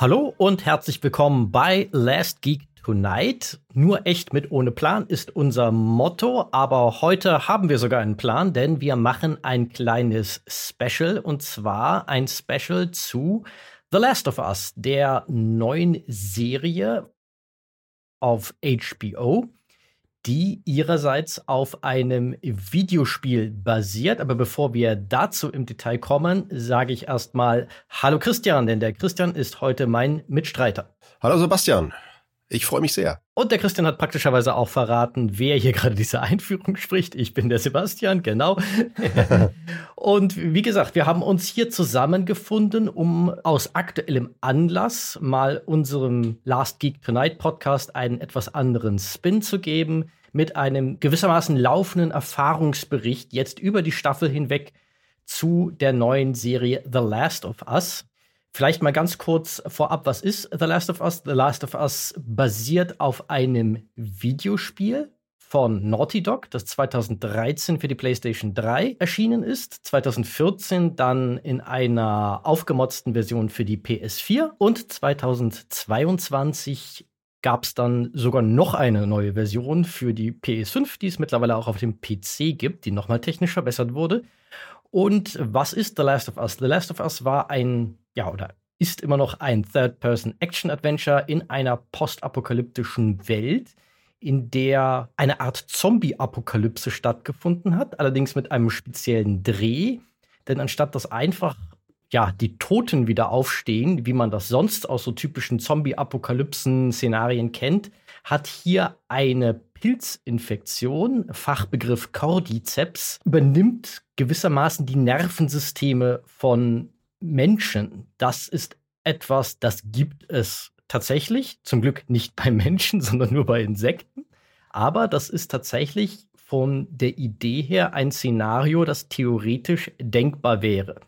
Hallo und herzlich willkommen bei Last Geek Tonight. Nur echt mit ohne Plan ist unser Motto, aber heute haben wir sogar einen Plan, denn wir machen ein kleines Special und zwar ein Special zu The Last of Us, der neuen Serie auf HBO die ihrerseits auf einem Videospiel basiert. Aber bevor wir dazu im Detail kommen, sage ich erstmal Hallo Christian, denn der Christian ist heute mein Mitstreiter. Hallo Sebastian. Ich freue mich sehr. Und der Christian hat praktischerweise auch verraten, wer hier gerade diese Einführung spricht. Ich bin der Sebastian, genau. und wie gesagt, wir haben uns hier zusammengefunden, um aus aktuellem Anlass mal unserem Last Geek Tonight Podcast einen etwas anderen Spin zu geben, mit einem gewissermaßen laufenden Erfahrungsbericht jetzt über die Staffel hinweg zu der neuen Serie The Last of Us. Vielleicht mal ganz kurz vorab, was ist The Last of Us? The Last of Us basiert auf einem Videospiel von Naughty Dog, das 2013 für die PlayStation 3 erschienen ist, 2014 dann in einer aufgemotzten Version für die PS4 und 2022 gab es dann sogar noch eine neue Version für die PS5, die es mittlerweile auch auf dem PC gibt, die nochmal technisch verbessert wurde. Und was ist The Last of Us? The Last of Us war ein ja, oder ist immer noch ein Third-Person-Action-Adventure in einer postapokalyptischen Welt, in der eine Art Zombie-Apokalypse stattgefunden hat, allerdings mit einem speziellen Dreh. Denn anstatt dass einfach ja, die Toten wieder aufstehen, wie man das sonst aus so typischen Zombie-Apokalypsen-Szenarien kennt, hat hier eine Pilzinfektion, Fachbegriff Cordyceps, übernimmt gewissermaßen die Nervensysteme von Menschen, das ist etwas, das gibt es tatsächlich. Zum Glück nicht bei Menschen, sondern nur bei Insekten. Aber das ist tatsächlich von der Idee her ein Szenario, das theoretisch denkbar wäre.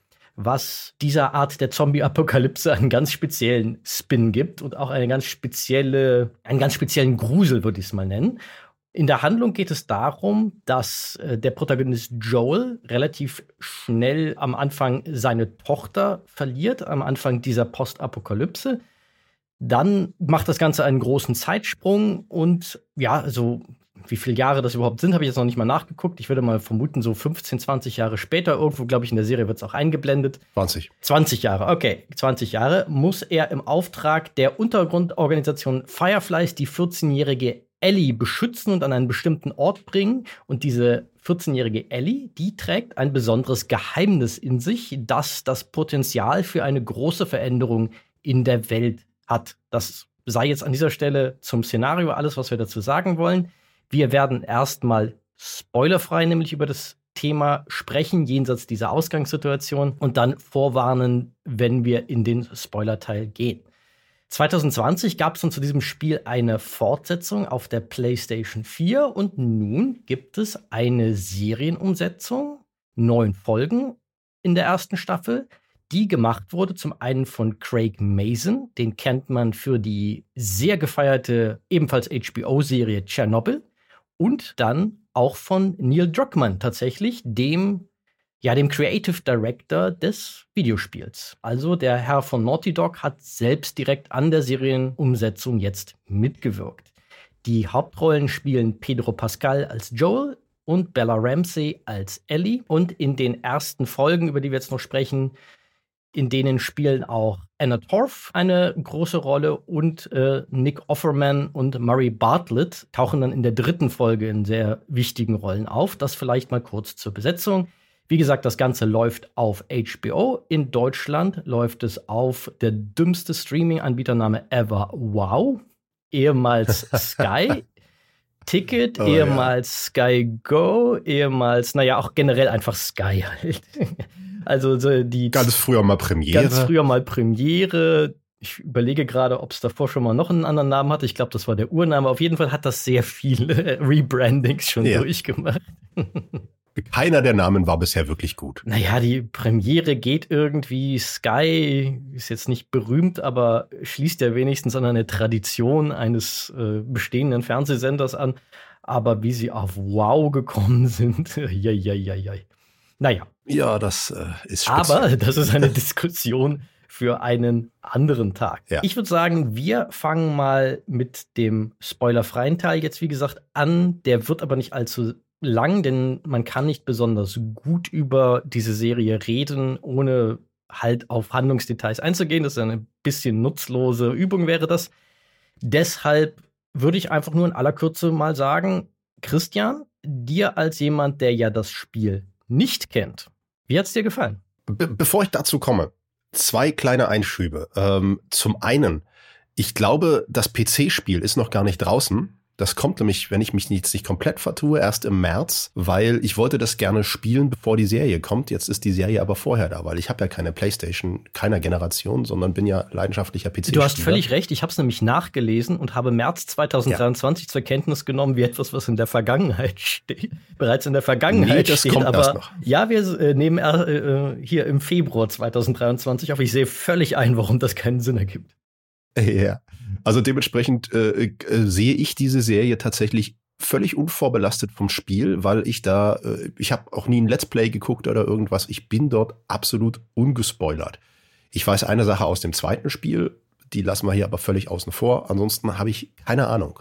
Was dieser Art der Zombie-Apokalypse einen ganz speziellen Spin gibt und auch eine ganz spezielle, einen ganz speziellen Grusel, würde ich es mal nennen. In der Handlung geht es darum, dass äh, der Protagonist Joel relativ schnell am Anfang seine Tochter verliert, am Anfang dieser Postapokalypse. Dann macht das Ganze einen großen Zeitsprung und ja, so wie viele Jahre das überhaupt sind, habe ich jetzt noch nicht mal nachgeguckt. Ich würde mal vermuten, so 15, 20 Jahre später, irgendwo, glaube ich, in der Serie wird es auch eingeblendet. 20. 20 Jahre, okay. 20 Jahre muss er im Auftrag der Untergrundorganisation Fireflies die 14-jährige Ellie beschützen und an einen bestimmten Ort bringen. Und diese 14-jährige Ellie, die trägt ein besonderes Geheimnis in sich, das das Potenzial für eine große Veränderung in der Welt hat. Das sei jetzt an dieser Stelle zum Szenario alles, was wir dazu sagen wollen. Wir werden erstmal spoilerfrei nämlich über das Thema sprechen, jenseits dieser Ausgangssituation, und dann vorwarnen, wenn wir in den Spoilerteil gehen. 2020 gab es dann zu diesem Spiel eine Fortsetzung auf der PlayStation 4 und nun gibt es eine Serienumsetzung, neun Folgen in der ersten Staffel, die gemacht wurde zum einen von Craig Mason, den kennt man für die sehr gefeierte ebenfalls HBO-Serie Chernobyl und dann auch von Neil Druckmann tatsächlich, dem ja, dem Creative Director des Videospiels. Also der Herr von Naughty Dog hat selbst direkt an der Serienumsetzung jetzt mitgewirkt. Die Hauptrollen spielen Pedro Pascal als Joel und Bella Ramsey als Ellie. Und in den ersten Folgen, über die wir jetzt noch sprechen, in denen spielen auch Anna Torf eine große Rolle und äh, Nick Offerman und Murray Bartlett tauchen dann in der dritten Folge in sehr wichtigen Rollen auf. Das vielleicht mal kurz zur Besetzung. Wie gesagt, das Ganze läuft auf HBO. In Deutschland läuft es auf der dümmste Streaming-Anbietername ever, Wow, ehemals Sky. Ticket, oh, ehemals ja. Sky Go, ehemals, naja, auch generell einfach Sky halt. Also so die. Ganz früher mal Premiere. Ganz früher mal Premiere. Ich überlege gerade, ob es davor schon mal noch einen anderen Namen hatte. Ich glaube, das war der Urname. Auf jeden Fall hat das sehr viele Rebrandings schon ja. durchgemacht. Keiner der Namen war bisher wirklich gut. Naja, die Premiere geht irgendwie. Sky ist jetzt nicht berühmt, aber schließt ja wenigstens an eine Tradition eines äh, bestehenden Fernsehsenders an. Aber wie sie auf Wow gekommen sind, ja, ja, ja, ja. Naja. Ja, das äh, ist speziell. Aber das ist eine Diskussion für einen anderen Tag. Ja. Ich würde sagen, wir fangen mal mit dem spoilerfreien Teil jetzt, wie gesagt, an. Der wird aber nicht allzu lang, denn man kann nicht besonders gut über diese Serie reden, ohne halt auf Handlungsdetails einzugehen. Das ist eine bisschen nutzlose Übung wäre das. Deshalb würde ich einfach nur in aller Kürze mal sagen, Christian, dir als jemand, der ja das Spiel nicht kennt, wie hat es dir gefallen? Be bevor ich dazu komme, zwei kleine Einschübe. Ähm, zum einen, ich glaube, das PC-Spiel ist noch gar nicht draußen. Das kommt nämlich, wenn ich mich jetzt nicht komplett vertue, erst im März, weil ich wollte das gerne spielen, bevor die Serie kommt. Jetzt ist die Serie aber vorher da, weil ich habe ja keine Playstation keiner Generation, sondern bin ja leidenschaftlicher PC-Spieler. Du hast völlig recht. Ich habe es nämlich nachgelesen und habe März 2023 ja. zur Kenntnis genommen, wie etwas, was in der Vergangenheit steht, bereits in der Vergangenheit nee, das steht. Kommt aber erst noch. ja, wir äh, nehmen äh, äh, hier im Februar 2023 auf. Ich sehe völlig ein, warum das keinen Sinn ergibt. Ja. Also dementsprechend äh, äh, sehe ich diese Serie tatsächlich völlig unvorbelastet vom Spiel, weil ich da, äh, ich habe auch nie ein Let's Play geguckt oder irgendwas. Ich bin dort absolut ungespoilert. Ich weiß eine Sache aus dem zweiten Spiel, die lassen wir hier aber völlig außen vor. Ansonsten habe ich keine Ahnung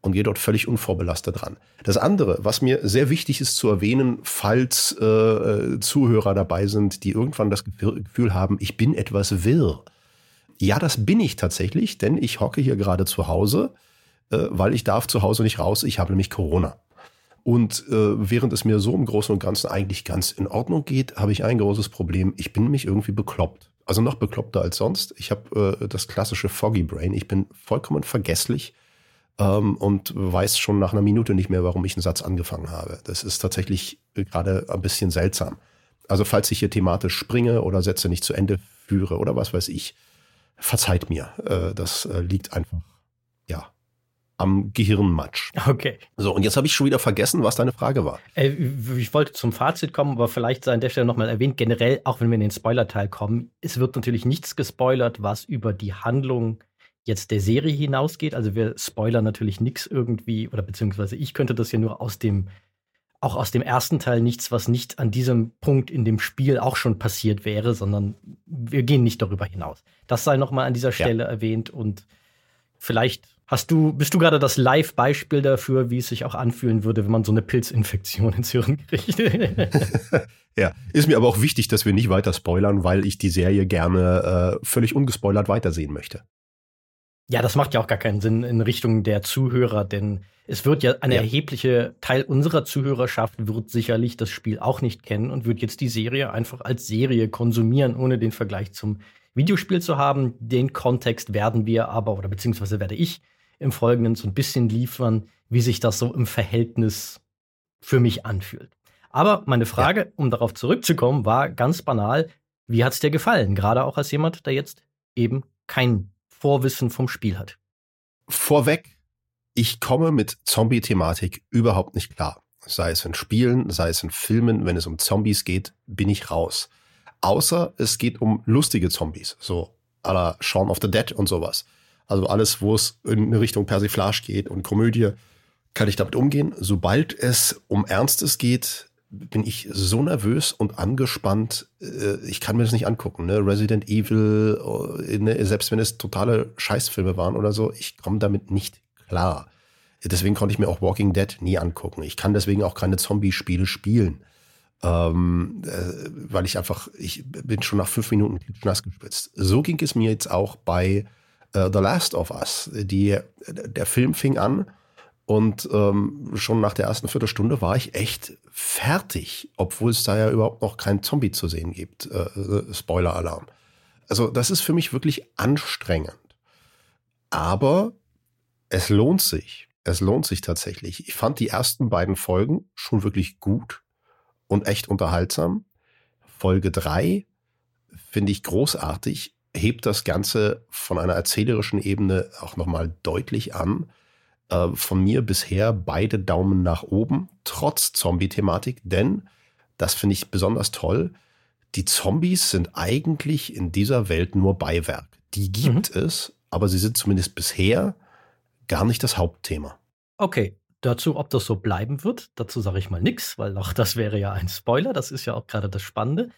und gehe dort völlig unvorbelastet dran. Das andere, was mir sehr wichtig ist zu erwähnen, falls äh, äh Zuhörer dabei sind, die irgendwann das Gefühl haben, ich bin etwas wirr ja, das bin ich tatsächlich, denn ich hocke hier gerade zu Hause, äh, weil ich darf zu Hause nicht raus. Ich habe nämlich Corona. Und äh, während es mir so im Großen und Ganzen eigentlich ganz in Ordnung geht, habe ich ein großes Problem. Ich bin nämlich irgendwie bekloppt. Also noch bekloppter als sonst. Ich habe äh, das klassische Foggy Brain. Ich bin vollkommen vergesslich ähm, und weiß schon nach einer Minute nicht mehr, warum ich einen Satz angefangen habe. Das ist tatsächlich gerade ein bisschen seltsam. Also falls ich hier thematisch springe oder Sätze nicht zu Ende führe oder was weiß ich, verzeiht mir. Äh, das äh, liegt einfach, ja, am Gehirnmatsch. Okay. So, und jetzt habe ich schon wieder vergessen, was deine Frage war. Äh, ich wollte zum Fazit kommen, aber vielleicht sei an der Stelle nochmal erwähnt, generell, auch wenn wir in den Spoiler-Teil kommen, es wird natürlich nichts gespoilert, was über die Handlung jetzt der Serie hinausgeht. Also wir spoilern natürlich nichts irgendwie, oder beziehungsweise ich könnte das ja nur aus dem auch aus dem ersten Teil nichts, was nicht an diesem Punkt in dem Spiel auch schon passiert wäre, sondern wir gehen nicht darüber hinaus. Das sei nochmal an dieser Stelle ja. erwähnt und vielleicht hast du, bist du gerade das Live-Beispiel dafür, wie es sich auch anfühlen würde, wenn man so eine Pilzinfektion ins Hirn kriegt. ja, ist mir aber auch wichtig, dass wir nicht weiter spoilern, weil ich die Serie gerne äh, völlig ungespoilert weitersehen möchte. Ja, das macht ja auch gar keinen Sinn in Richtung der Zuhörer, denn es wird ja eine ja. erhebliche Teil unserer Zuhörerschaft wird sicherlich das Spiel auch nicht kennen und wird jetzt die Serie einfach als Serie konsumieren, ohne den Vergleich zum Videospiel zu haben. Den Kontext werden wir aber, oder beziehungsweise werde ich im Folgenden so ein bisschen liefern, wie sich das so im Verhältnis für mich anfühlt. Aber meine Frage, ja. um darauf zurückzukommen, war ganz banal, wie hat es dir gefallen? Gerade auch als jemand, der jetzt eben kein Vorwissen vom Spiel hat. Vorweg, ich komme mit Zombie-Thematik überhaupt nicht klar. Sei es in Spielen, sei es in Filmen, wenn es um Zombies geht, bin ich raus. Außer es geht um lustige Zombies, so à la Shaun of the Dead und sowas. Also alles, wo es in Richtung Persiflage geht und Komödie, kann ich damit umgehen. Sobald es um Ernstes geht, bin ich so nervös und angespannt, äh, ich kann mir das nicht angucken. Ne? Resident Evil, äh, ne? selbst wenn es totale Scheißfilme waren oder so, ich komme damit nicht klar. Deswegen konnte ich mir auch Walking Dead nie angucken. Ich kann deswegen auch keine Zombie-Spiele spielen. Ähm, äh, weil ich einfach, ich bin schon nach fünf Minuten nass gespitzt. So ging es mir jetzt auch bei äh, The Last of Us. Die, der Film fing an und ähm, schon nach der ersten Viertelstunde war ich echt fertig, obwohl es da ja überhaupt noch kein Zombie zu sehen gibt. Äh, äh, Spoiler-Alarm. Also das ist für mich wirklich anstrengend. Aber es lohnt sich. Es lohnt sich tatsächlich. Ich fand die ersten beiden Folgen schon wirklich gut und echt unterhaltsam. Folge drei finde ich großartig, hebt das Ganze von einer erzählerischen Ebene auch nochmal deutlich an äh, von mir bisher beide Daumen nach oben, trotz Zombie-Thematik, denn, das finde ich besonders toll, die Zombies sind eigentlich in dieser Welt nur Beiwerk. Die gibt mhm. es, aber sie sind zumindest bisher gar nicht das Hauptthema. Okay, dazu, ob das so bleiben wird, dazu sage ich mal nichts, weil auch das wäre ja ein Spoiler, das ist ja auch gerade das Spannende.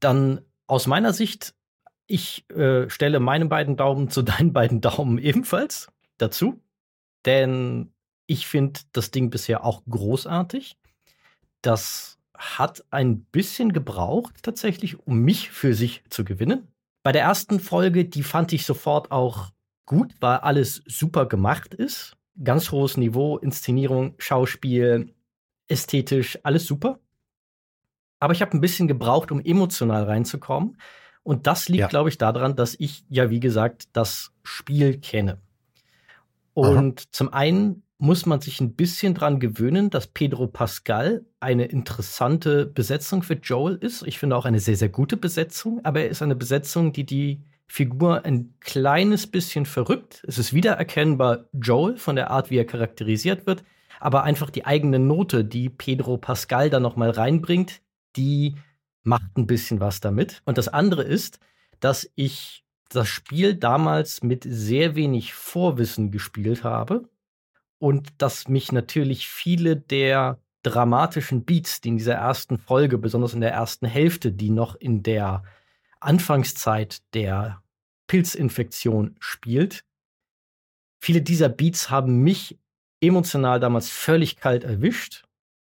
Dann aus meiner Sicht Ich äh, stelle meine beiden Daumen zu deinen beiden Daumen ebenfalls dazu, denn ich finde das Ding bisher auch großartig. Das hat ein bisschen gebraucht tatsächlich, um mich für sich zu gewinnen. Bei der ersten Folge, die fand ich sofort auch gut, weil alles super gemacht ist. Ganz hohes Niveau, Inszenierung, Schauspiel, ästhetisch, alles super. Aber ich habe ein bisschen gebraucht, um emotional reinzukommen. Und das liegt, ja. glaube ich, daran, dass ich ja, wie gesagt, das Spiel kenne. Und Aha. zum einen muss man sich ein bisschen dran gewöhnen, dass Pedro Pascal eine interessante Besetzung für Joel ist. Ich finde auch eine sehr, sehr gute Besetzung, aber er ist eine Besetzung, die die Figur ein kleines bisschen verrückt. Es ist wiedererkennbar Joel von der Art, wie er charakterisiert wird, aber einfach die eigene Note, die Pedro Pascal da noch mal reinbringt, die macht ein bisschen was damit. Und das andere ist, dass ich das Spiel damals mit sehr wenig Vorwissen gespielt habe und dass mich natürlich viele der dramatischen Beats, die in dieser ersten Folge, besonders in der ersten Hälfte, die noch in der Anfangszeit der Pilzinfektion spielt, viele dieser Beats haben mich emotional damals völlig kalt erwischt.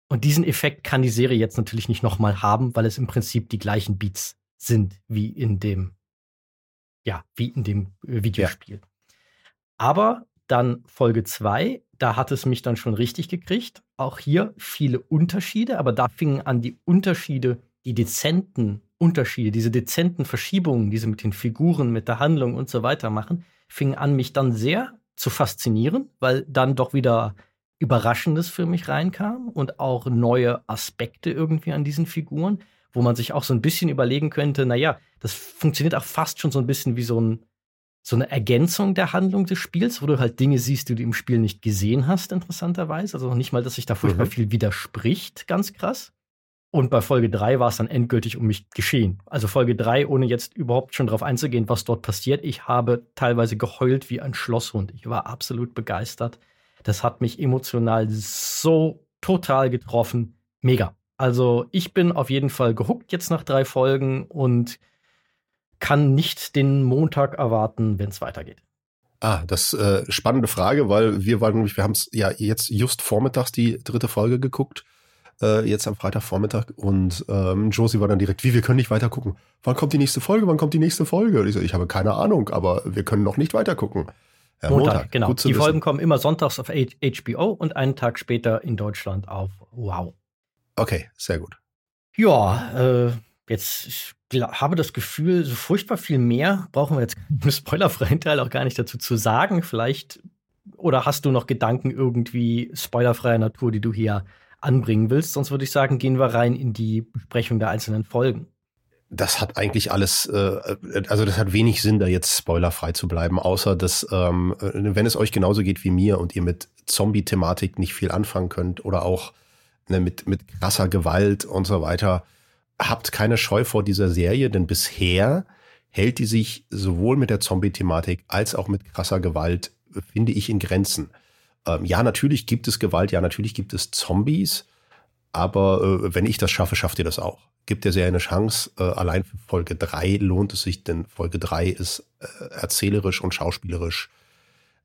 Und diesen Effekt kann die Serie jetzt natürlich nicht nochmal haben, weil es im Prinzip die gleichen Beats sind wie in dem, ja, wie in dem äh, Videospiel. Ja. Aber dann Folge 2, da hat es mich dann schon richtig gekriegt. Auch hier viele Unterschiede, aber da fingen an die Unterschiede, die dezenten Unterschiede, diese dezenten Verschiebungen, die sie mit den Figuren, mit der Handlung und so weiter machen, fingen an, mich dann sehr zu faszinieren, weil dann doch wieder Überraschendes für mich reinkam und auch neue Aspekte irgendwie an diesen Figuren, wo man sich auch so ein bisschen überlegen könnte, naja, das funktioniert auch fast schon so ein bisschen wie so ein so eine Ergänzung der Handlung des Spiels, wo du halt Dinge siehst, die du im Spiel nicht gesehen hast, interessanterweise. Also nicht mal, dass sich da furchtbar mhm. viel widerspricht, ganz krass. Und bei Folge 3 war es dann endgültig um mich geschehen. Also Folge 3, ohne jetzt überhaupt schon darauf einzugehen, was dort passiert. Ich habe teilweise geheult wie ein Schlosshund. Ich war absolut begeistert. Das hat mich emotional so total getroffen. Mega. Also ich bin auf jeden Fall gehuckt jetzt nach drei Folgen und kann nicht den Montag erwarten, wenn es weitergeht. Ah, das äh, spannende Frage, weil wir waren nämlich, wir haben es ja jetzt just vormittags die dritte Folge geguckt, äh, jetzt am Freitagvormittag und ähm, Josie war dann direkt, wie, wir können nicht weiter gucken. Wann kommt die nächste Folge? Wann kommt die nächste Folge? Und ich so, ich habe keine Ahnung, aber wir können noch nicht weiter gucken. Ja, Montag, Montag, genau. Die wissen. Folgen kommen immer sonntags auf HBO und einen Tag später in Deutschland auf Wow. Okay, sehr gut. Ja, äh, Jetzt, ich habe das Gefühl, so furchtbar viel mehr brauchen wir jetzt im spoilerfreien Teil auch gar nicht dazu zu sagen. Vielleicht, oder hast du noch Gedanken irgendwie spoilerfreier Natur, die du hier anbringen willst? Sonst würde ich sagen, gehen wir rein in die Besprechung der einzelnen Folgen. Das hat eigentlich alles, äh, also das hat wenig Sinn, da jetzt spoilerfrei zu bleiben, außer dass, ähm, wenn es euch genauso geht wie mir und ihr mit Zombie-Thematik nicht viel anfangen könnt oder auch ne, mit, mit krasser Gewalt und so weiter, habt keine Scheu vor dieser Serie, denn bisher hält die sich sowohl mit der Zombie-Thematik als auch mit krasser Gewalt, finde ich, in Grenzen. Ähm, ja, natürlich gibt es Gewalt, ja, natürlich gibt es Zombies, aber äh, wenn ich das schaffe, schafft ihr das auch. Gibt der Serie eine Chance. Äh, allein für Folge 3 lohnt es sich, denn Folge 3 ist äh, erzählerisch und schauspielerisch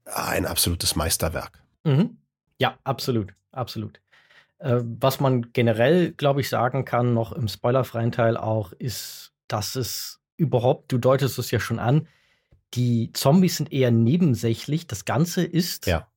ein absolutes Meisterwerk. Mhm. Ja, absolut, absolut. Äh, was man generell, glaube ich, sagen kann, noch im spoilerfreien Teil auch, ist, dass es überhaupt, du deutest es ja schon an, die Zombies sind eher nebensächlich. Das Ganze ist, ja.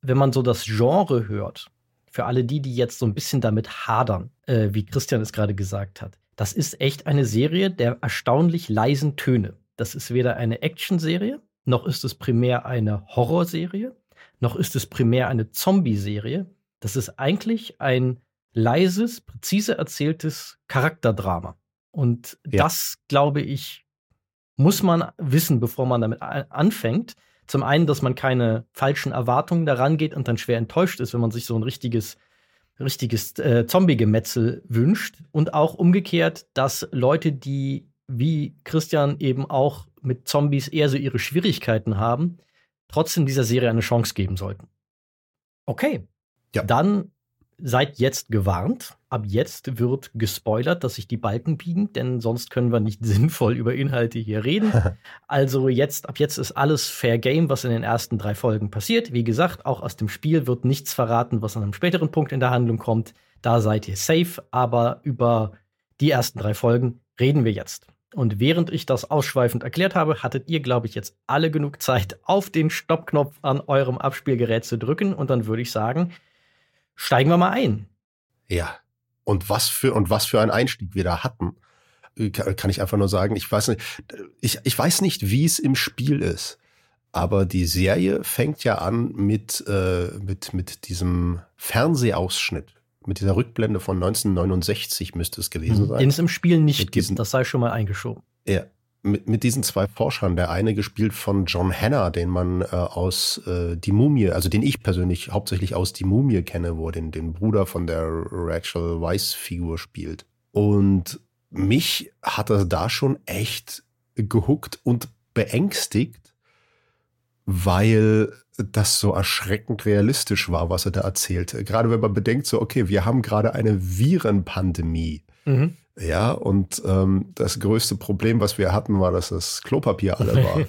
wenn man so das Genre hört, für alle die, die jetzt so ein bisschen damit hadern, äh, wie Christian es gerade gesagt hat, das ist echt eine Serie der erstaunlich leisen Töne. Das ist weder eine Action-Serie, noch ist es primär eine Horrorserie, noch ist es primär eine Zombie-Serie, das ist eigentlich ein leises, präzise erzähltes Charakterdrama. Und ja. das, glaube ich, muss man wissen, bevor man damit anfängt. Zum einen, dass man keine falschen Erwartungen daran geht und dann schwer enttäuscht ist, wenn man sich so ein richtiges, richtiges äh, Zombie-Gemetzel wünscht. Und auch umgekehrt, dass Leute, die wie Christian eben auch mit Zombies eher so ihre Schwierigkeiten haben, trotzdem dieser Serie eine Chance geben sollten. Okay, ja. Dann seid jetzt gewarnt. Ab jetzt wird gespoilert, dass sich die Balken biegen, denn sonst können wir nicht sinnvoll über Inhalte hier reden. also jetzt, ab jetzt ist alles Fair Game, was in den ersten drei Folgen passiert. Wie gesagt, auch aus dem Spiel wird nichts verraten, was an einem späteren Punkt in der Handlung kommt. Da seid ihr safe, aber über die ersten drei Folgen reden wir jetzt. Und während ich das ausschweifend erklärt habe, hattet ihr, glaube ich, jetzt alle genug Zeit, auf den Stoppknopf an eurem Abspielgerät zu drücken. Und dann würde ich sagen, steigen wir mal ein. Ja. Und was für, und was für ein Einstieg wir da hatten, äh, kann ich einfach nur sagen. Ich weiß nicht, ich, ich weiß nicht, wie es im Spiel ist. Aber die Serie fängt ja an mit, äh, mit, mit diesem Fernsehausschnitt mit dieser Rückblende von 1969 müsste es gewesen mhm. sein. Den es im Spiel nicht gibt, das sei schon mal eingeschoben. Ja, mit, mit diesen zwei Forschern. Der eine gespielt von John Hanna, den man äh, aus äh, Die Mumie, also den ich persönlich hauptsächlich aus Die Mumie kenne, wo er den, den Bruder von der Rachel Weisz-Figur spielt. Und mich hat er da schon echt gehuckt und beängstigt, weil das so erschreckend realistisch war, was er da erzählte. Gerade wenn man bedenkt, so, okay, wir haben gerade eine Virenpandemie. Mhm. Ja, und ähm, das größte Problem, was wir hatten, war, dass das Klopapier alle war.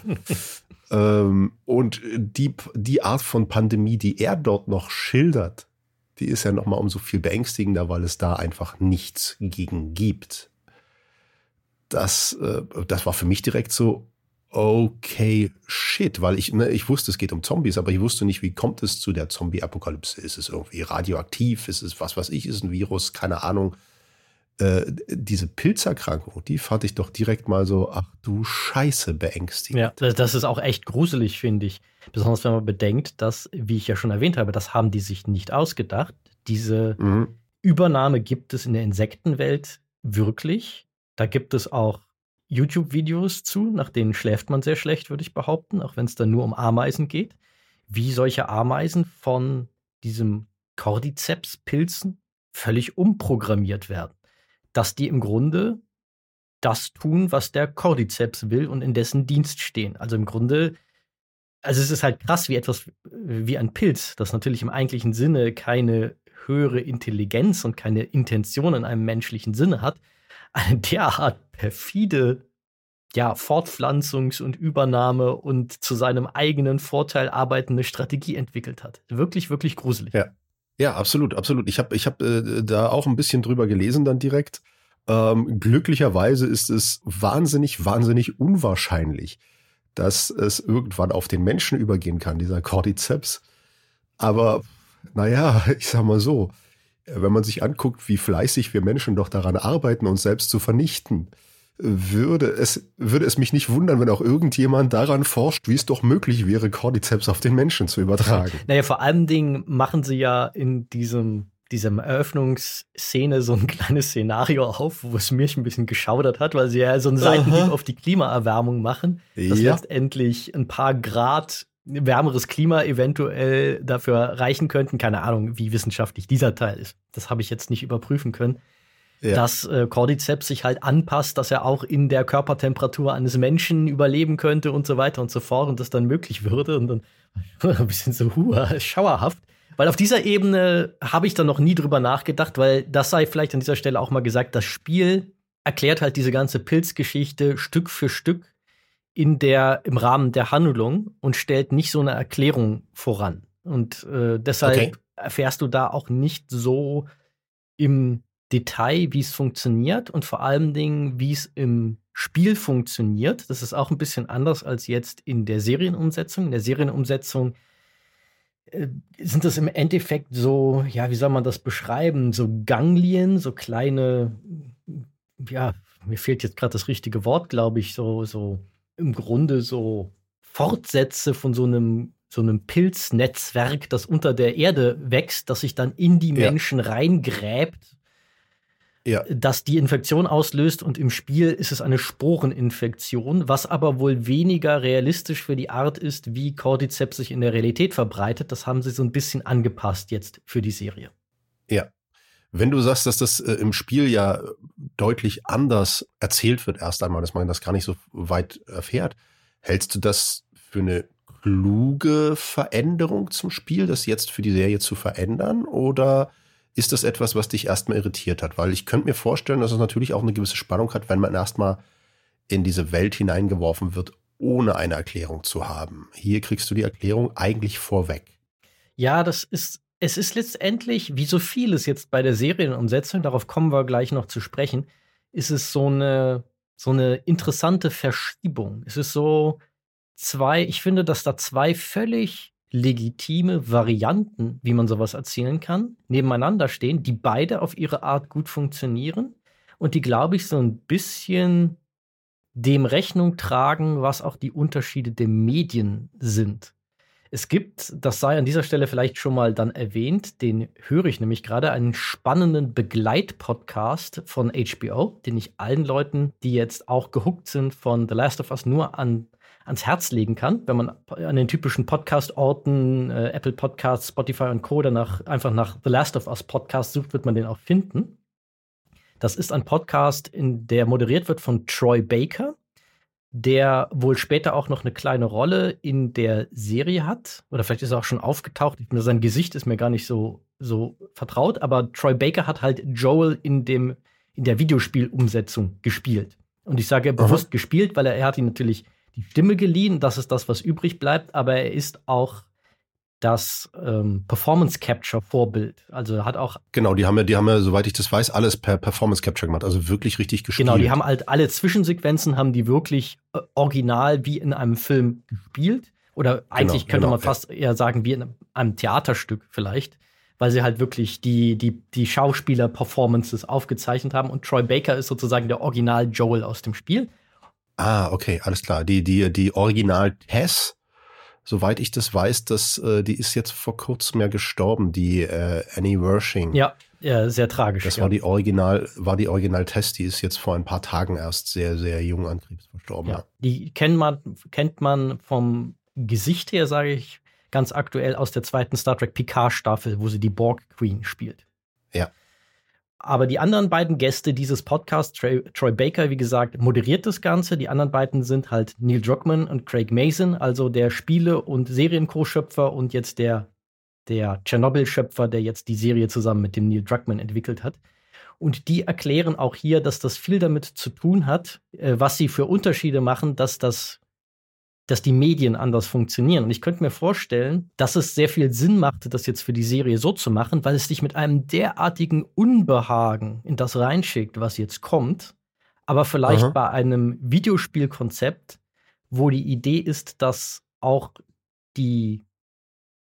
ähm, und die, die Art von Pandemie, die er dort noch schildert, die ist ja noch mal umso viel beängstigender, weil es da einfach nichts gegen gibt. Das, äh, das war für mich direkt so, okay, shit, weil ich, ne, ich wusste, es geht um Zombies, aber ich wusste nicht, wie kommt es zu der Zombie-Apokalypse? Ist es irgendwie radioaktiv? Ist es was, was ich, ist ein Virus? Keine Ahnung. Äh, diese Pilzerkrankung, die fand ich doch direkt mal so, ach du Scheiße, beängstigend. Ja, das ist auch echt gruselig, finde ich. Besonders wenn man bedenkt, dass, wie ich ja schon erwähnt habe, das haben die sich nicht ausgedacht. Diese mhm. Übernahme gibt es in der Insektenwelt wirklich. Da gibt es auch YouTube-Videos zu, nach denen schläft man sehr schlecht, würde ich behaupten, auch wenn es dann nur um Ameisen geht, wie solche Ameisen von diesem Cordyceps-Pilzen völlig umprogrammiert werden. Dass die im Grunde das tun, was der Cordyceps will und in dessen Dienst stehen. Also im Grunde, also es ist halt krass, wie etwas wie ein Pilz, das natürlich im eigentlichen Sinne keine höhere Intelligenz und keine Intention in einem menschlichen Sinne hat, eine derart perfide ja, Fortpflanzungs- und Übernahme und zu seinem eigenen Vorteil arbeitende Strategie entwickelt hat. Wirklich, wirklich gruselig. Ja, ja absolut, absolut. Ich habe ich hab, äh, da auch ein bisschen drüber gelesen dann direkt. Ähm, glücklicherweise ist es wahnsinnig, wahnsinnig unwahrscheinlich, dass es irgendwann auf den Menschen übergehen kann, dieser Cordyceps. Aber naja, ich sag mal so, wenn man sich anguckt, wie fleißig wir Menschen doch daran arbeiten, uns selbst zu vernichten, würde es, würde es mich nicht wundern, wenn auch irgendjemand daran forscht, wie es doch möglich wäre, Cordyceps auf den Menschen zu übertragen. Naja, vor allen Dingen machen sie ja in diesem, diesem Eröffnungsszene so ein kleines Szenario auf, wo es mich ein bisschen geschaudert hat, weil sie ja so einen Seitenhieb auf die Klimaerwärmung machen, dass ja. letztendlich ein paar Grad wärmeres Klima eventuell dafür reichen könnten. Keine Ahnung, wie wissenschaftlich dieser Teil ist. Das habe ich jetzt nicht überprüfen können. Ja. Dass äh, Cordyceps sich halt anpasst, dass er auch in der Körpertemperatur eines Menschen überleben könnte und so weiter und so fort und das dann möglich würde. Und dann ein bisschen so hua, schauerhaft. Weil auf dieser Ebene habe ich dann noch nie drüber nachgedacht, weil das sei vielleicht an dieser Stelle auch mal gesagt, das Spiel erklärt halt diese ganze Pilzgeschichte Stück für Stück in der, im Rahmen der Handlung und stellt nicht so eine Erklärung voran. Und äh, deshalb okay. erfährst du da auch nicht so im Detail, wie es funktioniert und vor allen Dingen, wie es im Spiel funktioniert. Das ist auch ein bisschen anders als jetzt in der Serienumsetzung. In der Serienumsetzung äh, sind das im Endeffekt so, ja, wie soll man das beschreiben? So Ganglien, so kleine, ja, mir fehlt jetzt gerade das richtige Wort, glaube ich, so, so im Grunde so Fortsätze von so einem so einem Pilznetzwerk, das unter der Erde wächst, das sich dann in die ja. Menschen reingräbt, ja. das die Infektion auslöst und im Spiel ist es eine Sporeninfektion, was aber wohl weniger realistisch für die Art ist, wie Cordyceps sich in der Realität verbreitet. Das haben sie so ein bisschen angepasst jetzt für die Serie. Ja. Wenn du sagst, dass das äh, im Spiel ja deutlich anders erzählt wird, erst einmal, dass man das gar nicht so weit erfährt, hältst du das für eine kluge Veränderung zum Spiel, das jetzt für die Serie zu verändern? Oder ist das etwas, was dich erstmal irritiert hat? Weil ich könnte mir vorstellen, dass es natürlich auch eine gewisse Spannung hat, wenn man erstmal in diese Welt hineingeworfen wird, ohne eine Erklärung zu haben. Hier kriegst du die Erklärung eigentlich vorweg. Ja, das ist, es ist letztendlich, wie so vieles jetzt bei der Serienumsetzung, darauf kommen wir gleich noch zu sprechen, ist es so eine, so eine interessante Verschiebung. Es ist so zwei, ich finde, dass da zwei völlig legitime Varianten, wie man sowas erzählen kann, nebeneinander stehen, die beide auf ihre Art gut funktionieren und die, glaube ich, so ein bisschen dem Rechnung tragen, was auch die Unterschiede der Medien sind. Es gibt, das sei an dieser Stelle vielleicht schon mal dann erwähnt, den höre ich nämlich gerade, einen spannenden Begleitpodcast von HBO, den ich allen Leuten, die jetzt auch gehuckt sind von The Last of Us, nur an ans Herz legen kann, wenn man an den typischen Podcast-Orten, äh, Apple Podcasts, Spotify und Co. danach einfach nach The Last of Us Podcast sucht, wird man den auch finden. Das ist ein Podcast, in der moderiert wird von Troy Baker, der wohl später auch noch eine kleine Rolle in der Serie hat. Oder vielleicht ist er auch schon aufgetaucht. Sein Gesicht ist mir gar nicht so, so vertraut, aber Troy Baker hat halt Joel in, dem, in der Videospielumsetzung gespielt. Und ich sage bewusst Aha. gespielt, weil er, er hat ihn natürlich die Stimme geliehen. Das ist das, was übrig bleibt. Aber er ist auch das ähm, Performance Capture Vorbild. Also hat auch genau, die haben ja, die haben ja, soweit ich das weiß, alles per Performance Capture gemacht. Also wirklich richtig gespielt. Genau, die haben halt alle Zwischensequenzen haben die wirklich äh, original wie in einem Film gespielt. Oder eigentlich genau, könnte genau, man fast eher sagen wie in einem Theaterstück vielleicht, weil sie halt wirklich die die die Schauspieler Performances aufgezeichnet haben. Und Troy Baker ist sozusagen der Original Joel aus dem Spiel. Ah, okay, alles klar. Die, die, die Original Tess, soweit ich das weiß, das, äh, die ist jetzt vor kurzem ja gestorben, die äh, Annie Wershing. Ja, ja, sehr tragisch. Das ja. war die Original, war die Original Tess, die ist jetzt vor ein paar Tagen erst sehr, sehr jung an Krebs verstorben. Ja. Die kennt man, kennt man vom Gesicht her, sage ich, ganz aktuell aus der zweiten Star Trek Picard Staffel, wo sie die Borg Queen spielt. Ja. Aber die anderen beiden Gäste dieses Podcasts, Troy, Troy, Baker, wie gesagt, moderiert das Ganze. Die anderen beiden sind halt Neil Druckmann und Craig Mason, also der Spiele- und Serien-Co-Schöpfer und jetzt der, der Tschernobyl-Schöpfer, der jetzt die Serie zusammen mit dem Neil Druckmann entwickelt hat. Und die erklären auch hier, dass das viel damit zu tun hat, äh, was sie für Unterschiede machen, dass das dass die Medien anders funktionieren. Und ich könnte mir vorstellen, dass es sehr viel Sinn machte, das jetzt für die Serie so zu machen, weil es dich mit einem derartigen Unbehagen in das reinschickt, was jetzt kommt. Aber vielleicht Aha. bei einem Videospielkonzept, wo die Idee ist, dass auch die,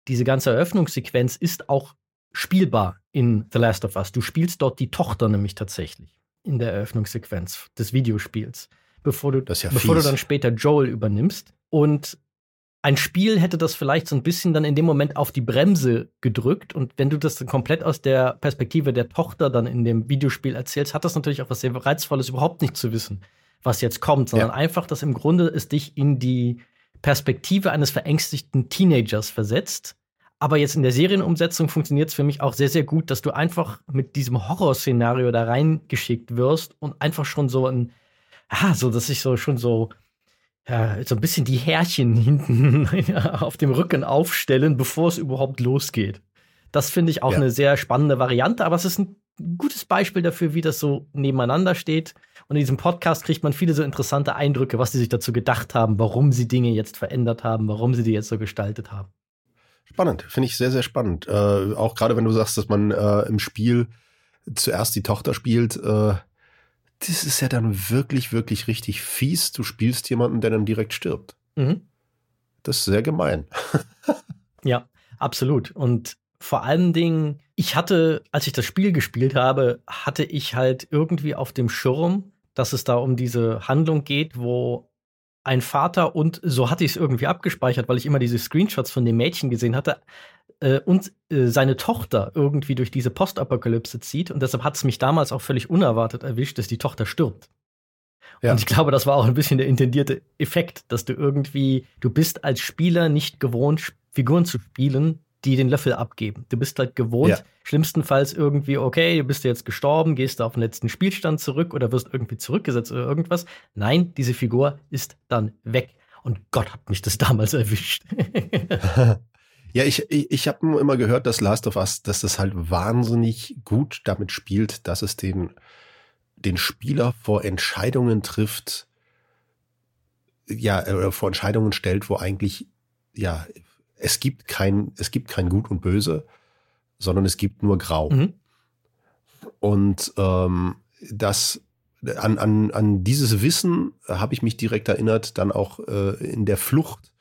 diese ganze Eröffnungssequenz ist auch spielbar in The Last of Us. Du spielst dort die Tochter nämlich tatsächlich in der Eröffnungssequenz des Videospiels, bevor du, ja bevor du dann später Joel übernimmst. Und ein Spiel hätte das vielleicht so ein bisschen dann in dem Moment auf die Bremse gedrückt. Und wenn du das dann komplett aus der Perspektive der Tochter dann in dem Videospiel erzählst, hat das natürlich auch was sehr Reizvolles, überhaupt nicht zu wissen, was jetzt kommt, sondern ja. einfach, dass im Grunde es dich in die Perspektive eines verängstigten Teenagers versetzt. Aber jetzt in der Serienumsetzung funktioniert es für mich auch sehr, sehr gut, dass du einfach mit diesem Horrorszenario da reingeschickt wirst und einfach schon so ein, ah, so, dass ich so schon so ja, so ein bisschen die Härchen hinten auf dem Rücken aufstellen, bevor es überhaupt losgeht. Das finde ich auch ja. eine sehr spannende Variante, aber es ist ein gutes Beispiel dafür, wie das so nebeneinander steht. Und in diesem Podcast kriegt man viele so interessante Eindrücke, was sie sich dazu gedacht haben, warum sie Dinge jetzt verändert haben, warum sie die jetzt so gestaltet haben. Spannend, finde ich sehr, sehr spannend. Äh, auch gerade wenn du sagst, dass man äh, im Spiel zuerst die Tochter spielt, äh, das ist ja dann wirklich, wirklich richtig fies. Du spielst jemanden, der dann direkt stirbt. Mhm. Das ist sehr gemein. ja, absolut. Und vor allen Dingen, ich hatte, als ich das Spiel gespielt habe, hatte ich halt irgendwie auf dem Schirm, dass es da um diese Handlung geht, wo ein Vater und so hatte ich es irgendwie abgespeichert, weil ich immer diese Screenshots von dem Mädchen gesehen hatte, äh, und äh, seine Tochter irgendwie durch diese Postapokalypse zieht. Und deshalb hat es mich damals auch völlig unerwartet erwischt, dass die Tochter stirbt. Ja. Und ich glaube, das war auch ein bisschen der intendierte Effekt, dass du irgendwie, du bist als Spieler nicht gewohnt, Figuren zu spielen, die den Löffel abgeben. Du bist halt gewohnt, ja. schlimmstenfalls irgendwie, okay, du bist jetzt gestorben, gehst du auf den letzten Spielstand zurück oder wirst irgendwie zurückgesetzt oder irgendwas. Nein, diese Figur ist dann weg. Und Gott hat mich das damals erwischt. Ja, ich, ich, ich habe nur immer gehört, dass Last of Us, dass das halt wahnsinnig gut damit spielt, dass es den, den Spieler vor Entscheidungen trifft, ja, oder vor Entscheidungen stellt, wo eigentlich, ja, es gibt kein, es gibt kein Gut und Böse, sondern es gibt nur Grau. Mhm. Und ähm, das an, an, an dieses Wissen habe ich mich direkt erinnert, dann auch äh, in der Flucht,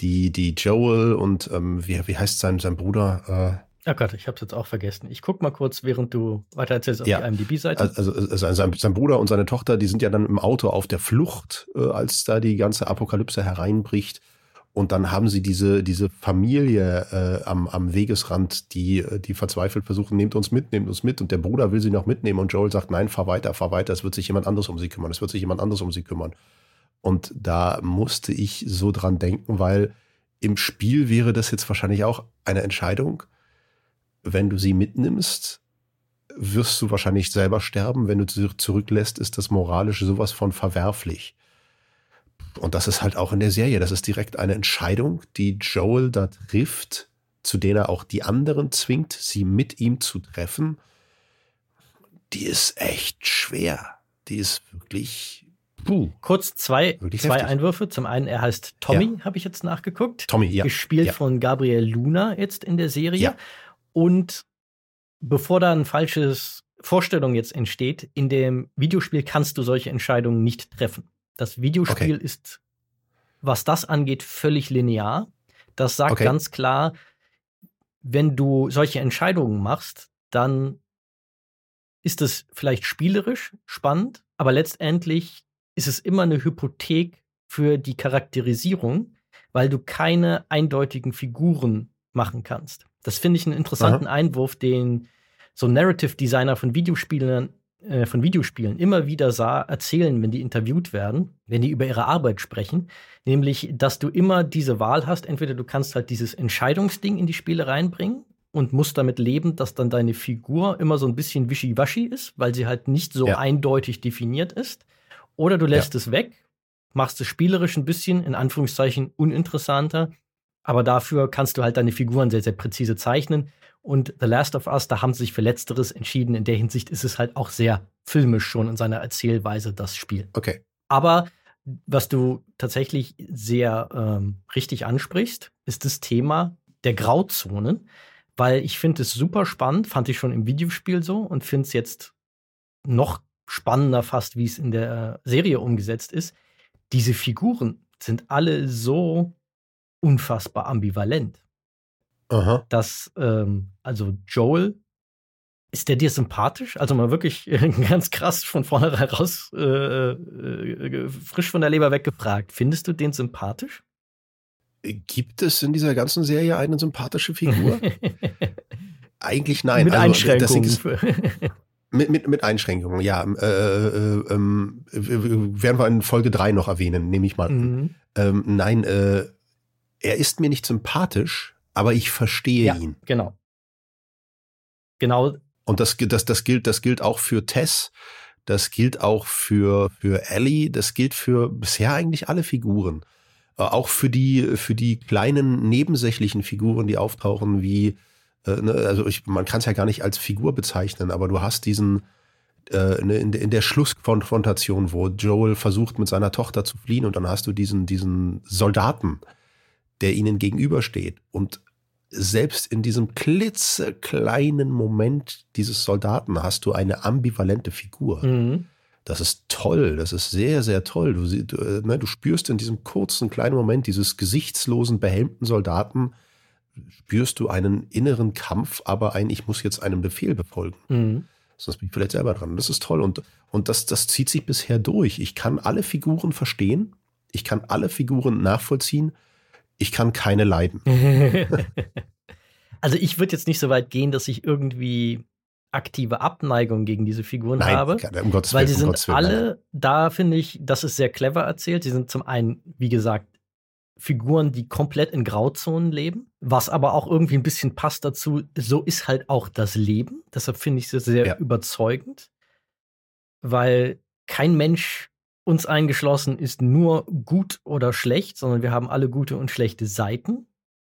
die, die Joel und ähm, wie, wie heißt sein, sein Bruder? Äh, oh Gott, ich habe es jetzt auch vergessen. Ich guck mal kurz, während du weiter erzählst auf ja, die IMDb-Seite. Also, also sein, sein, Bruder und seine Tochter, die sind ja dann im Auto auf der Flucht, äh, als da die ganze Apokalypse hereinbricht. Und dann haben sie diese, diese Familie äh, am, am Wegesrand, die, die verzweifelt versuchen, nehmt uns mit, nehmt uns mit. Und der Bruder will sie noch mitnehmen und Joel sagt, nein, fahr weiter, fahr weiter, es wird sich jemand anderes um sie kümmern, es wird sich jemand anderes um sie kümmern. Und da musste ich so dran denken, weil im Spiel wäre das jetzt wahrscheinlich auch eine Entscheidung. Wenn du sie mitnimmst, wirst du wahrscheinlich selber sterben. Wenn du sie zurücklässt, ist das moralisch sowas von verwerflich. Und das ist halt auch in der Serie. Das ist direkt eine Entscheidung, die Joel da trifft, zu der er auch die anderen zwingt, sie mit ihm zu treffen. Die ist echt schwer. Die ist wirklich. Puh, Kurz zwei, zwei Einwürfe. Zum einen, er heißt Tommy, ja. habe ich jetzt nachgeguckt. Tommy, ja. Gespielt ja. von Gabriel Luna jetzt in der Serie. Ja. Und bevor da ein falsches Vorstellung jetzt entsteht, in dem Videospiel kannst du solche Entscheidungen nicht treffen. Das Videospiel okay. ist, was das angeht, völlig linear. Das sagt okay. ganz klar, wenn du solche Entscheidungen machst, dann ist es vielleicht spielerisch spannend, aber letztendlich ist es immer eine Hypothek für die Charakterisierung, weil du keine eindeutigen Figuren machen kannst. Das finde ich einen interessanten Aha. Einwurf, den so Narrative Designer von Videospielen äh, von Videospielen immer wieder sah, erzählen, wenn die interviewt werden, wenn die über ihre Arbeit sprechen, nämlich, dass du immer diese Wahl hast, entweder du kannst halt dieses Entscheidungsding in die Spiele reinbringen und musst damit leben, dass dann deine Figur immer so ein bisschen wischiwaschi ist, weil sie halt nicht so ja. eindeutig definiert ist, oder du lässt ja. es weg, machst es spielerisch ein bisschen, in Anführungszeichen, uninteressanter, aber dafür kannst du halt deine Figuren sehr, sehr präzise zeichnen und The Last of Us, da haben sie sich für Letzteres entschieden. In der Hinsicht ist es halt auch sehr filmisch schon in seiner Erzählweise, das Spiel. Okay. Aber was du tatsächlich sehr ähm, richtig ansprichst, ist das Thema der Grauzonen, weil ich finde es super spannend, fand ich schon im Videospiel so und finde es jetzt noch spannender fast, wie es in der Serie umgesetzt ist. Diese Figuren sind alle so unfassbar ambivalent. Aha. dass, ähm, also Joel, ist der dir sympathisch? Also mal wirklich ganz krass von vornherein raus, äh, äh, frisch von der Leber weggefragt. Findest du den sympathisch? Gibt es in dieser ganzen Serie eine sympathische Figur? Eigentlich nein. Mit also, Einschränkungen. Mit, mit, mit Einschränkungen, ja. Äh, äh, äh, werden wir in Folge 3 noch erwähnen, nehme ich mal. Mhm. Ähm, nein, er ist mir nicht sympathisch, aber ich verstehe ja, ihn. Genau. Genau. Und das, das, das gilt, das gilt auch für Tess. Das gilt auch für, für Ellie. Das gilt für bisher eigentlich alle Figuren. Äh, auch für die, für die kleinen nebensächlichen Figuren, die auftauchen, wie, äh, ne, also ich, man kann es ja gar nicht als Figur bezeichnen, aber du hast diesen, äh, ne, in, in der Schlusskonfrontation, wo Joel versucht, mit seiner Tochter zu fliehen, und dann hast du diesen, diesen Soldaten, der ihnen gegenübersteht. Und selbst in diesem klitzekleinen Moment dieses Soldaten hast du eine ambivalente Figur. Mhm. Das ist toll, das ist sehr, sehr toll. Du, du, äh, ne, du spürst in diesem kurzen, kleinen Moment dieses gesichtslosen, behelmten Soldaten, spürst du einen inneren Kampf, aber ein, ich muss jetzt einem Befehl befolgen. Mhm. Sonst bin ich vielleicht selber dran. Das ist toll und, und das, das zieht sich bisher durch. Ich kann alle Figuren verstehen, ich kann alle Figuren nachvollziehen ich kann keine leiden. also ich würde jetzt nicht so weit gehen, dass ich irgendwie aktive Abneigung gegen diese Figuren Nein, habe. Um Gottes weil die sind um alle, da finde ich, das ist sehr clever erzählt. Sie sind zum einen, wie gesagt, Figuren, die komplett in Grauzonen leben, was aber auch irgendwie ein bisschen passt dazu. So ist halt auch das Leben. Deshalb finde ich es sehr ja. überzeugend, weil kein Mensch uns eingeschlossen ist nur gut oder schlecht, sondern wir haben alle gute und schlechte Seiten.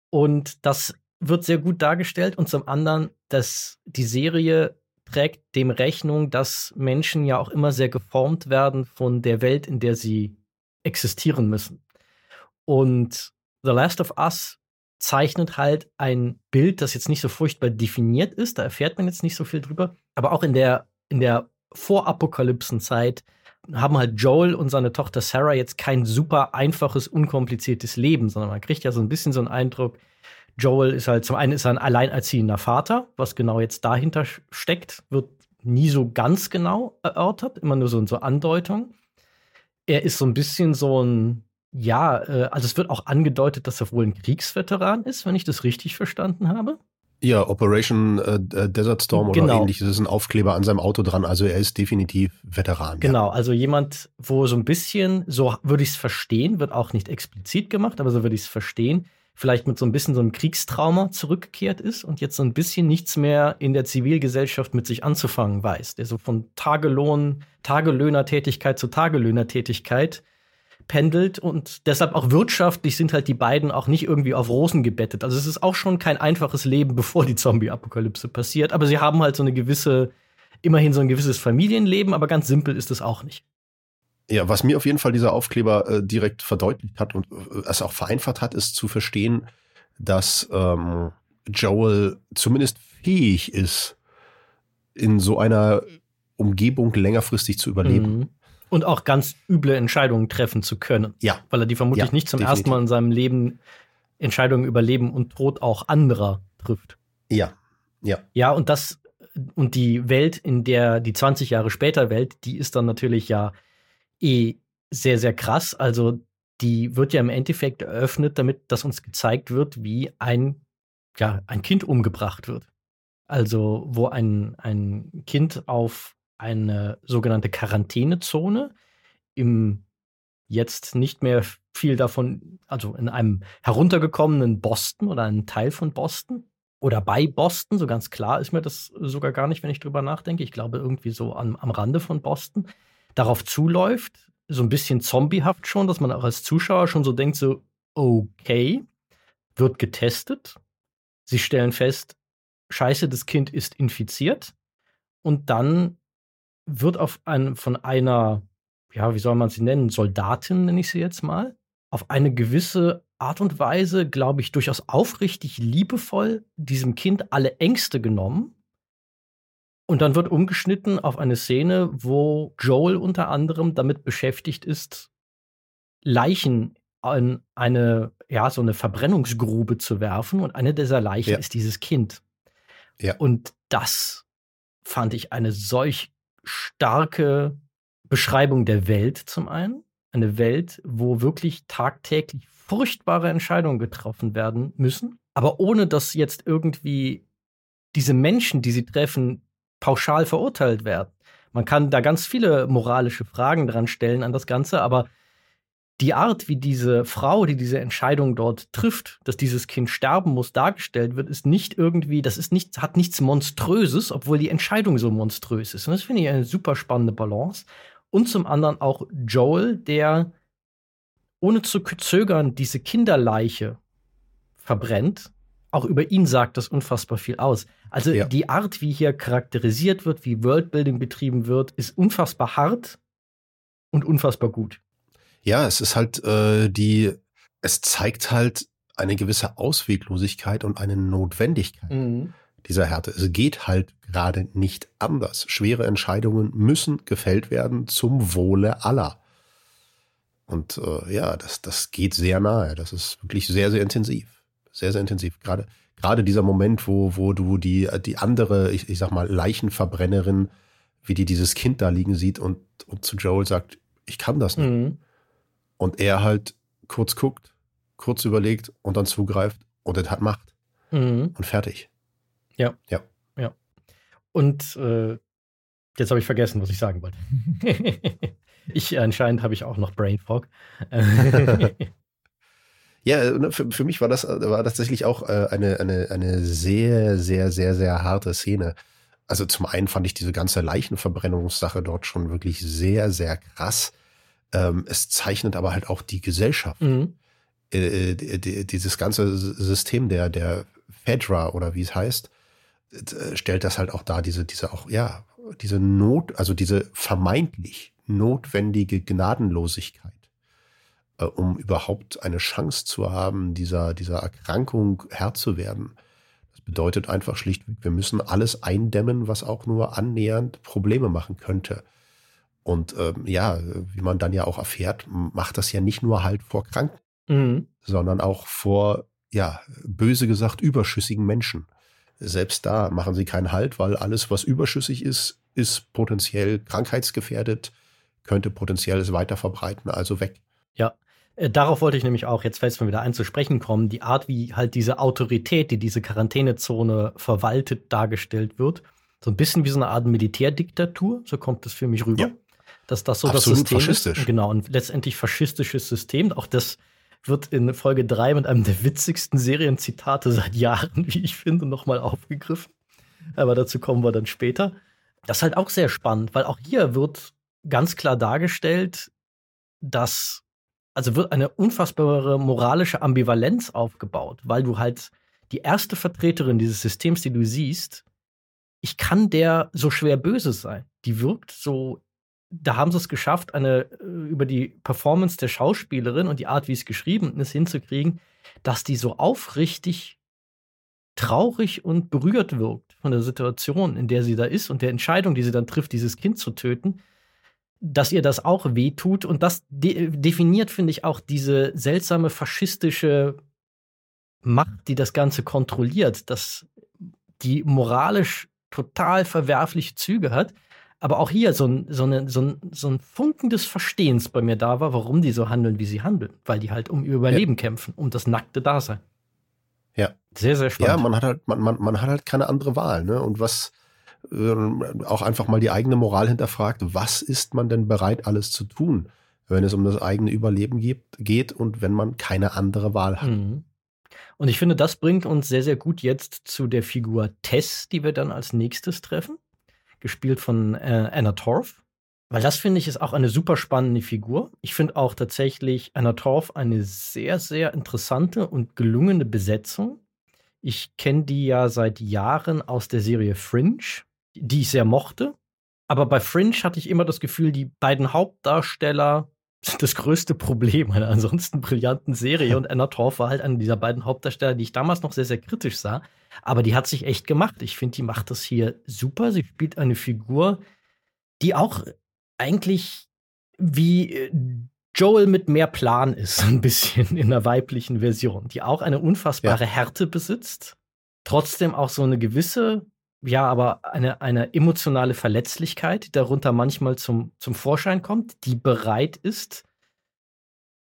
Und das wird sehr gut dargestellt. Und zum anderen, dass die Serie trägt dem Rechnung, dass Menschen ja auch immer sehr geformt werden von der Welt, in der sie existieren müssen. Und The Last of Us zeichnet halt ein Bild, das jetzt nicht so furchtbar definiert ist, da erfährt man jetzt nicht so viel drüber, aber auch in der, in der Vorapokalypsenzeit haben halt Joel und seine Tochter Sarah jetzt kein super einfaches, unkompliziertes Leben, sondern man kriegt ja so ein bisschen so einen Eindruck, Joel ist halt zum einen ist ein alleinerziehender Vater, was genau jetzt dahinter steckt, wird nie so ganz genau erörtert, immer nur so in so Andeutung. Er ist so ein bisschen so ein ja, äh, also es wird auch angedeutet, dass er wohl ein Kriegsveteran ist, wenn ich das richtig verstanden habe. Ja, Operation äh, äh Desert Storm genau. oder ähnliches ist ein Aufkleber an seinem Auto dran. Also er ist definitiv Veteran. Genau, ja. also jemand, wo so ein bisschen, so würde ich es verstehen, wird auch nicht explizit gemacht, aber so würde ich es verstehen, vielleicht mit so ein bisschen so einem Kriegstrauma zurückgekehrt ist und jetzt so ein bisschen nichts mehr in der Zivilgesellschaft mit sich anzufangen weiß, der so von Tagelohn, Tagelöhnertätigkeit zu Tagelöhnertätigkeit pendelt und deshalb auch wirtschaftlich sind halt die beiden auch nicht irgendwie auf Rosen gebettet. Also es ist auch schon kein einfaches Leben, bevor die Zombie-Apokalypse passiert, aber sie haben halt so eine gewisse, immerhin so ein gewisses Familienleben, aber ganz simpel ist es auch nicht. Ja, was mir auf jeden Fall dieser Aufkleber äh, direkt verdeutlicht hat und äh, es auch vereinfacht hat, ist zu verstehen, dass ähm, Joel zumindest fähig ist, in so einer Umgebung längerfristig zu überleben. Mhm. Und auch ganz üble Entscheidungen treffen zu können. Ja. Weil er die vermutlich ja, nicht zum definitiv. ersten Mal in seinem Leben Entscheidungen über Leben und Tod auch anderer trifft. Ja. Ja. Ja, und das, und die Welt, in der, die 20 Jahre später Welt, die ist dann natürlich ja eh sehr, sehr krass. Also, die wird ja im Endeffekt eröffnet, damit dass uns gezeigt wird, wie ein, ja, ein Kind umgebracht wird. Also, wo ein, ein Kind auf eine sogenannte Quarantänezone im jetzt nicht mehr viel davon, also in einem heruntergekommenen Boston oder einem Teil von Boston oder bei Boston, so ganz klar ist mir das sogar gar nicht, wenn ich drüber nachdenke. Ich glaube irgendwie so am, am Rande von Boston, darauf zuläuft, so ein bisschen zombiehaft schon, dass man auch als Zuschauer schon so denkt, so, okay, wird getestet. Sie stellen fest, scheiße, das Kind ist infiziert. Und dann wird auf ein, von einer, ja, wie soll man sie nennen, Soldatin, nenne ich sie jetzt mal, auf eine gewisse Art und Weise, glaube ich, durchaus aufrichtig liebevoll diesem Kind alle Ängste genommen. Und dann wird umgeschnitten auf eine Szene, wo Joel unter anderem damit beschäftigt ist, Leichen in eine, ja, so eine Verbrennungsgrube zu werfen. Und eine dieser Leichen ja. ist dieses Kind. Ja. Und das fand ich eine solch starke Beschreibung der Welt zum einen. Eine Welt, wo wirklich tagtäglich furchtbare Entscheidungen getroffen werden müssen, aber ohne dass jetzt irgendwie diese Menschen, die sie treffen, pauschal verurteilt werden. Man kann da ganz viele moralische Fragen dran stellen an das Ganze, aber die Art, wie diese Frau, die diese Entscheidung dort trifft, dass dieses Kind sterben muss, dargestellt wird, ist nicht irgendwie, das ist nicht, hat nichts Monströses, obwohl die Entscheidung so monströs ist. Und das finde ich eine super spannende Balance. Und zum anderen auch Joel, der ohne zu zögern diese Kinderleiche verbrennt. Auch über ihn sagt das unfassbar viel aus. Also ja. die Art, wie hier charakterisiert wird, wie Worldbuilding betrieben wird, ist unfassbar hart und unfassbar gut. Ja, es ist halt äh, die, es zeigt halt eine gewisse Ausweglosigkeit und eine Notwendigkeit mhm. dieser Härte. Es geht halt gerade nicht anders. Schwere Entscheidungen müssen gefällt werden zum Wohle aller. Und äh, ja, das, das geht sehr nahe. Das ist wirklich sehr, sehr intensiv. Sehr, sehr intensiv. Gerade, gerade dieser Moment, wo, wo du die, die andere, ich, ich sag mal, Leichenverbrennerin, wie die dieses Kind da liegen sieht und, und zu Joel sagt, ich kann das nicht. Mhm. Und er halt kurz guckt, kurz überlegt und dann zugreift und das hat Macht. Mhm. Und fertig. Ja. Ja. Ja. Und äh, jetzt habe ich vergessen, was ich sagen wollte. ich anscheinend habe ich auch noch Brain Fog. ja, ne, für, für mich war das war tatsächlich auch äh, eine, eine, eine sehr, sehr, sehr, sehr harte Szene. Also zum einen fand ich diese ganze Leichenverbrennungssache dort schon wirklich sehr, sehr krass. Ähm, es zeichnet aber halt auch die Gesellschaft, mhm. äh, dieses ganze System der, der Fedra oder wie es heißt, äh, stellt das halt auch da, diese, diese auch, ja, diese Not, also diese vermeintlich notwendige Gnadenlosigkeit, äh, um überhaupt eine Chance zu haben, dieser, dieser Erkrankung Herr zu werden. Das bedeutet einfach schlichtweg, wir müssen alles eindämmen, was auch nur annähernd Probleme machen könnte. Und ähm, ja, wie man dann ja auch erfährt, macht das ja nicht nur halt vor Kranken, mhm. sondern auch vor, ja, böse gesagt, überschüssigen Menschen. Selbst da machen sie keinen Halt, weil alles, was überschüssig ist, ist potenziell krankheitsgefährdet, könnte potenziell es weiter verbreiten, also weg. Ja, äh, darauf wollte ich nämlich auch, jetzt fällt es mir wieder ein, zu sprechen kommen, die Art, wie halt diese Autorität, die diese Quarantänezone verwaltet, dargestellt wird. So ein bisschen wie so eine Art Militärdiktatur, so kommt es für mich rüber. Ja. Dass das so Absolut das System faschistisch. ist. Genau, ein letztendlich faschistisches System. Auch das wird in Folge 3 mit einem der witzigsten Serienzitate seit Jahren, wie ich finde, nochmal aufgegriffen. Aber dazu kommen wir dann später. Das ist halt auch sehr spannend, weil auch hier wird ganz klar dargestellt, dass, also wird eine unfassbare moralische Ambivalenz aufgebaut, weil du halt die erste Vertreterin dieses Systems, die du siehst, ich kann der so schwer böse sein. Die wirkt so da haben sie es geschafft, eine äh, über die Performance der Schauspielerin und die Art, wie es geschrieben ist, hinzukriegen, dass die so aufrichtig traurig und berührt wirkt von der Situation, in der sie da ist und der Entscheidung, die sie dann trifft, dieses Kind zu töten, dass ihr das auch wehtut. Und das de definiert, finde ich, auch diese seltsame faschistische Macht, die das Ganze kontrolliert, dass die moralisch total verwerfliche Züge hat aber auch hier so ein, so, eine, so, ein, so ein Funken des Verstehens bei mir da war, warum die so handeln, wie sie handeln. Weil die halt um ihr Überleben ja. kämpfen, um das nackte Dasein. Ja. Sehr, sehr spannend. Ja, man hat halt, man, man, man hat halt keine andere Wahl, ne? Und was äh, auch einfach mal die eigene Moral hinterfragt, was ist man denn bereit, alles zu tun, wenn es um das eigene Überleben gibt, geht und wenn man keine andere Wahl hat. Mhm. Und ich finde, das bringt uns sehr, sehr gut jetzt zu der Figur Tess, die wir dann als nächstes treffen gespielt von äh, Anna Torf. Weil das finde ich ist auch eine super spannende Figur. Ich finde auch tatsächlich Anna Torf eine sehr, sehr interessante und gelungene Besetzung. Ich kenne die ja seit Jahren aus der Serie Fringe, die ich sehr mochte. Aber bei Fringe hatte ich immer das Gefühl, die beiden Hauptdarsteller sind das größte Problem einer ansonsten brillanten Serie. Und Anna Torf war halt einer dieser beiden Hauptdarsteller, die ich damals noch sehr, sehr kritisch sah. Aber die hat sich echt gemacht. Ich finde, die macht das hier super. Sie spielt eine Figur, die auch eigentlich wie äh, Joel mit mehr Plan ist, ein bisschen in der weiblichen Version, die auch eine unfassbare ja. Härte besitzt, trotzdem auch so eine gewisse, ja, aber eine, eine emotionale Verletzlichkeit, die darunter manchmal zum, zum Vorschein kommt, die bereit ist,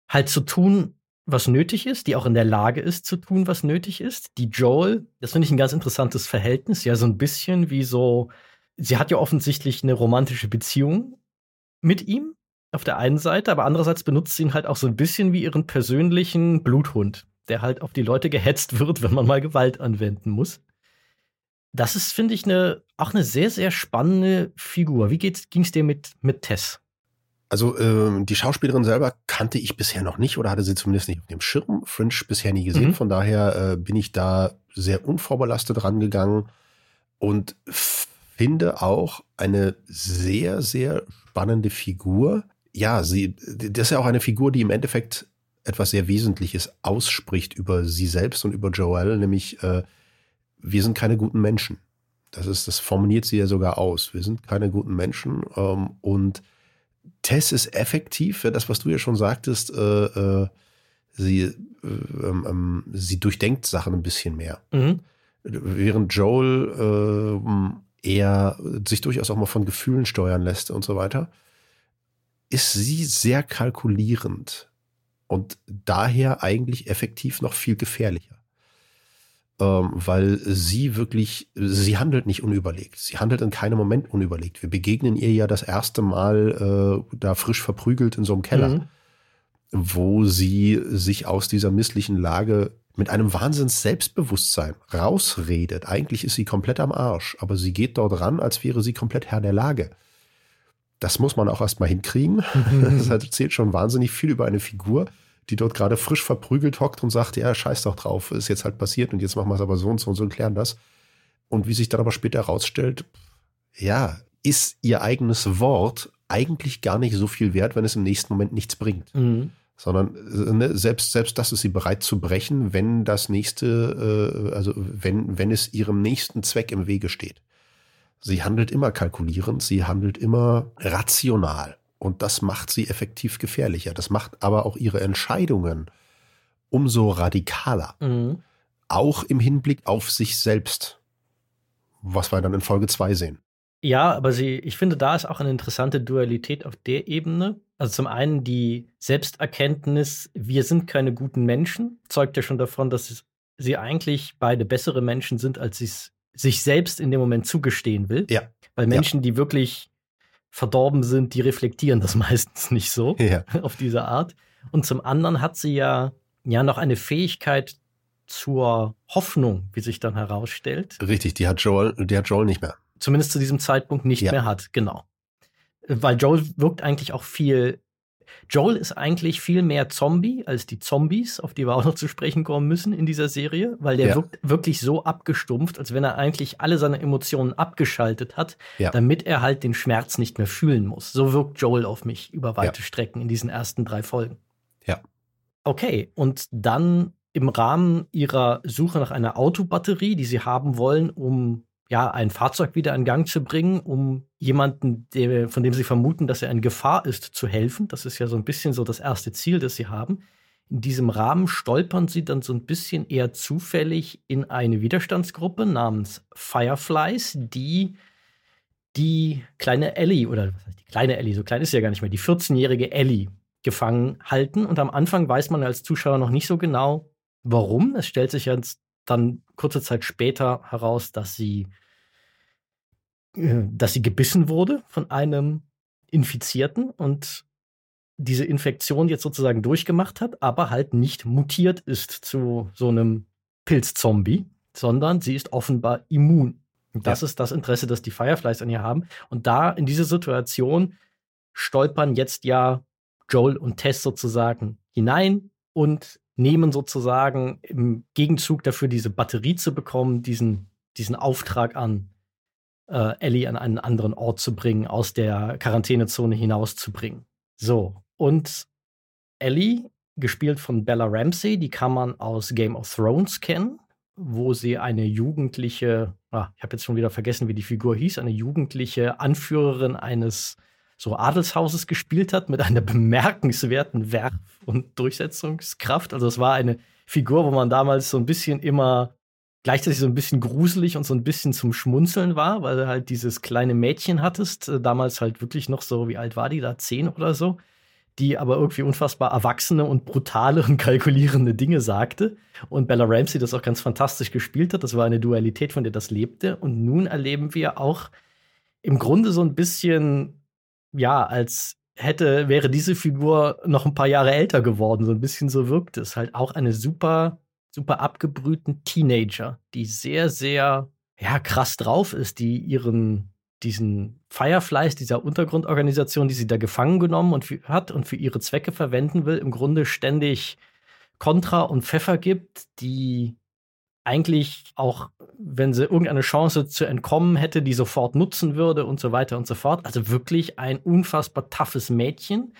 halt zu tun, was nötig ist, die auch in der Lage ist zu tun, was nötig ist. Die Joel, das finde ich ein ganz interessantes Verhältnis, ja, so ein bisschen wie so, sie hat ja offensichtlich eine romantische Beziehung mit ihm auf der einen Seite, aber andererseits benutzt sie ihn halt auch so ein bisschen wie ihren persönlichen Bluthund, der halt auf die Leute gehetzt wird, wenn man mal Gewalt anwenden muss. Das ist, finde ich, eine, auch eine sehr, sehr spannende Figur. Wie ging es dir mit, mit Tess? Also ähm, die Schauspielerin selber kannte ich bisher noch nicht oder hatte sie zumindest nicht auf dem Schirm. Fringe bisher nie gesehen. Mhm. Von daher äh, bin ich da sehr unvorbelastet rangegangen und finde auch eine sehr, sehr spannende Figur. Ja, sie, das ist ja auch eine Figur, die im Endeffekt etwas sehr Wesentliches ausspricht über sie selbst und über Joel, nämlich äh, wir sind keine guten Menschen. Das ist, das formuliert sie ja sogar aus. Wir sind keine guten Menschen ähm, und Tess ist effektiv, das, was du ja schon sagtest, äh, äh, sie, äh, ähm, ähm, sie durchdenkt Sachen ein bisschen mehr. Mhm. Während Joel äh, eher sich durchaus auch mal von Gefühlen steuern lässt und so weiter, ist sie sehr kalkulierend und daher eigentlich effektiv noch viel gefährlicher ähm, weil sie wirklich, sie handelt nicht unüberlegt. Sie handelt in keinem Moment unüberlegt. Wir begegnen ihr ja das erste Mal äh, da frisch verprügelt in so einem Keller, mhm. wo sie sich aus dieser misslichen Lage mit einem Wahnsinns Selbstbewusstsein rausredet. Eigentlich ist sie komplett am Arsch, aber sie geht dort ran, als wäre sie komplett Herr der Lage. Das muss man auch erstmal hinkriegen. Mhm. Das erzählt schon wahnsinnig viel über eine Figur, die dort gerade frisch verprügelt hockt und sagt, ja, scheiß doch drauf, ist jetzt halt passiert und jetzt machen wir es aber so und so und so und klären das. Und wie sich dann aber später herausstellt, ja, ist ihr eigenes Wort eigentlich gar nicht so viel wert, wenn es im nächsten Moment nichts bringt. Mhm. Sondern äh, ne, selbst, selbst das ist sie bereit zu brechen, wenn das nächste, äh, also wenn, wenn es ihrem nächsten Zweck im Wege steht. Sie handelt immer kalkulierend, sie handelt immer rational. Und das macht sie effektiv gefährlicher. Das macht aber auch ihre Entscheidungen umso radikaler. Mhm. Auch im Hinblick auf sich selbst. Was wir dann in Folge 2 sehen. Ja, aber sie, ich finde, da ist auch eine interessante Dualität auf der Ebene. Also zum einen die Selbsterkenntnis, wir sind keine guten Menschen, zeugt ja schon davon, dass sie eigentlich beide bessere Menschen sind, als sie es sich selbst in dem Moment zugestehen will. Ja. Weil Menschen, ja. die wirklich verdorben sind, die reflektieren das meistens nicht so ja. auf diese Art. Und zum anderen hat sie ja, ja noch eine Fähigkeit zur Hoffnung, wie sich dann herausstellt. Richtig, die hat Joel, die hat Joel nicht mehr. Zumindest zu diesem Zeitpunkt nicht ja. mehr hat, genau. Weil Joel wirkt eigentlich auch viel Joel ist eigentlich viel mehr Zombie als die Zombies, auf die wir auch noch zu sprechen kommen müssen in dieser Serie, weil der ja. wirkt wirklich so abgestumpft, als wenn er eigentlich alle seine Emotionen abgeschaltet hat, ja. damit er halt den Schmerz nicht mehr fühlen muss. So wirkt Joel auf mich über weite ja. Strecken in diesen ersten drei Folgen. Ja. Okay, und dann im Rahmen ihrer Suche nach einer Autobatterie, die sie haben wollen, um ja, ein Fahrzeug wieder in Gang zu bringen, um jemanden, der, von dem sie vermuten, dass er in Gefahr ist, zu helfen. Das ist ja so ein bisschen so das erste Ziel, das sie haben. In diesem Rahmen stolpern sie dann so ein bisschen eher zufällig in eine Widerstandsgruppe namens Fireflies, die die kleine Ellie, oder was heißt die kleine Ellie, so klein ist sie ja gar nicht mehr, die 14-jährige Ellie gefangen halten. Und am Anfang weiß man als Zuschauer noch nicht so genau, warum. Es stellt sich jetzt dann kurze Zeit später heraus, dass sie, dass sie gebissen wurde von einem Infizierten und diese Infektion jetzt sozusagen durchgemacht hat, aber halt nicht mutiert ist zu so einem Pilzzombie, sondern sie ist offenbar immun. Und das ja. ist das Interesse, das die Fireflies an ihr haben. Und da in diese Situation stolpern jetzt ja Joel und Tess sozusagen hinein und nehmen sozusagen im Gegenzug dafür, diese Batterie zu bekommen, diesen, diesen Auftrag an, äh, Ellie an einen anderen Ort zu bringen, aus der Quarantänezone hinauszubringen. So, und Ellie, gespielt von Bella Ramsey, die kann man aus Game of Thrones kennen, wo sie eine jugendliche, ah, ich habe jetzt schon wieder vergessen, wie die Figur hieß, eine jugendliche Anführerin eines so Adelshauses gespielt hat mit einer bemerkenswerten Werf- und Durchsetzungskraft. Also es war eine Figur, wo man damals so ein bisschen immer gleichzeitig so ein bisschen gruselig und so ein bisschen zum Schmunzeln war, weil du halt dieses kleine Mädchen hattest, äh, damals halt wirklich noch so, wie alt war die da, zehn oder so, die aber irgendwie unfassbar erwachsene und brutale und kalkulierende Dinge sagte. Und Bella Ramsey das auch ganz fantastisch gespielt hat. Das war eine Dualität, von der das lebte. Und nun erleben wir auch im Grunde so ein bisschen ja, als hätte, wäre diese Figur noch ein paar Jahre älter geworden. So ein bisschen so wirkt es. Halt auch eine super, super abgebrühten Teenager, die sehr, sehr, ja, krass drauf ist, die ihren, diesen Fireflies, dieser Untergrundorganisation, die sie da gefangen genommen und für, hat und für ihre Zwecke verwenden will, im Grunde ständig Kontra und Pfeffer gibt, die eigentlich auch, wenn sie irgendeine Chance zu entkommen hätte, die sofort nutzen würde und so weiter und so fort. Also wirklich ein unfassbar toughes Mädchen,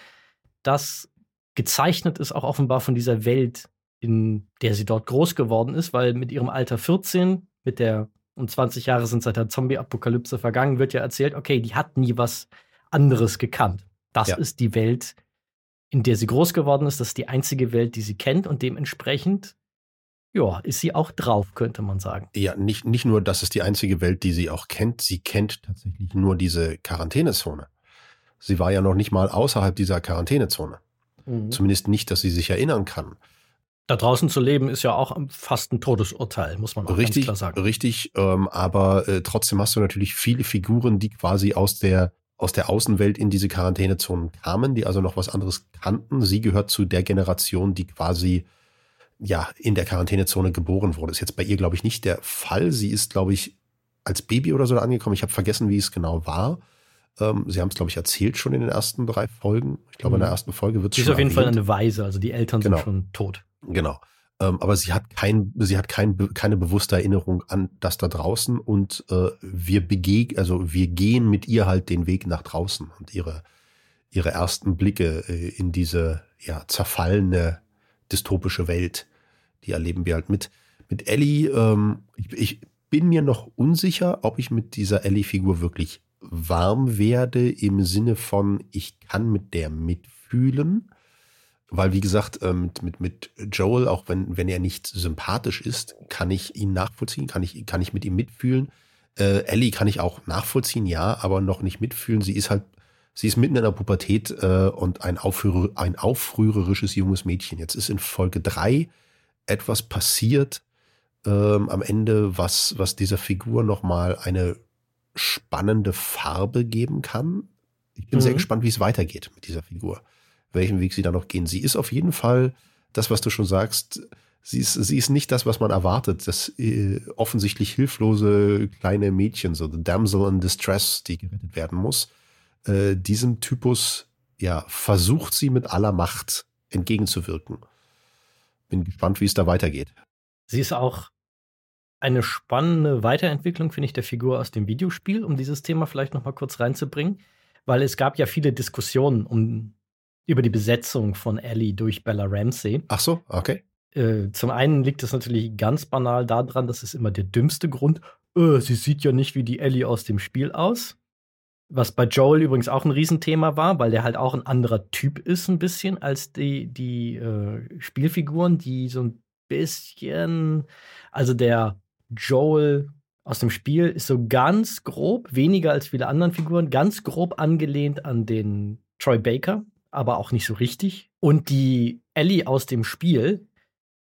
das gezeichnet ist auch offenbar von dieser Welt, in der sie dort groß geworden ist, weil mit ihrem Alter 14, mit der und 20 Jahre sind seit der Zombie-Apokalypse vergangen, wird ja erzählt, okay, die hat nie was anderes gekannt. Das ja. ist die Welt, in der sie groß geworden ist. Das ist die einzige Welt, die sie kennt und dementsprechend ja, ist sie auch drauf, könnte man sagen. Ja, nicht, nicht nur, das ist die einzige Welt, die sie auch kennt. Sie kennt tatsächlich nur diese Quarantänezone. Sie war ja noch nicht mal außerhalb dieser Quarantänezone. Mhm. Zumindest nicht, dass sie sich erinnern kann. Da draußen zu leben ist ja auch fast ein Todesurteil, muss man auch richtig, ganz klar sagen. Richtig, ähm, aber äh, trotzdem hast du natürlich viele Figuren, die quasi aus der aus der Außenwelt in diese Quarantänezonen kamen, die also noch was anderes kannten. Sie gehört zu der Generation, die quasi ja, in der Quarantänezone geboren wurde. Ist jetzt bei ihr, glaube ich, nicht der Fall. Sie ist, glaube ich, als Baby oder so angekommen. Ich habe vergessen, wie es genau war. Ähm, sie haben es, glaube ich, erzählt schon in den ersten drei Folgen. Ich glaube, in der mhm. ersten Folge wird es schon. ist auf jeden erwähnt. Fall eine Weise, also die Eltern genau. sind schon tot. Genau. Ähm, aber sie hat kein, sie hat kein, keine bewusste Erinnerung an das da draußen und äh, wir begeg, also wir gehen mit ihr halt den Weg nach draußen und ihre, ihre ersten Blicke äh, in diese ja, zerfallene dystopische Welt, die erleben wir halt mit. Mit Ellie, ähm, ich, ich bin mir noch unsicher, ob ich mit dieser Ellie-Figur wirklich warm werde im Sinne von, ich kann mit der mitfühlen. Weil, wie gesagt, äh, mit, mit, mit Joel, auch wenn, wenn er nicht sympathisch ist, kann ich ihn nachvollziehen, kann ich, kann ich mit ihm mitfühlen. Äh, Ellie kann ich auch nachvollziehen, ja, aber noch nicht mitfühlen. Sie ist halt, sie ist mitten in der Pubertät äh, und ein, aufrühr, ein aufrührerisches junges Mädchen. Jetzt ist in Folge drei etwas passiert ähm, am Ende, was, was dieser Figur nochmal eine spannende Farbe geben kann. Ich bin mhm. sehr gespannt, wie es weitergeht mit dieser Figur. Welchen Weg sie da noch gehen. Sie ist auf jeden Fall das, was du schon sagst. Sie ist, sie ist nicht das, was man erwartet. Das äh, offensichtlich hilflose kleine Mädchen, so the damsel in distress, die gerettet werden muss. Äh, diesem Typus, ja, versucht sie mit aller Macht entgegenzuwirken. Bin gespannt, wie es da weitergeht. Sie ist auch eine spannende Weiterentwicklung, finde ich, der Figur aus dem Videospiel, um dieses Thema vielleicht noch mal kurz reinzubringen. Weil es gab ja viele Diskussionen um, über die Besetzung von Ellie durch Bella Ramsey. Ach so, okay. Äh, zum einen liegt es natürlich ganz banal daran, das ist immer der dümmste Grund. Äh, sie sieht ja nicht wie die Ellie aus dem Spiel aus. Was bei Joel übrigens auch ein Riesenthema war, weil der halt auch ein anderer Typ ist, ein bisschen, als die, die äh, Spielfiguren, die so ein bisschen, also der Joel aus dem Spiel ist so ganz grob, weniger als viele anderen Figuren, ganz grob angelehnt an den Troy Baker, aber auch nicht so richtig. Und die Ellie aus dem Spiel,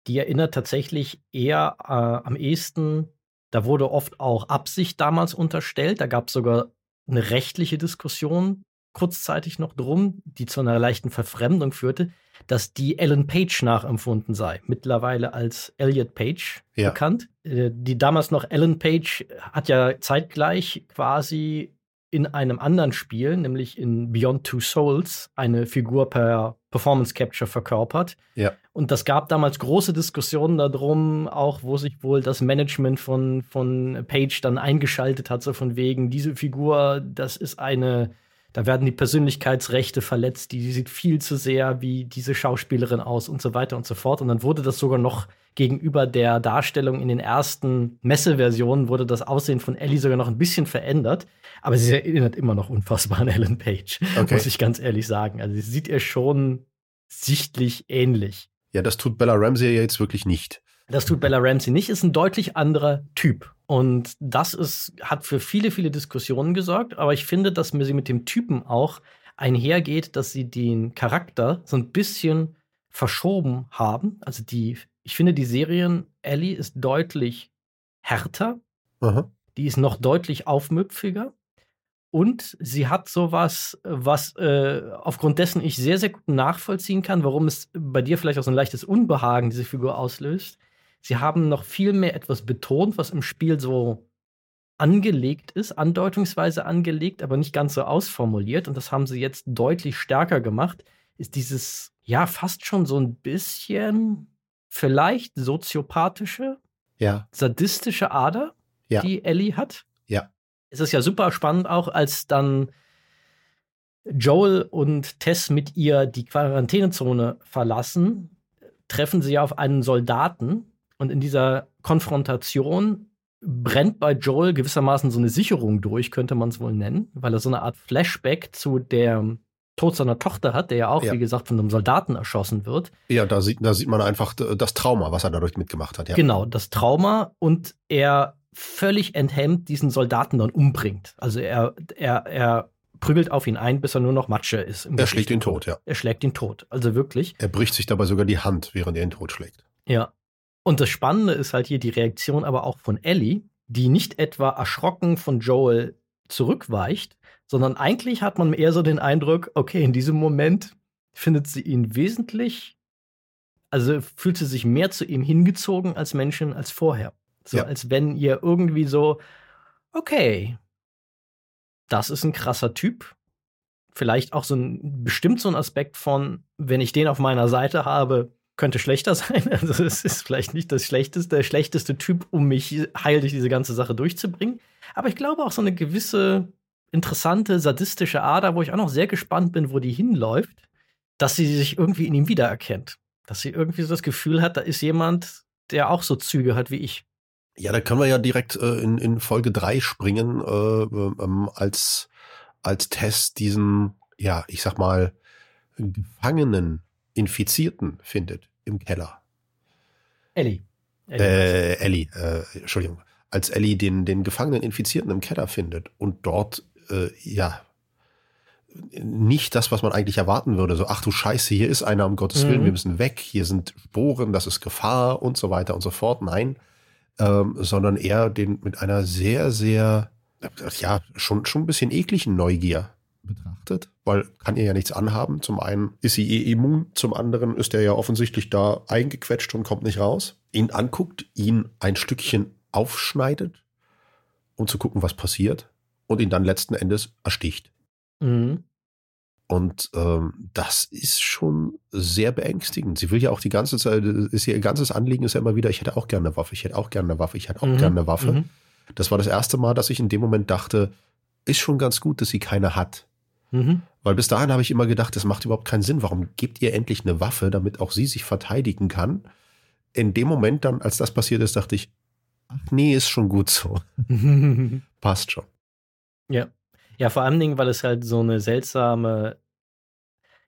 die erinnert tatsächlich eher äh, am ehesten, da wurde oft auch Absicht damals unterstellt. Da gab es sogar eine rechtliche Diskussion kurzzeitig noch drum, die zu einer leichten Verfremdung führte dass die Ellen Page nachempfunden sei, mittlerweile als Elliot Page ja. bekannt. Äh, die damals noch Ellen Page hat ja zeitgleich quasi in einem anderen Spiel, nämlich in Beyond Two Souls, eine Figur per Performance Capture verkörpert. Ja. Und das gab damals große Diskussionen darum, auch wo sich wohl das Management von, von Page dann eingeschaltet hat, so von wegen, diese Figur, das ist eine da werden die Persönlichkeitsrechte verletzt, die sieht viel zu sehr wie diese Schauspielerin aus und so weiter und so fort. Und dann wurde das sogar noch gegenüber der Darstellung in den ersten Messeversionen wurde das Aussehen von Ellie sogar noch ein bisschen verändert. Aber sie erinnert immer noch unfassbar an Ellen Page, okay. muss ich ganz ehrlich sagen. Also sie sieht ihr schon sichtlich ähnlich. Ja, das tut Bella Ramsey ja jetzt wirklich nicht. Das tut Bella Ramsey nicht, ist ein deutlich anderer Typ. Und das ist, hat für viele, viele Diskussionen gesorgt. Aber ich finde, dass sie mit dem Typen auch einhergeht, dass sie den Charakter so ein bisschen verschoben haben. Also die, ich finde, die Serien Ellie ist deutlich härter. Aha. Die ist noch deutlich aufmüpfiger. Und sie hat sowas, was äh, aufgrund dessen ich sehr, sehr gut nachvollziehen kann, warum es bei dir vielleicht auch so ein leichtes Unbehagen diese Figur auslöst. Sie haben noch viel mehr etwas betont, was im Spiel so angelegt ist, andeutungsweise angelegt, aber nicht ganz so ausformuliert. Und das haben sie jetzt deutlich stärker gemacht. Ist dieses, ja, fast schon so ein bisschen vielleicht soziopathische, ja. sadistische Ader, ja. die Ellie hat. Ja. Es ist ja super spannend auch, als dann Joel und Tess mit ihr die Quarantänezone verlassen, treffen sie auf einen Soldaten, und in dieser Konfrontation brennt bei Joel gewissermaßen so eine Sicherung durch, könnte man es wohl nennen, weil er so eine Art Flashback zu der Tod seiner Tochter hat, der ja auch, ja. wie gesagt, von einem Soldaten erschossen wird. Ja, da sieht, da sieht man einfach das Trauma, was er dadurch mitgemacht hat. Ja. Genau, das Trauma und er völlig enthemmt diesen Soldaten dann umbringt. Also er, er, er prügelt auf ihn ein, bis er nur noch Matsche ist. Er schlägt ihn tot, ja. Er schlägt ihn tot, also wirklich. Er bricht sich dabei sogar die Hand, während er ihn tot schlägt. Ja, und das Spannende ist halt hier die Reaktion aber auch von Ellie, die nicht etwa erschrocken von Joel zurückweicht, sondern eigentlich hat man eher so den Eindruck, okay, in diesem Moment findet sie ihn wesentlich, also fühlt sie sich mehr zu ihm hingezogen als Menschen als vorher. So ja. als wenn ihr irgendwie so, okay, das ist ein krasser Typ. Vielleicht auch so ein, bestimmt so ein Aspekt von, wenn ich den auf meiner Seite habe, könnte schlechter sein. Also es ist vielleicht nicht das schlechteste, der schlechteste Typ, um mich heil durch diese ganze Sache durchzubringen. Aber ich glaube auch so eine gewisse interessante, sadistische Ader, wo ich auch noch sehr gespannt bin, wo die hinläuft, dass sie sich irgendwie in ihm wiedererkennt. Dass sie irgendwie so das Gefühl hat, da ist jemand, der auch so Züge hat wie ich. Ja, da können wir ja direkt äh, in, in Folge 3 springen, äh, ähm, als, als Tess diesen, ja, ich sag mal, Gefangenen, Infizierten findet im Keller. Ellie. Ellie, äh, Ellie äh, Entschuldigung. Als Ellie den, den Gefangenen Infizierten im Keller findet und dort, äh, ja, nicht das, was man eigentlich erwarten würde. So, ach du Scheiße, hier ist einer, um Gottes Willen, mhm. wir müssen weg, hier sind Sporen, das ist Gefahr und so weiter und so fort. Nein, ähm, sondern eher den mit einer sehr, sehr, ja, schon, schon ein bisschen ekligen Neugier betrachtet, weil kann ihr ja nichts anhaben. Zum einen ist sie eh immun, zum anderen ist er ja offensichtlich da eingequetscht und kommt nicht raus. Ihn anguckt, ihn ein Stückchen aufschneidet, um zu gucken, was passiert und ihn dann letzten Endes ersticht. Mhm. Und ähm, das ist schon sehr beängstigend. Sie will ja auch die ganze Zeit, ist ihr ganzes Anliegen ist ja immer wieder, ich hätte auch gerne eine Waffe, ich hätte auch gerne eine Waffe, ich hätte auch mhm. gerne eine Waffe. Mhm. Das war das erste Mal, dass ich in dem Moment dachte, ist schon ganz gut, dass sie keine hat. Mhm. Weil bis dahin habe ich immer gedacht, das macht überhaupt keinen Sinn. Warum gebt ihr endlich eine Waffe, damit auch sie sich verteidigen kann? In dem Moment dann, als das passiert ist, dachte ich, ach nee, ist schon gut so. Passt schon. Ja. Ja, vor allen Dingen, weil es halt so eine seltsame,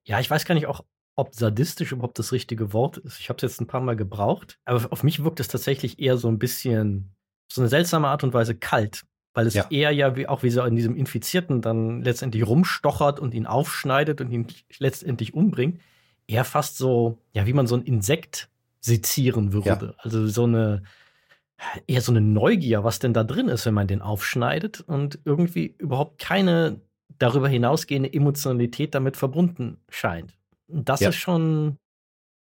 ja, ich weiß gar nicht auch, ob sadistisch überhaupt das richtige Wort ist. Ich habe es jetzt ein paar Mal gebraucht, aber auf mich wirkt es tatsächlich eher so ein bisschen, so eine seltsame Art und Weise kalt, weil es ja. eher ja wie, auch wie so in diesem Infizierten dann letztendlich rumstochert und ihn aufschneidet und ihn letztendlich umbringt. Eher fast so, ja, wie man so ein Insekt sezieren würde. Ja. Also so eine, eher so eine Neugier, was denn da drin ist, wenn man den aufschneidet und irgendwie überhaupt keine darüber hinausgehende Emotionalität damit verbunden scheint. Das ja. ist schon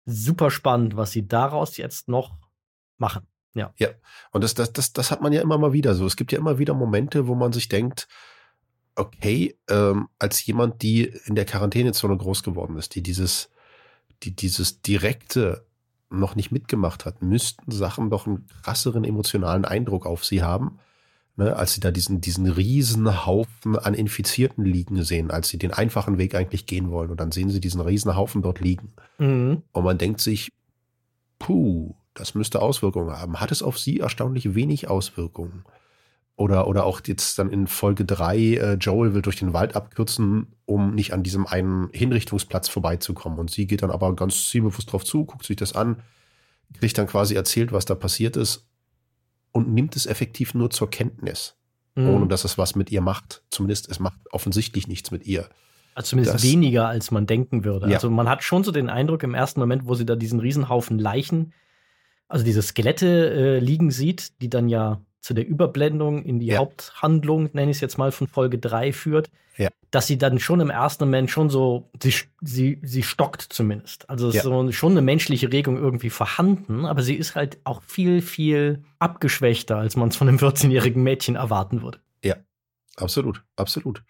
super spannend, was sie daraus jetzt noch machen. Ja. Ja. Und das, das, das, das hat man ja immer mal wieder so. Es gibt ja immer wieder Momente, wo man sich denkt, okay, ähm, als jemand, die in der Quarantänezone groß geworden ist, die dieses, die dieses direkte noch nicht mitgemacht hat, müssten Sachen doch einen krasseren emotionalen Eindruck auf sie haben, ne, als sie da diesen, diesen Riesenhaufen an Infizierten liegen sehen, als sie den einfachen Weg eigentlich gehen wollen. Und dann sehen sie diesen Riesenhaufen dort liegen. Mhm. Und man denkt sich, puh, das müsste Auswirkungen haben. Hat es auf sie erstaunlich wenig Auswirkungen? Oder, oder auch jetzt dann in Folge 3, äh, Joel will durch den Wald abkürzen, um nicht an diesem einen Hinrichtungsplatz vorbeizukommen. Und sie geht dann aber ganz zielbewusst drauf zu, guckt sich das an, kriegt dann quasi erzählt, was da passiert ist und nimmt es effektiv nur zur Kenntnis, mhm. ohne dass es was mit ihr macht. Zumindest es macht offensichtlich nichts mit ihr. Also zumindest das, weniger, als man denken würde. Ja. Also man hat schon so den Eindruck im ersten Moment, wo sie da diesen Riesenhaufen Leichen, also diese Skelette äh, liegen sieht, die dann ja zu der Überblendung in die ja. Haupthandlung, nenne ich es jetzt mal, von Folge 3 führt, ja. dass sie dann schon im ersten Moment schon so, sie, sie, sie stockt zumindest. Also ja. so schon eine menschliche Regung irgendwie vorhanden, aber sie ist halt auch viel, viel abgeschwächter, als man es von einem 14-jährigen Mädchen erwarten würde. Ja, absolut, absolut.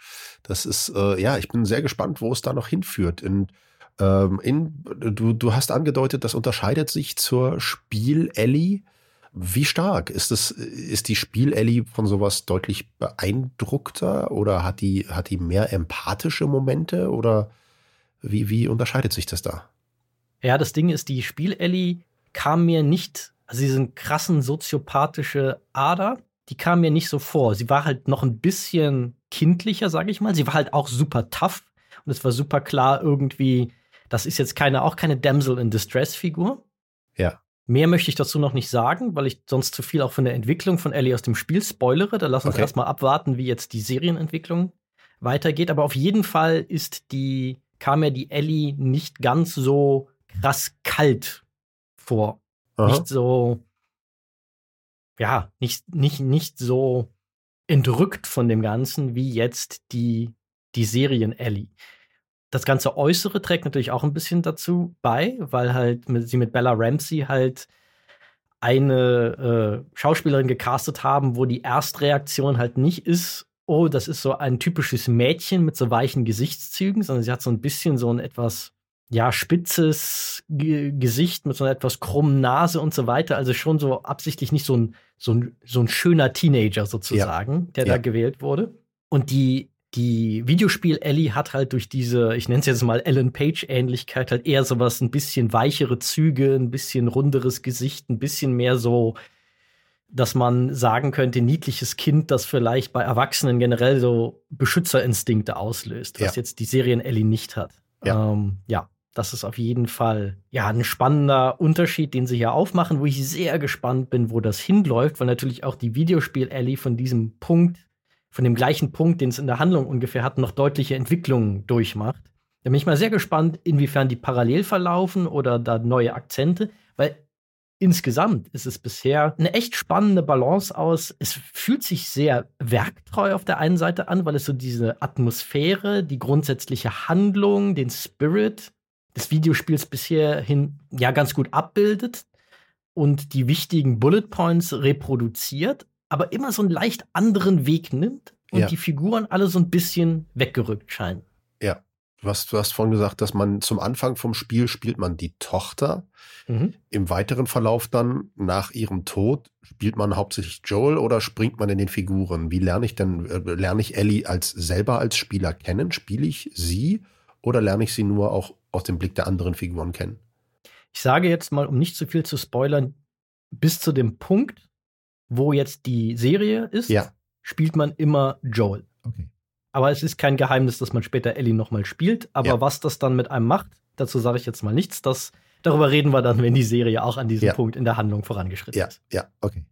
Das ist, äh, ja, ich bin sehr gespannt, wo es da noch hinführt. In, ähm, in, du, du hast angedeutet, das unterscheidet sich zur Spiel-Ellie wie stark? Ist das, ist die Spiel-Ellie von sowas deutlich beeindruckter oder hat die, hat die mehr empathische Momente oder wie, wie unterscheidet sich das da? Ja, das Ding ist, die Spiel-Ellie kam mir nicht, also diese krassen soziopathische Ader, die kam mir nicht so vor. Sie war halt noch ein bisschen kindlicher, sage ich mal. Sie war halt auch super tough und es war super klar irgendwie, das ist jetzt keine, auch keine Damsel in Distress Figur. Mehr möchte ich dazu noch nicht sagen, weil ich sonst zu viel auch von der Entwicklung von Ellie aus dem Spiel spoilere. Da lass uns okay. erstmal abwarten, wie jetzt die Serienentwicklung weitergeht. Aber auf jeden Fall ist die, kam mir die Ellie nicht ganz so krass kalt vor. Aha. Nicht so, ja, nicht, nicht, nicht so entrückt von dem Ganzen wie jetzt die, die Serien-Ellie. Das ganze Äußere trägt natürlich auch ein bisschen dazu bei, weil halt sie mit Bella Ramsey halt eine äh, Schauspielerin gecastet haben, wo die Erstreaktion halt nicht ist, oh, das ist so ein typisches Mädchen mit so weichen Gesichtszügen, sondern sie hat so ein bisschen so ein etwas, ja, spitzes G Gesicht mit so einer etwas krummen Nase und so weiter. Also schon so absichtlich nicht so ein, so ein, so ein schöner Teenager sozusagen, ja. der ja. da gewählt wurde. Und die, die Videospiel-Ellie hat halt durch diese, ich nenne es jetzt mal Ellen Page-Ähnlichkeit, halt eher sowas, ein bisschen weichere Züge, ein bisschen runderes Gesicht, ein bisschen mehr so dass man sagen könnte, niedliches Kind, das vielleicht bei Erwachsenen generell so Beschützerinstinkte auslöst, was ja. jetzt die Serien Ellie nicht hat. Ja. Ähm, ja, das ist auf jeden Fall ja ein spannender Unterschied, den sie hier aufmachen, wo ich sehr gespannt bin, wo das hinläuft, weil natürlich auch die Videospiel-Ellie von diesem Punkt, von dem gleichen Punkt, den es in der Handlung ungefähr hat, noch deutliche Entwicklungen durchmacht. Da bin ich mal sehr gespannt, inwiefern die parallel verlaufen oder da neue Akzente, weil insgesamt ist es bisher eine echt spannende Balance aus. Es fühlt sich sehr werktreu auf der einen Seite an, weil es so diese Atmosphäre, die grundsätzliche Handlung, den Spirit des Videospiels bisher hin ja ganz gut abbildet und die wichtigen Bullet Points reproduziert, aber immer so einen leicht anderen Weg nimmt und ja. die Figuren alle so ein bisschen weggerückt scheinen. Ja. Du hast, du hast vorhin gesagt, dass man zum Anfang vom Spiel spielt man die Tochter. Mhm. Im weiteren Verlauf dann, nach ihrem Tod, spielt man hauptsächlich Joel oder springt man in den Figuren? Wie lerne ich denn, äh, lerne ich Ellie als selber als Spieler kennen? Spiele ich sie oder lerne ich sie nur auch aus dem Blick der anderen Figuren kennen? Ich sage jetzt mal, um nicht zu viel zu spoilern, bis zu dem Punkt, wo jetzt die Serie ist, ja. spielt man immer Joel. Okay. Aber es ist kein Geheimnis, dass man später Ellie nochmal spielt. Aber ja. was das dann mit einem macht, dazu sage ich jetzt mal nichts. Das, darüber reden wir dann, wenn die Serie auch an diesem ja. Punkt in der Handlung vorangeschritten ja. ist. Ja, okay.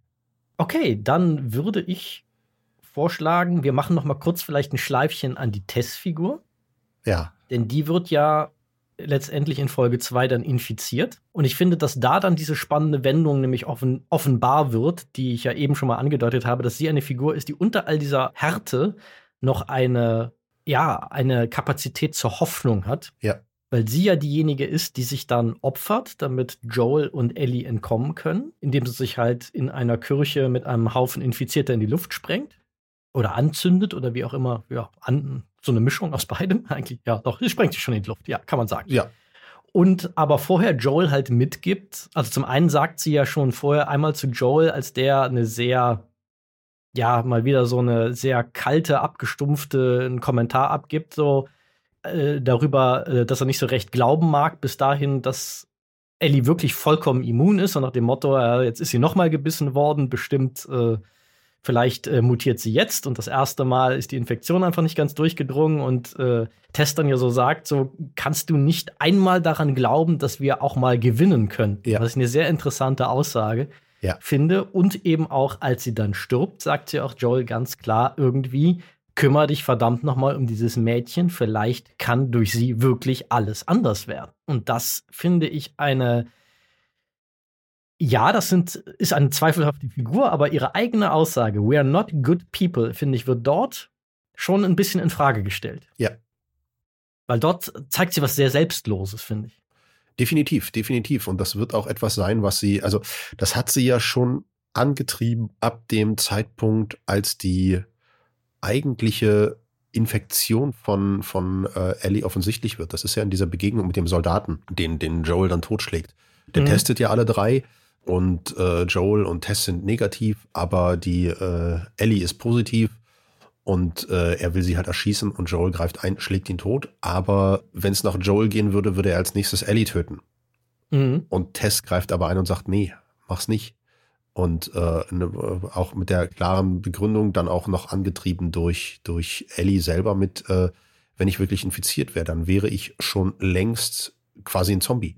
Okay, dann würde ich vorschlagen, wir machen noch mal kurz vielleicht ein Schleifchen an die Testfigur. Ja. Denn die wird ja letztendlich in Folge 2 dann infiziert. Und ich finde, dass da dann diese spannende Wendung nämlich offen, offenbar wird, die ich ja eben schon mal angedeutet habe, dass sie eine Figur ist, die unter all dieser Härte noch eine, ja, eine Kapazität zur Hoffnung hat. Ja. Weil sie ja diejenige ist, die sich dann opfert, damit Joel und Ellie entkommen können, indem sie sich halt in einer Kirche mit einem Haufen Infizierter in die Luft sprengt oder anzündet oder wie auch immer, ja, an, so eine Mischung aus beidem eigentlich. Ja, doch, sie sprengt sich schon in die Luft, ja, kann man sagen. Ja. Und aber vorher Joel halt mitgibt, also zum einen sagt sie ja schon vorher einmal zu Joel, als der eine sehr ja, mal wieder so eine sehr kalte, abgestumpfte einen Kommentar abgibt, so äh, darüber, äh, dass er nicht so recht glauben mag, bis dahin, dass Ellie wirklich vollkommen immun ist und nach dem Motto, äh, jetzt ist sie noch mal gebissen worden, bestimmt vielleicht äh, mutiert sie jetzt und das erste Mal ist die Infektion einfach nicht ganz durchgedrungen und äh, Test dann ja so sagt, so kannst du nicht einmal daran glauben, dass wir auch mal gewinnen können. Ja. Das ist eine sehr interessante Aussage ja. finde. Und eben auch, als sie dann stirbt, sagt sie auch Joel ganz klar irgendwie, kümmere dich verdammt nochmal um dieses Mädchen. Vielleicht kann durch sie wirklich alles anders werden. Und das finde ich eine, ja, das sind, ist eine zweifelhafte Figur, aber ihre eigene Aussage, we are not good people, finde ich, wird dort schon ein bisschen in Frage gestellt. Ja. Weil dort zeigt sie was sehr Selbstloses, finde ich. Definitiv, definitiv. Und das wird auch etwas sein, was sie, also das hat sie ja schon angetrieben ab dem Zeitpunkt, als die eigentliche Infektion von, von äh, Ellie offensichtlich wird. Das ist ja in dieser Begegnung mit dem Soldaten, den, den Joel dann totschlägt. Der mhm. testet ja alle drei und äh, Joel und Tess sind negativ, aber die äh, Ellie ist positiv und äh, er will sie halt erschießen und Joel greift ein, schlägt ihn tot. Aber wenn es nach Joel gehen würde, würde er als nächstes Ellie töten. Mhm. Und Tess greift aber ein und sagt, nee, mach's nicht. Und äh, ne, auch mit der klaren Begründung dann auch noch angetrieben durch, durch Ellie selber mit, äh, wenn ich wirklich infiziert wäre, dann wäre ich schon längst quasi ein Zombie.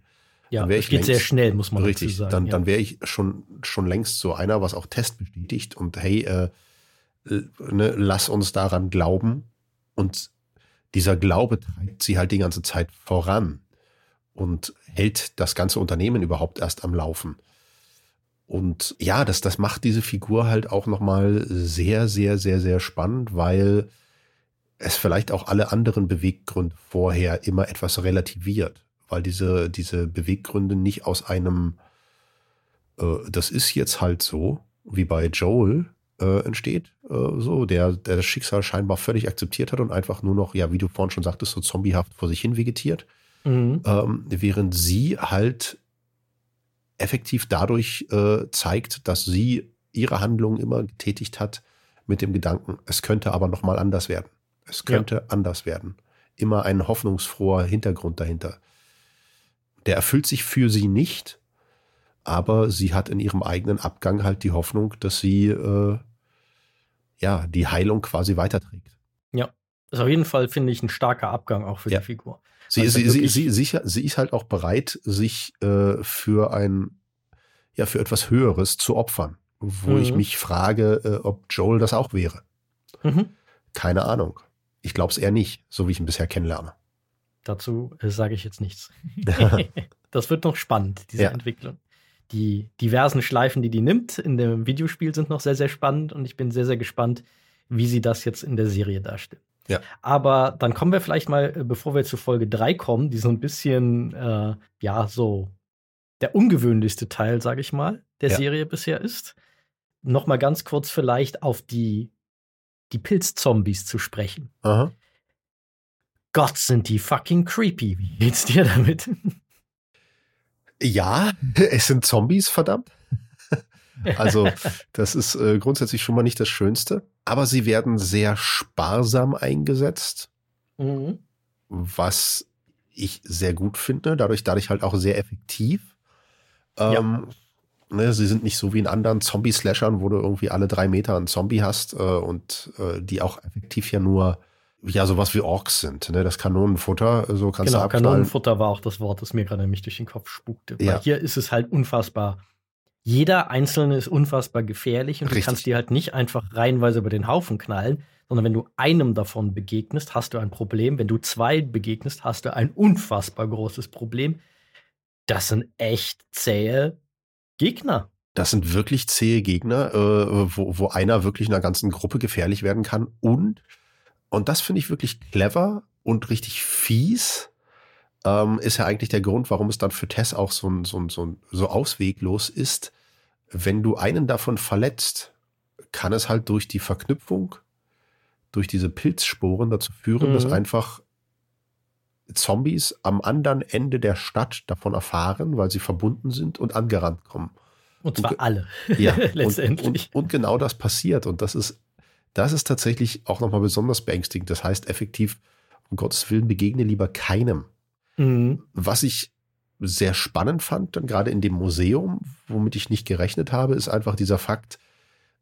Ja, das geht längst, sehr schnell, muss man richtig, sagen. Dann, ja. dann wäre ich schon, schon längst so einer, was auch Test bestätigt. Und hey, äh, ne, lass uns daran glauben. Und dieser Glaube treibt sie halt die ganze Zeit voran und hält das ganze Unternehmen überhaupt erst am Laufen. Und ja, das, das macht diese Figur halt auch nochmal sehr, sehr, sehr, sehr spannend, weil es vielleicht auch alle anderen Beweggründe vorher immer etwas relativiert, weil diese, diese Beweggründe nicht aus einem, äh, das ist jetzt halt so, wie bei Joel, äh, entsteht, äh, so, der, der das Schicksal scheinbar völlig akzeptiert hat und einfach nur noch, ja, wie du vorhin schon sagtest, so zombiehaft vor sich hin vegetiert. Mhm. Ähm, während sie halt effektiv dadurch äh, zeigt, dass sie ihre Handlungen immer getätigt hat mit dem Gedanken, es könnte aber noch mal anders werden. Es könnte ja. anders werden. Immer ein hoffnungsfroher Hintergrund dahinter. Der erfüllt sich für sie nicht, aber sie hat in ihrem eigenen Abgang halt die Hoffnung, dass sie äh, ja die Heilung quasi weiterträgt. Ja, ist auf jeden Fall, finde ich, ein starker Abgang auch für ja. die Figur. Sie, sie, sie, sie, sicher, sie ist halt auch bereit, sich äh, für ein, ja, für etwas Höheres zu opfern. Wo mhm. ich mich frage, äh, ob Joel das auch wäre. Mhm. Keine Ahnung. Ich glaube es eher nicht, so wie ich ihn bisher kennenlerne. Dazu äh, sage ich jetzt nichts. das wird noch spannend, diese ja. Entwicklung. Die diversen Schleifen, die die nimmt in dem Videospiel, sind noch sehr, sehr spannend und ich bin sehr, sehr gespannt, wie sie das jetzt in der Serie darstellt. Ja. Aber dann kommen wir vielleicht mal, äh, bevor wir zu Folge 3 kommen, die so ein bisschen, äh, ja, so der ungewöhnlichste Teil, sage ich mal, der ja. Serie bisher ist. Noch mal ganz kurz vielleicht auf die, die Pilzzombies zu sprechen. Aha. Gott, sind die fucking creepy. Wie geht's dir damit? Ja, es sind Zombies, verdammt. Also, das ist äh, grundsätzlich schon mal nicht das Schönste. Aber sie werden sehr sparsam eingesetzt, mhm. was ich sehr gut finde. Dadurch, dadurch halt auch sehr effektiv. Ähm, ja. ne, sie sind nicht so wie in anderen Zombie-Slashern, wo du irgendwie alle drei Meter einen Zombie hast äh, und äh, die auch effektiv ja nur ja sowas wie Orks sind. Ne? Das Kanonenfutter, so kannst genau, du abknallen. Kanonenfutter war auch das Wort, das mir gerade nämlich durch den Kopf spukte. Ja. Weil hier ist es halt unfassbar jeder einzelne ist unfassbar gefährlich und Richtig. du kannst die halt nicht einfach reihenweise über den Haufen knallen, sondern wenn du einem davon begegnest, hast du ein Problem. Wenn du zwei begegnest, hast du ein unfassbar großes Problem. Das sind echt zähe Gegner. Das sind wirklich zähe Gegner, äh, wo, wo einer wirklich einer ganzen Gruppe gefährlich werden kann. Und, und das finde ich wirklich clever und richtig fies ähm, ist ja eigentlich der Grund, warum es dann für Tess auch so, so, so, so ausweglos ist. Wenn du einen davon verletzt, kann es halt durch die Verknüpfung, durch diese Pilzsporen dazu führen, mhm. dass einfach Zombies am anderen Ende der Stadt davon erfahren, weil sie verbunden sind und angerannt kommen. Und zwar und, alle. Ja, letztendlich. Und, und, und, genau das passiert. Und das ist, das ist tatsächlich auch nochmal besonders beängstigend. Das heißt effektiv, um Gottes Willen, begegne lieber keinem Mhm. Was ich sehr spannend fand, dann gerade in dem Museum, womit ich nicht gerechnet habe, ist einfach dieser Fakt,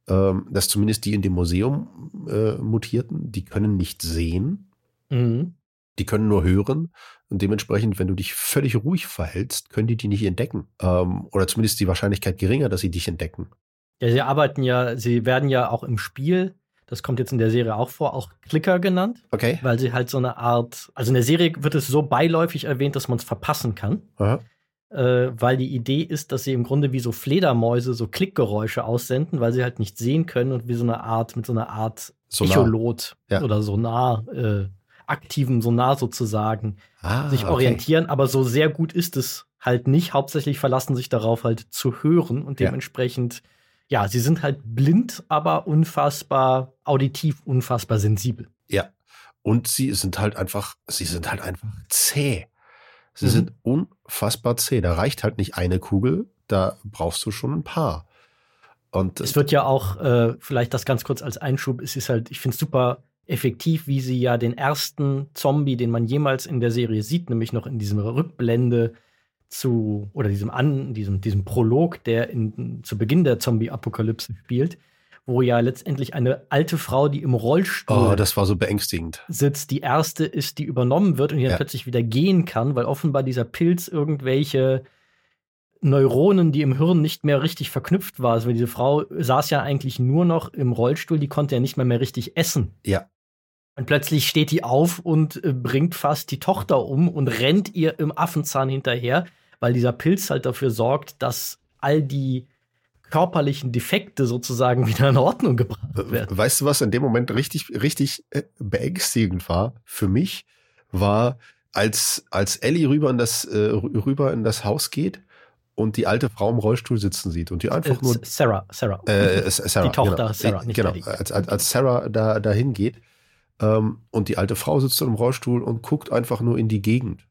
ähm, dass zumindest die in dem Museum äh, mutierten, die können nicht sehen, mhm. die können nur hören und dementsprechend, wenn du dich völlig ruhig verhältst, können die die nicht entdecken ähm, oder zumindest die Wahrscheinlichkeit geringer, dass sie dich entdecken. Ja, sie arbeiten ja, sie werden ja auch im Spiel das kommt jetzt in der Serie auch vor, auch Klicker genannt. Okay. Weil sie halt so eine Art, also in der Serie wird es so beiläufig erwähnt, dass man es verpassen kann. Äh, weil die Idee ist, dass sie im Grunde wie so Fledermäuse so Klickgeräusche aussenden, weil sie halt nicht sehen können und wie so eine Art, mit so einer Art Sonar. Echolot ja. oder Sonar, äh, aktiven Sonar sozusagen, ah, sich orientieren. Okay. Aber so sehr gut ist es halt nicht. Hauptsächlich verlassen sich darauf halt zu hören und dementsprechend ja ja, sie sind halt blind, aber unfassbar auditiv, unfassbar sensibel. Ja. Und sie sind halt einfach, sie sind halt einfach zäh. Sie mhm. sind unfassbar zäh. Da reicht halt nicht eine Kugel, da brauchst du schon ein paar. Und es wird ja auch, äh, vielleicht das ganz kurz als Einschub, es ist halt, ich finde es super effektiv, wie sie ja den ersten Zombie, den man jemals in der Serie sieht, nämlich noch in diesem Rückblende zu, oder diesem An, diesem, diesem Prolog, der in, zu Beginn der Zombie-Apokalypse spielt, wo ja letztendlich eine alte Frau, die im Rollstuhl oh, das war so beängstigend. sitzt, die erste ist, die übernommen wird und die dann ja. plötzlich wieder gehen kann, weil offenbar dieser Pilz irgendwelche Neuronen, die im Hirn nicht mehr richtig verknüpft waren. Also diese Frau saß ja eigentlich nur noch im Rollstuhl, die konnte ja nicht mehr mehr richtig essen. Ja. Und plötzlich steht die auf und äh, bringt fast die Tochter um und rennt ihr im Affenzahn hinterher weil dieser Pilz halt dafür sorgt, dass all die körperlichen Defekte sozusagen wieder in Ordnung gebracht werden. Weißt du, was in dem Moment richtig, richtig äh, beängstigend war für mich, war, als, als Ellie rüber in das, äh, rüber in das Haus geht und die alte Frau im Rollstuhl sitzen sieht und die einfach nur Sarah, Sarah, äh, Sarah die Tochter genau, Sarah, nicht genau, als, als Sarah da dahin geht ähm, und die alte Frau sitzt im Rollstuhl und guckt einfach nur in die Gegend.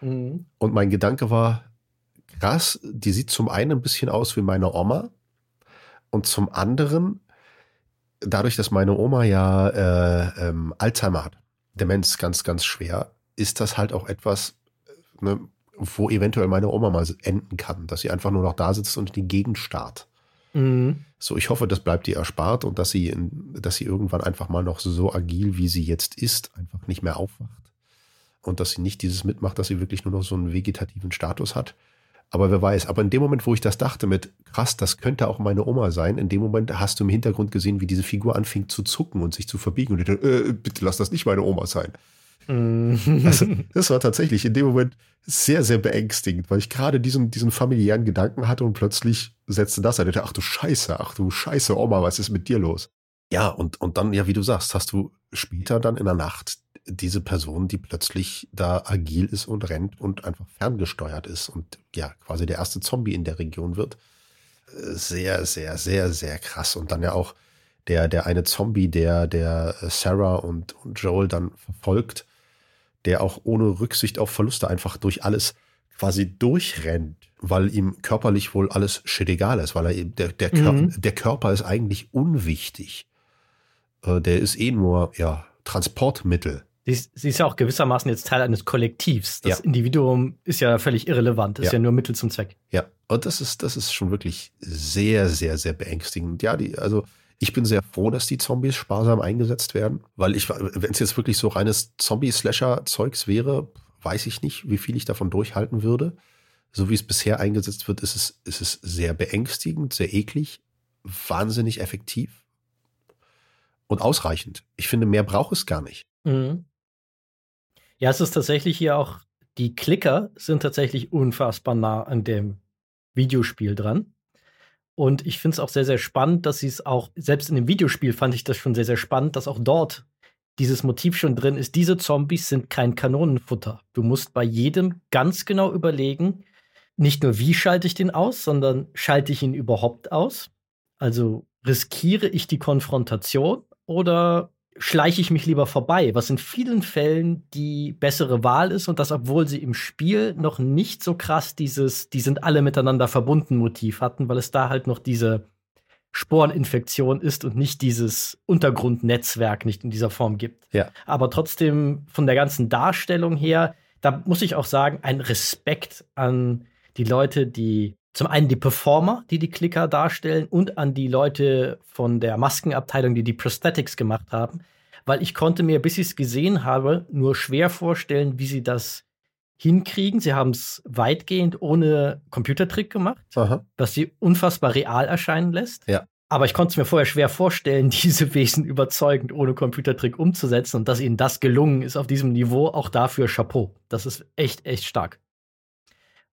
Mhm. Und mein Gedanke war, krass, die sieht zum einen ein bisschen aus wie meine Oma und zum anderen, dadurch, dass meine Oma ja äh, ähm, Alzheimer hat, Demenz ganz, ganz schwer, ist das halt auch etwas, äh, ne, wo eventuell meine Oma mal enden kann, dass sie einfach nur noch da sitzt und in die Gegend starrt. Mhm. So, ich hoffe, das bleibt ihr erspart und dass sie, in, dass sie irgendwann einfach mal noch so agil, wie sie jetzt ist, einfach nicht mehr aufwacht. Und dass sie nicht dieses mitmacht, dass sie wirklich nur noch so einen vegetativen Status hat. Aber wer weiß. Aber in dem Moment, wo ich das dachte mit, krass, das könnte auch meine Oma sein, in dem Moment hast du im Hintergrund gesehen, wie diese Figur anfing zu zucken und sich zu verbiegen. Und ich dachte, äh, bitte lass das nicht meine Oma sein. Mhm. Also, das war tatsächlich in dem Moment sehr, sehr beängstigend, weil ich gerade diesen, diesen familiären Gedanken hatte und plötzlich setzte das ein. Ich dachte, ach du Scheiße, ach du Scheiße, Oma, was ist mit dir los? Ja, und, und dann, ja, wie du sagst, hast du später dann in der Nacht diese Person, die plötzlich da agil ist und rennt und einfach ferngesteuert ist und ja, quasi der erste Zombie in der Region wird. Sehr, sehr, sehr, sehr krass. Und dann ja auch der, der eine Zombie, der, der Sarah und, und Joel dann verfolgt, der auch ohne Rücksicht auf Verluste einfach durch alles quasi durchrennt, weil ihm körperlich wohl alles shit egal ist, weil er der, der, Kör Mhm. der Körper ist eigentlich unwichtig. Äh, Der ist eh nur, ja, Transportmittel. Sie ist, sie ist ja auch gewissermaßen jetzt Teil eines Kollektivs. Das Ja. Individuum ist ja völlig irrelevant, ist Ja. ja, nur Mittel zum Zweck. Ja, und das ist, das ist schon wirklich sehr, sehr, sehr beängstigend. Ja, die, also ich bin sehr froh, dass die Zombies sparsam eingesetzt werden, weil ich, wenn es jetzt wirklich so reines Zombie-Slasher-Zeugs wäre, weiß ich nicht, wie viel ich davon durchhalten würde. So wie es bisher eingesetzt wird, ist es, ist es sehr beängstigend, sehr eklig, wahnsinnig effektiv und ausreichend. Ich finde, mehr braucht es gar nicht. Mhm. Ja, es ist tatsächlich hier auch, die Klicker sind tatsächlich unfassbar nah an dem Videospiel dran. Und ich finde es auch sehr, sehr spannend, dass sie es auch, selbst in dem Videospiel fand ich das schon sehr, sehr spannend, dass auch dort dieses Motiv schon drin ist. Diese Zombies sind kein Kanonenfutter. Du musst bei jedem ganz genau überlegen, nicht nur wie schalte ich den aus, sondern schalte ich ihn überhaupt aus? Also riskiere ich die Konfrontation oder schleiche ich mich lieber vorbei, was in vielen Fällen die bessere Wahl ist und das, obwohl sie im Spiel noch nicht so krass dieses, die sind alle miteinander verbunden Motiv hatten, weil es da halt noch diese Sporeninfektion ist und nicht dieses Untergrundnetzwerk nicht in dieser Form gibt. Ja. Aber trotzdem von der ganzen Darstellung her, da muss ich auch sagen, ein Respekt an die Leute, die zum einen die Performer, die die Klicker darstellen und an die Leute von der Maskenabteilung, die die Prosthetics gemacht haben, weil ich konnte mir, bis ich es gesehen habe, nur schwer vorstellen, wie sie das hinkriegen. Sie haben es weitgehend ohne Computertrick gemacht, Aha. was sie unfassbar real erscheinen lässt. Ja. Aber ich konnte es mir vorher schwer vorstellen, diese Wesen überzeugend ohne Computertrick umzusetzen und dass ihnen das gelungen ist auf diesem Niveau, auch dafür Chapeau. Das ist echt, echt stark.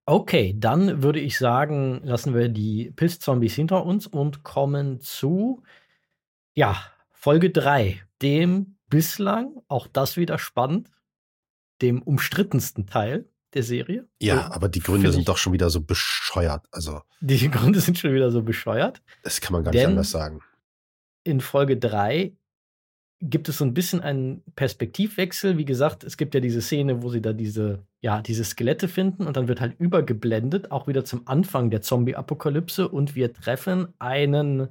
Okay, dann würde ich sagen, lassen wir die Pilzzombies hinter uns und kommen zu, ja, Folge 3, dem bislang, auch das wieder spannend, dem umstrittensten Teil der Serie. Ja, So, aber die Gründe sind doch schon wieder so bescheuert. Also, Die Gründe sind schon wieder so bescheuert. das kann man gar nicht anders sagen. in Folge 3 gibt es so ein bisschen einen Perspektivwechsel. Wie gesagt, es gibt ja diese Szene, wo sie da diese, ja, diese Skelette finden und dann wird halt übergeblendet, auch wieder zum Anfang der Zombie-Apokalypse und wir treffen einen,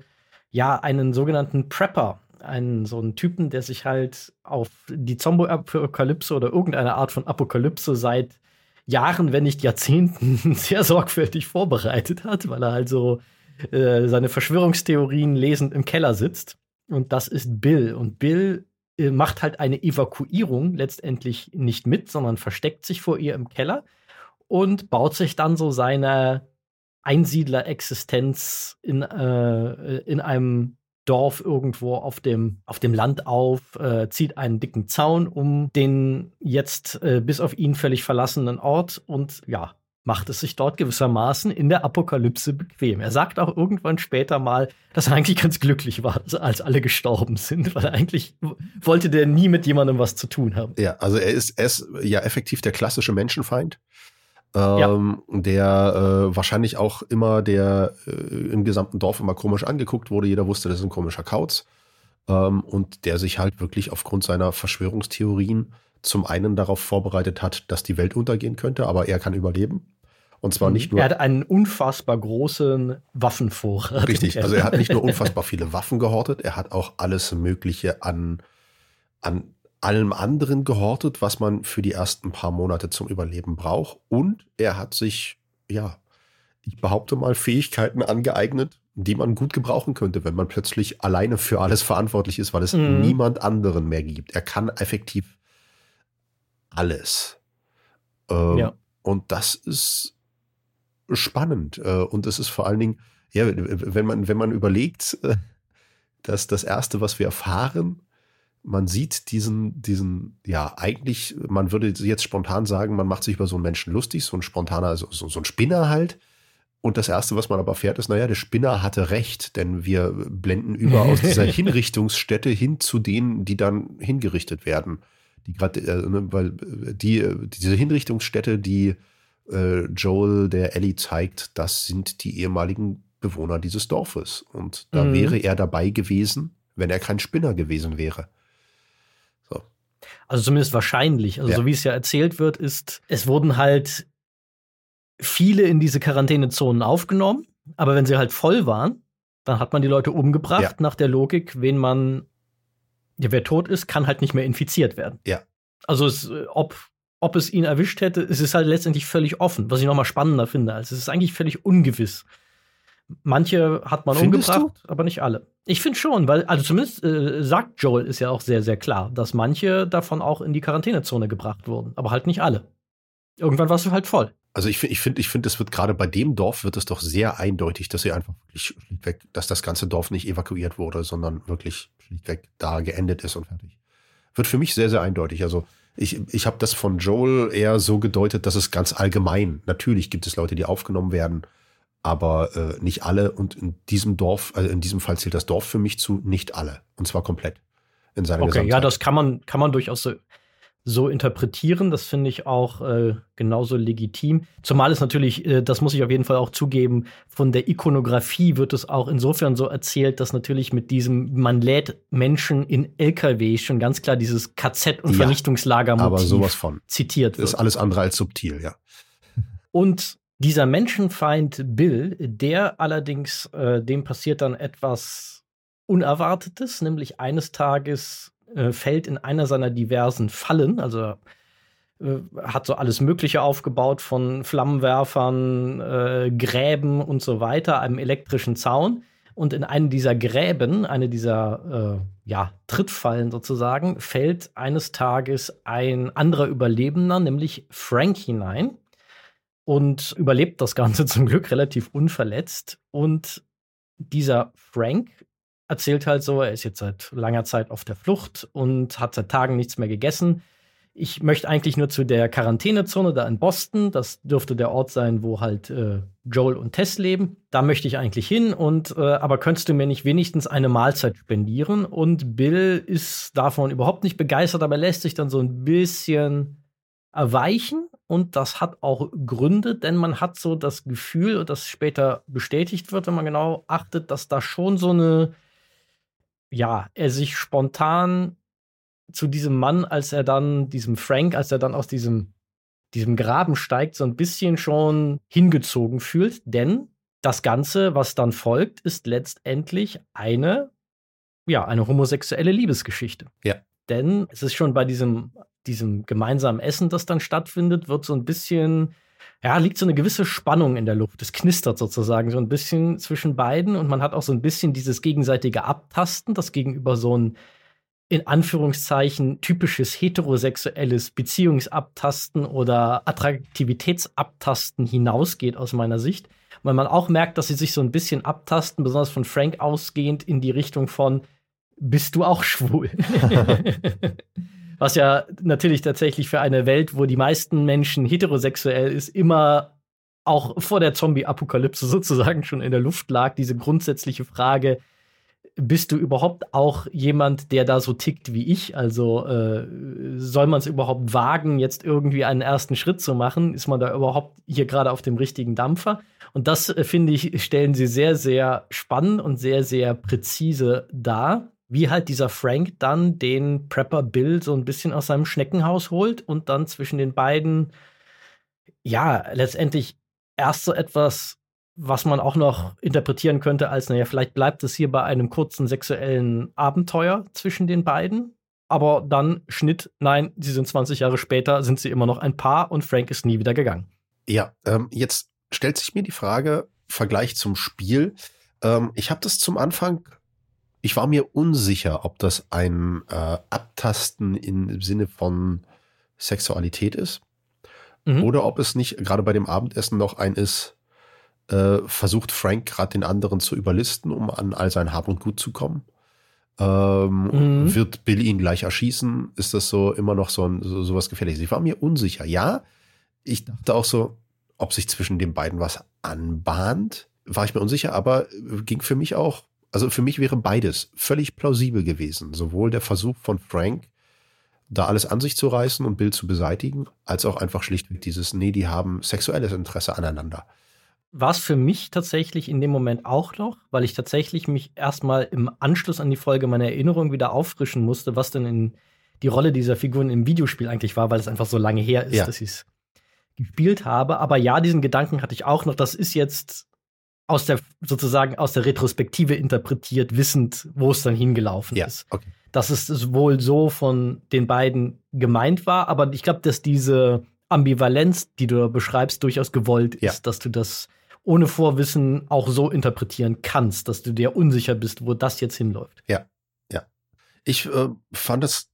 ja, einen sogenannten Prepper. Einen so einen Typen, der sich halt auf die Zombie-Apokalypse oder irgendeine Art von Apokalypse seit Jahren, wenn nicht Jahrzehnten, sehr sorgfältig vorbereitet hat, weil er halt so äh, seine Verschwörungstheorien lesend im Keller sitzt. Und das ist Bill. Und Bill äh, macht halt eine Evakuierung letztendlich nicht mit, sondern versteckt sich vor ihr im Keller und baut sich dann so seine Einsiedlerexistenz in, äh, in einem Dorf irgendwo auf dem, auf dem Land auf, äh, zieht einen dicken Zaun um den jetzt äh, bis auf ihn völlig verlassenen Ort und ja, macht es sich dort gewissermaßen in der Apokalypse bequem. Er sagt auch irgendwann später mal, dass er eigentlich ganz glücklich war, als alle gestorben sind, weil eigentlich wollte der nie mit jemandem was zu tun haben. Ja, also er ist, er ist ja effektiv der klassische Menschenfeind. ähm, ja. der äh, wahrscheinlich auch immer der äh, im gesamten Dorf immer komisch angeguckt wurde. Jeder wusste, das ist ein komischer Kauz. Ähm, und der sich halt wirklich aufgrund seiner Verschwörungstheorien zum einen darauf vorbereitet hat, dass die Welt untergehen könnte, aber er kann überleben. Und zwar nicht nur. Er hat einen unfassbar großen Waffenvorrat. Richtig, also er hat nicht nur unfassbar viele Waffen gehortet, er hat auch alles Mögliche an, an allem anderen gehortet, was man für die ersten paar Monate zum Überleben braucht. Und er hat sich, ja, ich behaupte mal, Fähigkeiten angeeignet, die man gut gebrauchen könnte, wenn man plötzlich alleine für alles verantwortlich ist, weil es mhm. niemand anderen mehr gibt. Er kann effektiv alles. Ähm, ja. Und das ist spannend. Äh, und es ist vor allen Dingen, ja, wenn man, wenn man überlegt, äh, dass das Erste, was wir erfahren, man sieht diesen, diesen, ja, eigentlich, man würde jetzt spontan sagen, man macht sich über so einen Menschen lustig, so ein spontaner, so, so, so ein Spinner halt. Und das Erste, was man aber erfährt, ist, naja, der Spinner hatte recht, denn wir blenden über aus dieser Hinrichtungsstätte hin zu denen, die dann hingerichtet werden. Die gerade, äh, ne, weil die, diese Hinrichtungsstätte, die äh, Joel der Ellie zeigt, das sind die ehemaligen Bewohner dieses Dorfes. Und da mhm. wäre er dabei gewesen, wenn er kein Spinner gewesen wäre. So. Also zumindest wahrscheinlich. Also ja. so wie es ja erzählt wird, ist, es wurden halt viele in diese Quarantänezonen aufgenommen, aber wenn sie halt voll waren, dann hat man die Leute umgebracht ja. nach der Logik, wen man, ja, wer tot ist, kann halt nicht mehr infiziert werden. Ja. Also es, ob ob es ihn erwischt hätte, es ist halt letztendlich völlig offen, was ich noch mal spannender finde. Also es ist eigentlich völlig ungewiss. Manche hat man Findest umgebracht, du? aber nicht alle. Ich finde schon, weil, also zumindest äh, sagt Joel ist ja auch sehr, sehr klar, dass manche davon auch in die Quarantänezone gebracht wurden, aber halt nicht alle. Irgendwann warst du halt voll. Also ich finde, ich finde, ich finde, es wird gerade bei dem Dorf wird es doch sehr eindeutig, dass sie einfach wirklich schlichtweg, dass das ganze Dorf nicht evakuiert wurde, sondern wirklich schlichtweg da geendet ist und fertig. Wird für mich sehr, sehr eindeutig. Also ich, ich habe das von Joel eher so gedeutet, dass es ganz allgemein, natürlich gibt es Leute, die aufgenommen werden, aber äh, nicht alle. Und in diesem Dorf, also in diesem Fall zählt das Dorf für mich zu nicht alle. Und zwar komplett. In seiner okay, Gesamtheit. ja, das kann man, kann man durchaus so so interpretieren. Das finde ich auch äh, genauso legitim. Zumal es natürlich, äh, das muss ich auf jeden Fall auch zugeben, von der Ikonografie wird es auch insofern so erzählt, dass natürlich mit diesem, man lädt Menschen in LKW schon ganz klar dieses KZ- und ja, von. zitiert wird. Ist alles andere als subtil, ja. Und dieser Menschenfeind Bill, der allerdings, äh, dem passiert dann etwas Unerwartetes, nämlich eines Tages äh, fällt in einer seiner diversen Fallen, also äh, hat so alles Mögliche aufgebaut von Flammenwerfern, äh, Gräben und so weiter, einem elektrischen Zaun. Und in einen dieser Gräben, eine dieser äh, ja, Trittfallen sozusagen, fällt eines Tages ein anderer Überlebender, nämlich Frank hinein und überlebt das Ganze zum Glück relativ unverletzt. Und dieser Frank erzählt halt so, er ist jetzt seit langer Zeit auf der Flucht und hat seit Tagen nichts mehr gegessen. Ich möchte eigentlich nur zu der Quarantänezone da in Boston. Das dürfte der Ort sein, wo halt äh, Joel und Tess leben. Da möchte ich eigentlich hin. Und äh, aber könntest du mir nicht wenigstens eine Mahlzeit spendieren? Und Bill ist davon überhaupt nicht begeistert, aber lässt sich dann so ein bisschen erweichen. Und das hat auch Gründe, denn man hat so das Gefühl, und das später bestätigt wird, wenn man genau achtet, dass da schon so eine ja, er sich spontan zu diesem Mann, als er dann, diesem Frank, als er dann aus diesem, diesem Graben steigt, so ein bisschen schon hingezogen fühlt. Denn das Ganze, was dann folgt, ist letztendlich eine, ja, eine homosexuelle Liebesgeschichte. Ja. Denn es ist schon bei diesem, diesem gemeinsamen Essen, das dann stattfindet, wird so ein bisschen ja, liegt so eine gewisse Spannung in der Luft. Es knistert sozusagen so ein bisschen zwischen beiden und man hat auch so ein bisschen dieses gegenseitige Abtasten, das gegenüber so ein in Anführungszeichen typisches heterosexuelles Beziehungsabtasten oder Attraktivitätsabtasten hinausgeht aus meiner Sicht. Weil man auch merkt, dass sie sich so ein bisschen abtasten, besonders von Frank ausgehend in die Richtung von bist du auch schwul? Was ja natürlich tatsächlich für eine Welt, wo die meisten Menschen heterosexuell ist, immer auch vor der Zombie-Apokalypse sozusagen schon in der Luft lag, diese grundsätzliche Frage, bist du überhaupt auch jemand, der da so tickt wie ich? Also äh, soll man es überhaupt wagen, jetzt irgendwie einen ersten Schritt zu machen? Ist man da überhaupt hier gerade auf dem richtigen Dampfer? Und das, äh, finde ich, stellen sie sehr, sehr spannend und sehr, sehr präzise dar. Wie halt dieser Frank dann den Prepper Bill so ein bisschen aus seinem Schneckenhaus holt und dann zwischen den beiden, ja, letztendlich erst so etwas was man auch noch interpretieren könnte als, naja, vielleicht bleibt es hier bei einem kurzen sexuellen Abenteuer zwischen den beiden. Aber dann Schnitt, nein, sie sind 20 Jahre später, sind sie immer noch ein Paar und Frank ist nie wieder gegangen. Ja, ähm, jetzt stellt sich mir die Frage, Vergleich zum Spiel. Ähm, ich habe das zum Anfang, ich war mir unsicher, ob das ein äh, Abtasten im Sinne von Sexualität ist. Mhm. Oder ob es nicht gerade bei dem Abendessen noch ein ist, äh, versucht Frank gerade den anderen zu überlisten, um an all sein Hab und Gut zu kommen. Ähm, mhm. Wird Bill ihn gleich erschießen? Ist das so immer noch so, ein, so was Gefährliches? Ich war mir unsicher. Ja, ich dachte auch so, ob sich zwischen den beiden was anbahnt, war ich mir unsicher, aber ging für mich auch, also für mich wäre beides völlig plausibel gewesen. Sowohl der Versuch von Frank, da alles an sich zu reißen und Bill zu beseitigen, als auch einfach schlichtweg dieses, nee, die haben sexuelles Interesse aneinander war es für mich tatsächlich in dem Moment auch noch, weil ich tatsächlich mich erstmal im Anschluss an die Folge meine Erinnerung wieder auffrischen musste, was denn in die Rolle dieser Figuren im Videospiel eigentlich war, weil es einfach so lange her ist, ja. dass ich es gespielt habe. Aber ja, diesen Gedanken hatte ich auch noch. Das ist jetzt aus der sozusagen aus der Retrospektive interpretiert, wissend, wo es dann hingelaufen ja, ist. Okay. Dass es wohl so von den beiden gemeint war, aber ich glaube, dass diese Ambivalenz, die du beschreibst, durchaus gewollt ist, ja. dass du das ohne Vorwissen auch so interpretieren kannst, dass du dir unsicher bist, wo das jetzt hinläuft. Ja, ja. Ich äh, fand das,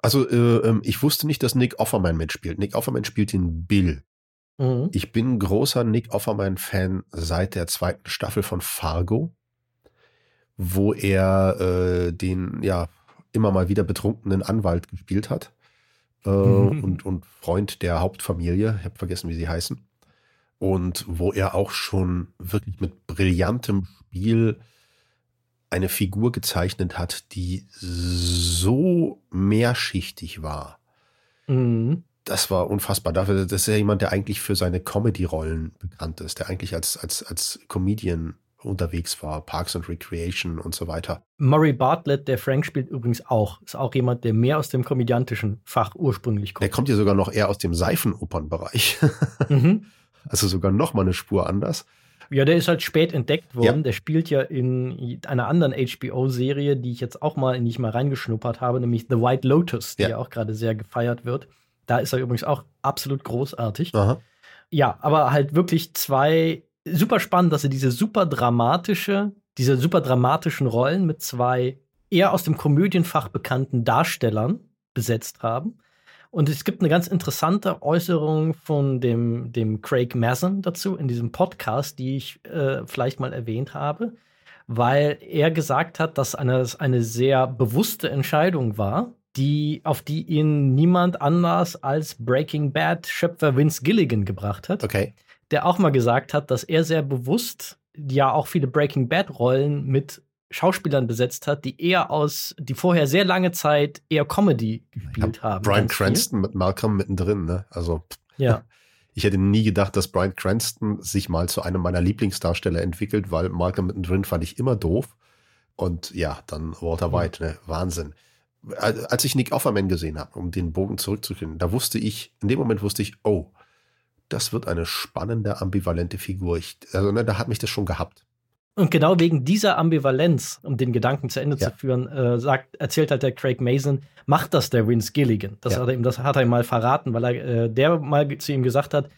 also äh, ähm, ich wusste nicht, dass Nick Offerman mitspielt. Nick Offerman spielt den Bill. Mhm. Ich bin großer Nick Offerman-Fan seit der zweiten Staffel von Fargo, wo er äh, den ja immer mal wieder betrunkenen Anwalt gespielt hat. Äh, mhm. und, und Freund der Hauptfamilie. Ich habe vergessen, wie sie heißen und wo er auch schon wirklich mit brillantem Spiel eine Figur gezeichnet hat, die so mehrschichtig war. Mhm. Das war unfassbar. Dafür, das ist ja jemand, der eigentlich für seine Comedy-Rollen bekannt ist, der eigentlich als, als, als Comedian unterwegs war, Parks and Recreation und so weiter. Murray Bartlett, der Frank spielt übrigens auch, ist auch jemand, der mehr aus dem komödiantischen Fach ursprünglich kommt. Der kommt ja sogar noch eher aus dem Seifenopernbereich. Mhm. Also sogar noch mal eine Spur anders. Ja, der ist halt spät entdeckt worden. Ja. Der spielt ja in einer anderen HBO-Serie, die ich jetzt auch mal, in die ich mal reingeschnuppert habe, nämlich The White Lotus, die ja, ja auch gerade sehr gefeiert wird. Da ist er übrigens auch absolut großartig. Aha. Ja, aber halt wirklich zwei super spannend, dass sie diese super dramatische, diese super dramatischen Rollen mit zwei eher aus dem Komödienfach bekannten Darstellern besetzt haben. Und es gibt eine ganz interessante Äußerung von dem, dem Craig Mazin dazu in diesem Podcast, die ich äh, vielleicht mal erwähnt habe, weil er gesagt hat, dass eine, eine sehr bewusste Entscheidung war, die, auf die ihn niemand anders als Breaking Bad Schöpfer Vince Gilligan gebracht hat. Okay. Der auch mal gesagt hat, dass er sehr bewusst ja auch viele Breaking Bad Rollen mit Schauspielern besetzt hat, die eher aus, die vorher sehr lange Zeit eher Comedy gespielt ja, haben. Brian Cranston viel. mit Malcolm mittendrin, ne? Also ja. ich hätte nie gedacht, dass Brian Cranston sich mal zu einem meiner Lieblingsdarsteller entwickelt, weil Malcolm mittendrin fand ich immer doof. Und ja, dann Walter White, ne? Wahnsinn. Als ich Nick Offerman gesehen habe, um den Bogen zurückzukriegen, da wusste ich, in dem Moment wusste ich, oh, das wird eine spannende, ambivalente Figur. Ich, also, ne, da hat mich das schon gehabt. Und genau wegen dieser Ambivalenz, um den Gedanken zu Ende ja. zu führen, äh, sagt, erzählt halt der Craig Mason, macht das der Vince Gilligan. Das, ja. hat, er ihm, das hat er ihm mal verraten, weil er äh, der mal zu ihm gesagt hat,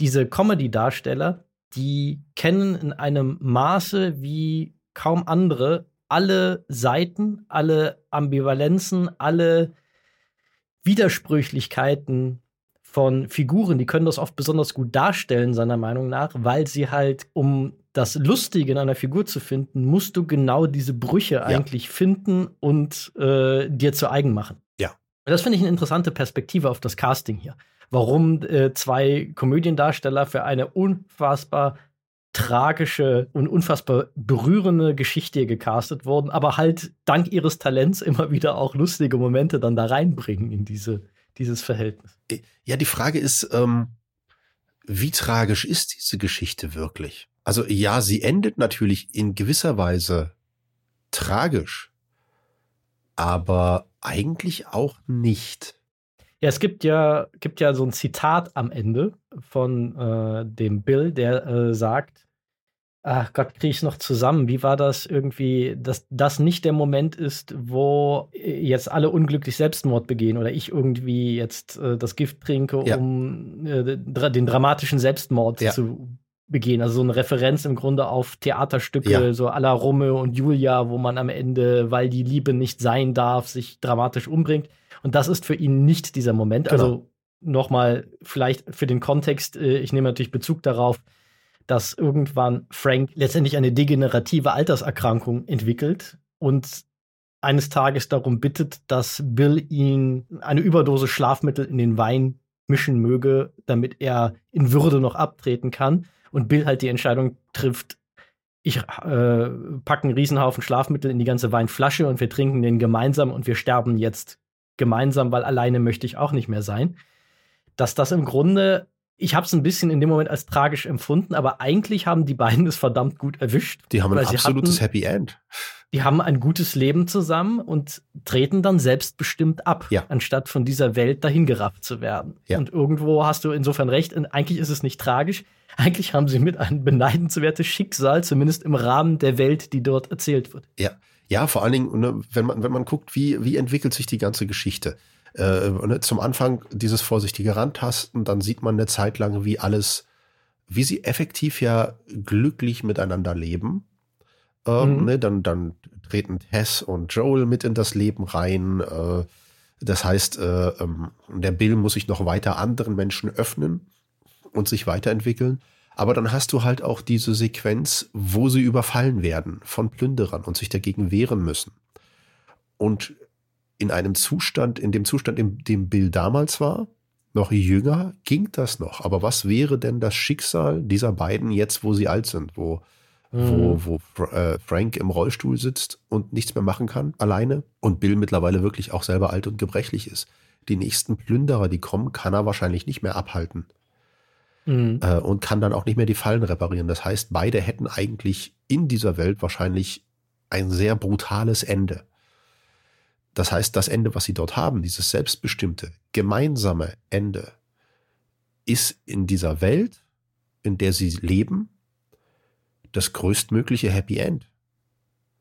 diese Comedy-Darsteller, die kennen in einem Maße wie kaum andere alle Seiten, alle Ambivalenzen, alle Widersprüchlichkeiten von Figuren, die können das oft besonders gut darstellen, seiner Meinung nach, weil sie halt, um das Lustige in einer Figur zu finden, musst du genau diese Brüche ja. eigentlich finden und äh, dir zu eigen machen. Ja. Das finde ich eine interessante Perspektive auf das Casting hier. Warum äh, zwei Komödiendarsteller für eine unfassbar tragische und unfassbar berührende Geschichte gecastet worden, aber halt dank ihres Talents immer wieder auch lustige Momente dann da reinbringen in diese, dieses Verhältnis. Ja, die Frage ist, ähm, wie tragisch ist diese Geschichte wirklich? Also ja, sie endet natürlich in gewisser Weise tragisch, aber eigentlich auch nicht. Ja, es gibt ja, gibt ja so ein Zitat am Ende von äh, dem Bill, der äh, sagt, ach Gott, kriege ich es noch zusammen. Wie war das irgendwie, dass das nicht der Moment ist, wo jetzt alle unglücklich Selbstmord begehen oder ich irgendwie jetzt äh, das Gift trinke, ja. um äh, den dramatischen Selbstmord ja. zu begehen. Also so eine Referenz im Grunde auf Theaterstücke, ja. so à la Romeo und Julia, wo man am Ende, weil die Liebe nicht sein darf, sich dramatisch umbringt. Und das ist für ihn nicht dieser Moment. Genau. Also nochmal vielleicht für den Kontext, äh, ich nehme natürlich Bezug darauf, dass irgendwann Frank letztendlich eine degenerative Alterserkrankung entwickelt und eines Tages darum bittet, dass Bill ihn eine Überdose Schlafmittel in den Wein mischen möge, damit er in Würde noch abtreten kann. Und Bill halt die Entscheidung trifft, ich äh, packe einen Riesenhaufen Schlafmittel in die ganze Weinflasche und wir trinken den gemeinsam und wir sterben jetzt gemeinsam, weil alleine möchte ich auch nicht mehr sein. Dass das im Grunde, ich habe es ein bisschen in dem Moment als tragisch empfunden, aber eigentlich haben die beiden es verdammt gut erwischt. Die haben ein absolutes hatten, Happy End. Die haben ein gutes Leben zusammen und treten dann selbstbestimmt ab, ja. anstatt von dieser Welt dahingerafft zu werden. Ja. Und irgendwo hast du insofern recht, und eigentlich ist es nicht tragisch. Eigentlich haben sie mit einem beneidenswertes Schicksal, zumindest im Rahmen der Welt, die dort erzählt wird. Ja, ja, vor allen Dingen, ne, wenn man, wenn man guckt, wie, wie entwickelt sich die ganze Geschichte. Äh, ne, zum Anfang dieses vorsichtige Rantasten, dann sieht man eine Zeit lang, wie alles, wie sie effektiv ja glücklich miteinander leben. Ähm, mhm. ne, dann, dann treten Tess und Joel mit in das Leben rein. Äh, das heißt, äh, ähm, der Bill muss sich noch weiter anderen Menschen öffnen und sich weiterentwickeln. Aber dann hast du halt auch diese Sequenz, wo sie überfallen werden von Plünderern und sich dagegen wehren müssen. Und in einem Zustand, in dem Zustand, in dem Bill damals war, noch jünger, ging das noch. Aber was wäre denn das Schicksal dieser beiden jetzt, wo sie alt sind, wo, mhm. wo, wo äh, Frank im Rollstuhl sitzt und nichts mehr machen kann, alleine, und Bill mittlerweile wirklich auch selber alt und gebrechlich ist? Die nächsten Plünderer, die kommen, kann er wahrscheinlich nicht mehr abhalten mhm. äh, und kann dann auch nicht mehr die Fallen reparieren. Das heißt, beide hätten eigentlich in dieser Welt wahrscheinlich ein sehr brutales Ende. Das heißt, das Ende, was sie dort haben, dieses selbstbestimmte, gemeinsame Ende, ist in dieser Welt, in der sie leben, das größtmögliche Happy End,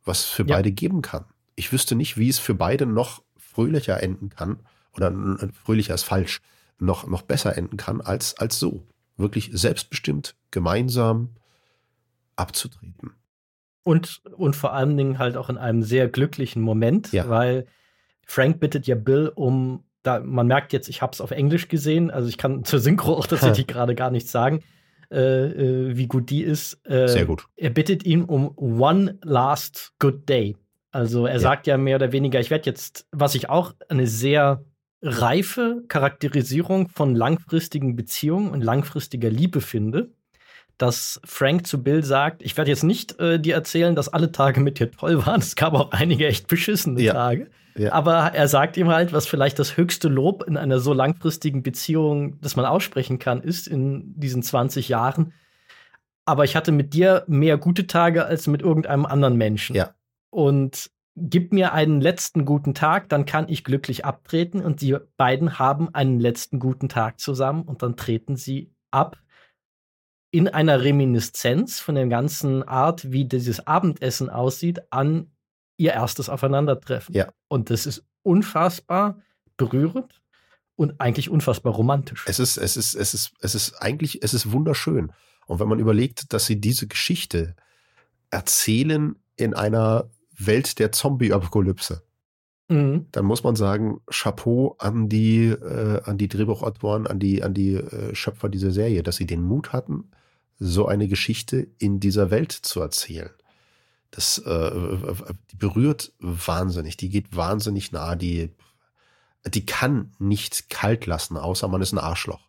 was für ja. beide geben kann. Ich wüsste nicht, wie es für beide noch fröhlicher enden kann, oder fröhlicher ist falsch, noch, noch besser enden kann als, als so wirklich selbstbestimmt, gemeinsam abzutreten. Und, und vor allen Dingen halt auch in einem sehr glücklichen Moment, ja. weil Frank bittet ja Bill um, da, man merkt jetzt, ich habe es auf Englisch gesehen, also ich kann zur Synchro auch tatsächlich gerade gar nichts sagen, äh, äh, wie gut die ist. Äh, sehr gut. Er bittet ihn um one last good day. Also er ja. sagt ja mehr oder weniger, ich werde jetzt, was ich auch eine sehr reife Charakterisierung von langfristigen Beziehungen und langfristiger Liebe finde, dass Frank zu Bill sagt, ich werde jetzt nicht äh, dir erzählen, dass alle Tage mit dir toll waren. Es gab auch einige echt beschissene ja. Tage. Ja. Aber er sagt ihm halt, was vielleicht das höchste Lob in einer so langfristigen Beziehung, das man aussprechen kann, ist in diesen 20 Jahren. Aber ich hatte mit dir mehr gute Tage als mit irgendeinem anderen Menschen. Ja. Und gib mir einen letzten guten Tag, dann kann ich glücklich abtreten. Und die beiden haben einen letzten guten Tag zusammen und dann treten sie ab in einer Reminiszenz von der ganzen Art, wie dieses Abendessen aussieht, an ihr erstes Aufeinandertreffen. Ja. Und das ist unfassbar berührend und eigentlich unfassbar romantisch. Es ist, es ist, es ist, es ist eigentlich, es ist wunderschön. Und wenn man überlegt, dass sie diese Geschichte erzählen in einer Welt der Zombie-Apokalypse. Mhm. Dann muss man sagen, Chapeau an die, äh, an die Drehbuchautoren, an die, an die äh, Schöpfer dieser Serie, dass sie den Mut hatten, so eine Geschichte in dieser Welt zu erzählen. Das äh, die berührt wahnsinnig, die geht wahnsinnig nah, die, die kann nicht kalt lassen, außer man ist ein Arschloch.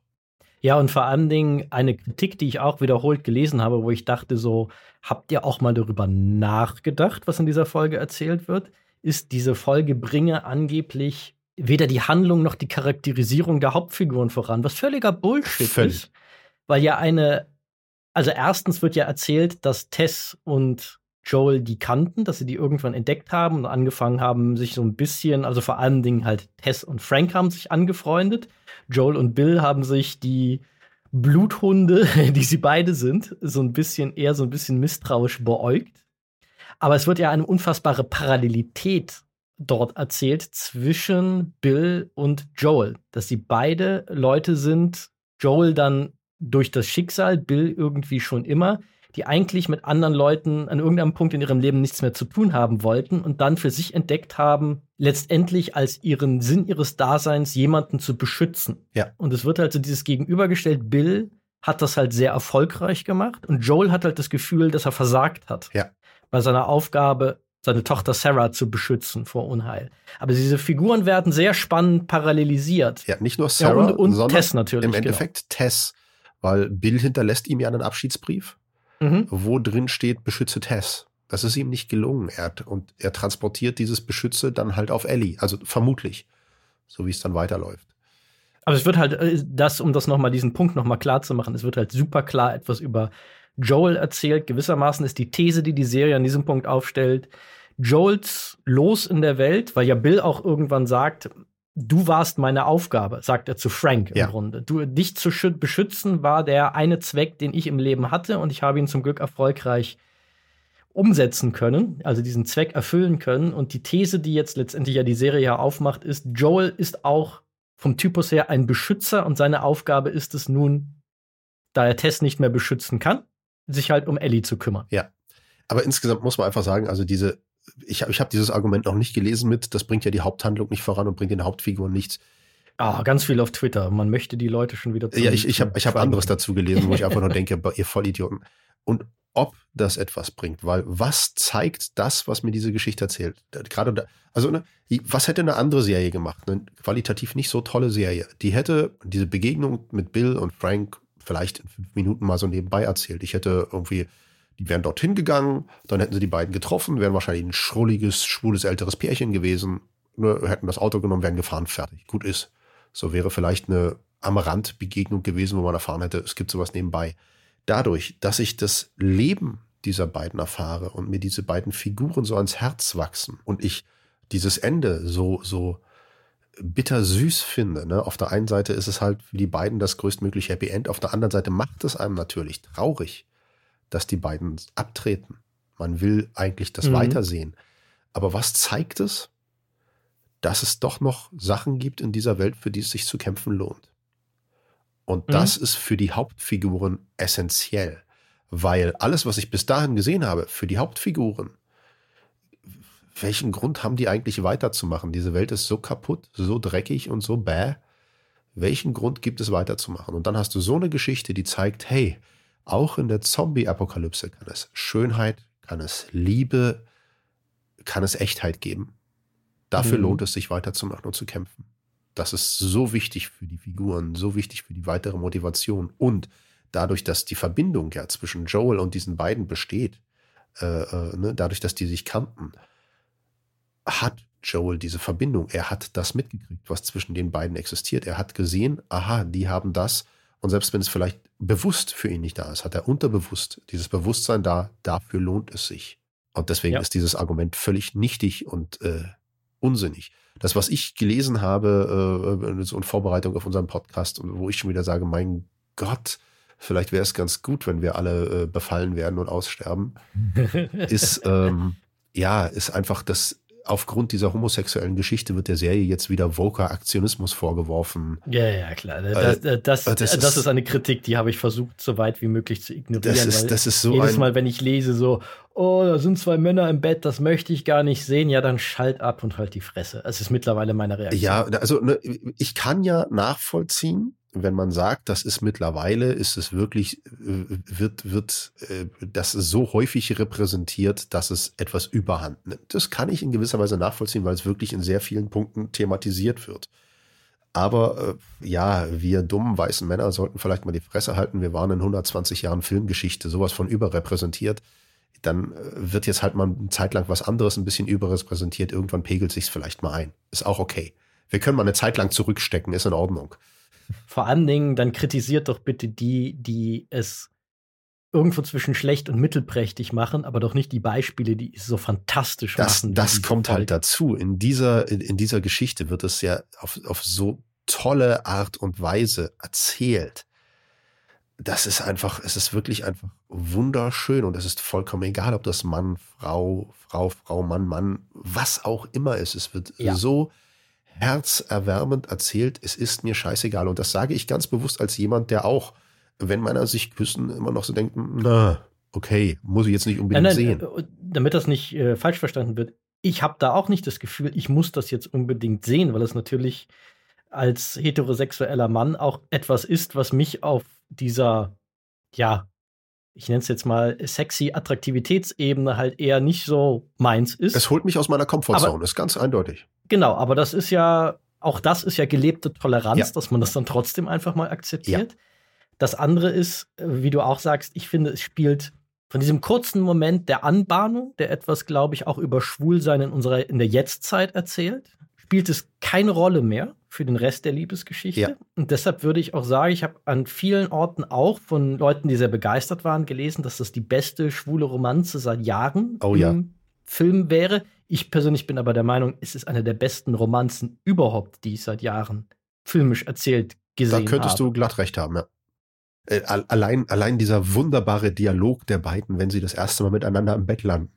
Ja, und vor allen Dingen eine Kritik, die ich auch wiederholt gelesen habe, wo ich dachte so, habt ihr auch mal darüber nachgedacht, was in dieser Folge erzählt wird? Ist diese Folge bringe angeblich weder die Handlung noch die Charakterisierung der Hauptfiguren voran, was völliger Bullshit Völlig. ist. Weil ja eine, also erstens wird ja erzählt, dass Tess und Joel die kannten, dass sie die irgendwann entdeckt haben und angefangen haben, sich so ein bisschen, also vor allen Dingen halt Tess und Frank haben sich angefreundet. Joel und Bill haben sich die Bluthunde, die sie beide sind, so ein bisschen eher so ein bisschen misstrauisch beäugt. Aber es wird ja eine unfassbare Parallelität dort erzählt zwischen Bill und Joel, dass sie beide Leute sind, Joel dann durch das Schicksal, Bill irgendwie schon immer, die eigentlich mit anderen Leuten an irgendeinem Punkt in ihrem Leben nichts mehr zu tun haben wollten und dann für sich entdeckt haben, letztendlich als ihren Sinn ihres Daseins jemanden zu beschützen. Ja. Und es wird halt so dieses Gegenübergestellt, Bill hat das halt sehr erfolgreich gemacht und Joel hat halt das Gefühl, dass er versagt hat. Ja. Bei seiner Aufgabe, seine Tochter Sarah zu beschützen vor Unheil. Aber diese Figuren werden sehr spannend parallelisiert. Ja, nicht nur Sarah, ja, und, und sondern Tess natürlich. Im genau. Endeffekt genau. Tess, weil Bill hinterlässt ihm ja einen Abschiedsbrief, mhm. wo drin steht, beschütze Tess. Das ist ihm nicht gelungen. Er hat, und er transportiert dieses Beschütze dann halt auf Ellie. Also vermutlich. So wie es dann weiterläuft. Aber es wird halt, äh, das, um das nochmal, diesen Punkt nochmal klar zu machen, es wird halt super klar etwas über Joel erzählt. Gewissermaßen ist die These, die die Serie an diesem Punkt aufstellt, Joels Los in der Welt, weil ja Bill auch irgendwann sagt, du warst meine Aufgabe, sagt er zu Frank im ja. Grunde. Du, dich zu beschützen war der eine Zweck, den ich im Leben hatte und ich habe ihn zum Glück erfolgreich umsetzen können, also diesen Zweck erfüllen können. Und die These, die jetzt letztendlich ja die Serie ja aufmacht, ist, Joel ist auch vom Typus her ein Beschützer und seine Aufgabe ist es nun, da er Tess nicht mehr beschützen kann, sich halt um Ellie zu kümmern. Ja. Aber insgesamt muss man einfach sagen, also diese, ich, ich habe dieses Argument noch nicht gelesen mit, das bringt ja die Haupthandlung nicht voran und bringt den Hauptfiguren nichts. Ah, ganz viel auf Twitter. Man möchte die Leute schon wieder Ja, ich, ich habe ich hab anderes dazu gelesen, wo ich einfach nur denke, ihr Vollidioten. Und ob das etwas bringt, weil was zeigt das, was mir diese Geschichte erzählt? Gerade da, also ne, was hätte eine andere Serie gemacht? Eine qualitativ nicht so tolle Serie. Die hätte diese Begegnung mit Bill und Frank vielleicht in fünf Minuten mal so nebenbei erzählt. Ich hätte irgendwie, die wären dorthin gegangen, dann hätten sie die beiden getroffen, wären wahrscheinlich ein schrulliges, schwules, älteres Pärchen gewesen, ne, hätten das Auto genommen, wären gefahren, fertig. Gut ist. So wäre vielleicht eine am Rand Begegnung gewesen, wo man erfahren hätte, es gibt sowas nebenbei. Dadurch, dass ich das Leben dieser beiden erfahre und mir diese beiden Figuren so ans Herz wachsen und ich dieses Ende so, so bittersüß finde. Ne? Auf der einen Seite ist es halt für die beiden das größtmögliche Happy End, auf der anderen Seite macht es einem natürlich traurig, dass die beiden abtreten. Man will eigentlich das mhm. weitersehen. Aber was zeigt es? Dass es doch noch Sachen gibt in dieser Welt, für die es sich zu kämpfen lohnt. Und mhm. das ist für die Hauptfiguren essentiell, weil alles, was ich bis dahin gesehen habe, für die Hauptfiguren welchen Grund haben die eigentlich weiterzumachen? Diese Welt ist so kaputt, so dreckig und so bäh. Welchen Grund gibt es weiterzumachen? Und dann hast du so eine Geschichte, die zeigt, hey, auch in der Zombie-Apokalypse kann es Schönheit, kann es Liebe, kann es Echtheit geben. Dafür mhm. lohnt es sich weiterzumachen und zu kämpfen. Das ist so wichtig für die Figuren, so wichtig für die weitere Motivation. Und dadurch, dass die Verbindung ja zwischen Joel und diesen beiden besteht, äh, äh, ne, dadurch, dass die sich kannten, hat Joel diese Verbindung. Er hat das mitgekriegt, was zwischen den beiden existiert. Er hat gesehen, aha, die haben das. Und selbst wenn es vielleicht bewusst für ihn nicht da ist, hat er unterbewusst dieses Bewusstsein da, dafür lohnt es sich. Und deswegen ja. ist dieses Argument völlig nichtig und äh, unsinnig. Das, was ich gelesen habe, äh, so in Vorbereitung auf unseren Podcast, wo ich schon wieder sage, mein Gott, vielleicht wäre es ganz gut, wenn wir alle äh, befallen werden und aussterben, ist ähm, ja, ist einfach das aufgrund dieser homosexuellen Geschichte wird der Serie jetzt wieder Voker Aktionismus vorgeworfen. Ja, ja, klar. Das, äh, das, das, das ist, ist, eine Kritik, die habe ich versucht, so weit wie möglich zu ignorieren. Das ist, das ist so jedes Mal, wenn ich lese, so, oh, da sind zwei Männer im Bett, das möchte ich gar nicht sehen, ja, dann schalt ab und halt die Fresse. Es ist mittlerweile meine Reaktion. Ja, also ne, ich kann ja nachvollziehen, wenn man sagt, das ist mittlerweile, ist es wirklich, äh, wird, wird äh, das so häufig repräsentiert, dass es etwas überhand nimmt. Das kann ich in gewisser Weise nachvollziehen, weil es wirklich in sehr vielen Punkten thematisiert wird. Aber äh, ja, wir dummen weißen Männer sollten vielleicht mal die Fresse halten. Wir waren in 120 Jahren Filmgeschichte sowas von überrepräsentiert. Dann äh, wird jetzt halt mal eine Zeit lang was anderes ein bisschen überrepräsentiert. Irgendwann pegelt sich's vielleicht mal ein. Ist auch okay. Wir können mal eine Zeit lang zurückstecken, ist in Ordnung. Vor allen Dingen, dann kritisiert doch bitte die, die es irgendwo zwischen schlecht und mittelprächtig machen, aber doch nicht die Beispiele, die es so fantastisch das, machen. Das kommt halt dazu. In dieser, in, in, dieser Geschichte wird es ja auf, auf so tolle Art und Weise erzählt. Das ist einfach, es ist wirklich einfach wunderschön und es ist vollkommen egal, ob das Mann, Frau, Frau, Frau, Mann, Mann, was auch immer ist. Es wird ja. so herzerwärmend erzählt, es ist mir scheißegal. Und das sage ich ganz bewusst als jemand, der auch wenn Männer sich küssen, immer noch so denken, na, okay, muss ich jetzt nicht unbedingt nein, nein, sehen. Äh, damit das nicht äh, falsch verstanden wird, ich habe da auch nicht das Gefühl, ich muss das jetzt unbedingt sehen, weil es natürlich als heterosexueller Mann auch etwas ist, was mich auf dieser, ja, ich nenne es jetzt mal sexy Attraktivitätsebene halt eher nicht so meins ist. Es holt mich aus meiner Komfortzone, ist ganz eindeutig. Genau, aber das ist ja, auch das ist ja gelebte Toleranz, ja. dass man das dann trotzdem einfach mal akzeptiert. Ja. Das andere ist, wie du auch sagst, ich finde, es spielt von diesem kurzen Moment der Anbahnung, der etwas, glaube ich, auch über Schwulsein in unserer, in der Jetztzeit erzählt, spielt es keine Rolle mehr für den Rest der Liebesgeschichte. Ja. Und deshalb würde ich auch sagen, ich habe an vielen Orten auch von Leuten, die sehr begeistert waren, gelesen, dass das die beste schwule Romanze seit Jahren oh, im ja. Film wäre. Ich persönlich bin aber der Meinung, es ist eine der besten Romanzen überhaupt, die ich seit Jahren filmisch erzählt gesehen habe. Da könntest habe. du glatt recht haben, ja. Äh, allein, allein dieser wunderbare Dialog der beiden, wenn sie das erste Mal miteinander im Bett landen.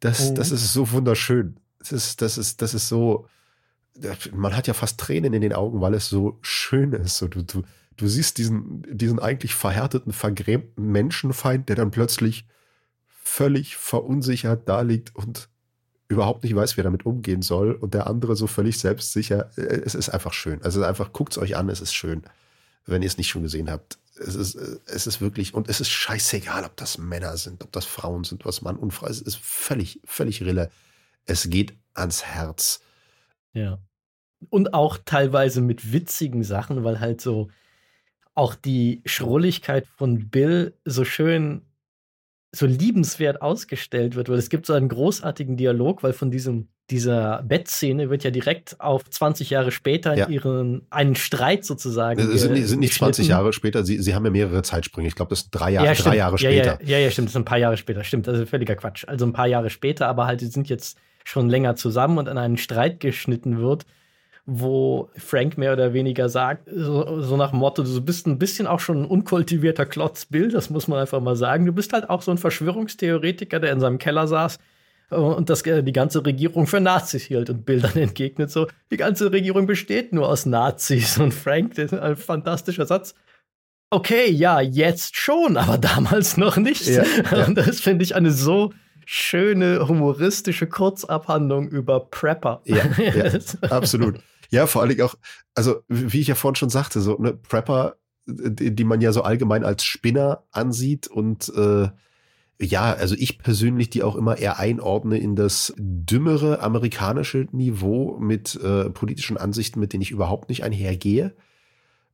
Das, mhm. das ist so wunderschön. Das ist, das ist, das ist so, man hat ja fast Tränen in den Augen, weil es so schön ist. So, du, du, du siehst diesen, diesen eigentlich verhärteten, vergrämten Menschenfeind, der dann plötzlich völlig verunsichert da liegt und überhaupt nicht weiß, wie er damit umgehen soll und der andere so völlig selbstsicher. Äh, es ist einfach schön. Also einfach guckt's euch an, es ist schön, wenn ihr es nicht schon gesehen habt es ist, es ist wirklich, und es ist scheißegal, ob das Männer sind, ob das Frauen sind, was Mann und Frau ist, es ist völlig, völlig Rille. Es geht ans Herz. Ja. Und auch teilweise mit witzigen Sachen, weil halt so auch die Schrulligkeit von Bill so schön, so liebenswert ausgestellt wird, weil es gibt so einen großartigen Dialog, weil von diesem dieser Bettszene wird ja direkt auf 20 Jahre später ja. ihren einen Streit sozusagen. Es sind, sind nicht 20 Jahre später, sie, sie haben ja mehrere Zeitsprünge. Ich glaube, das ist drei, Jahr, ja, drei Jahre später. Ja, ja, ja, stimmt, das ist ein paar Jahre später. Stimmt, das ist völliger Quatsch. Also ein paar Jahre später, aber halt, sie sind jetzt schon länger zusammen und an einen Streit geschnitten wird, wo Frank mehr oder weniger sagt, so, so nach dem Motto, du bist ein bisschen auch schon ein unkultivierter Klotzbild, das muss man einfach mal sagen. Du bist halt auch so ein Verschwörungstheoretiker, der in seinem Keller saß und dass die ganze Regierung für Nazis hielt und Bill dann entgegnet so, die ganze Regierung besteht nur aus Nazis und Frank, das ist ein fantastischer Satz. Okay, ja, jetzt schon, aber damals noch nicht. Ja, ja. Und das finde ich eine so schöne humoristische Kurzabhandlung über Prepper. Ja, ja absolut. Ja, vor allen Dingen auch, also wie ich ja vorhin schon sagte, so ne, Prepper, die, die man ja so allgemein als Spinner ansieht und äh, ja, also ich persönlich die auch immer eher einordne in das dümmere amerikanische Niveau mit äh, politischen Ansichten, mit denen ich überhaupt nicht einhergehe.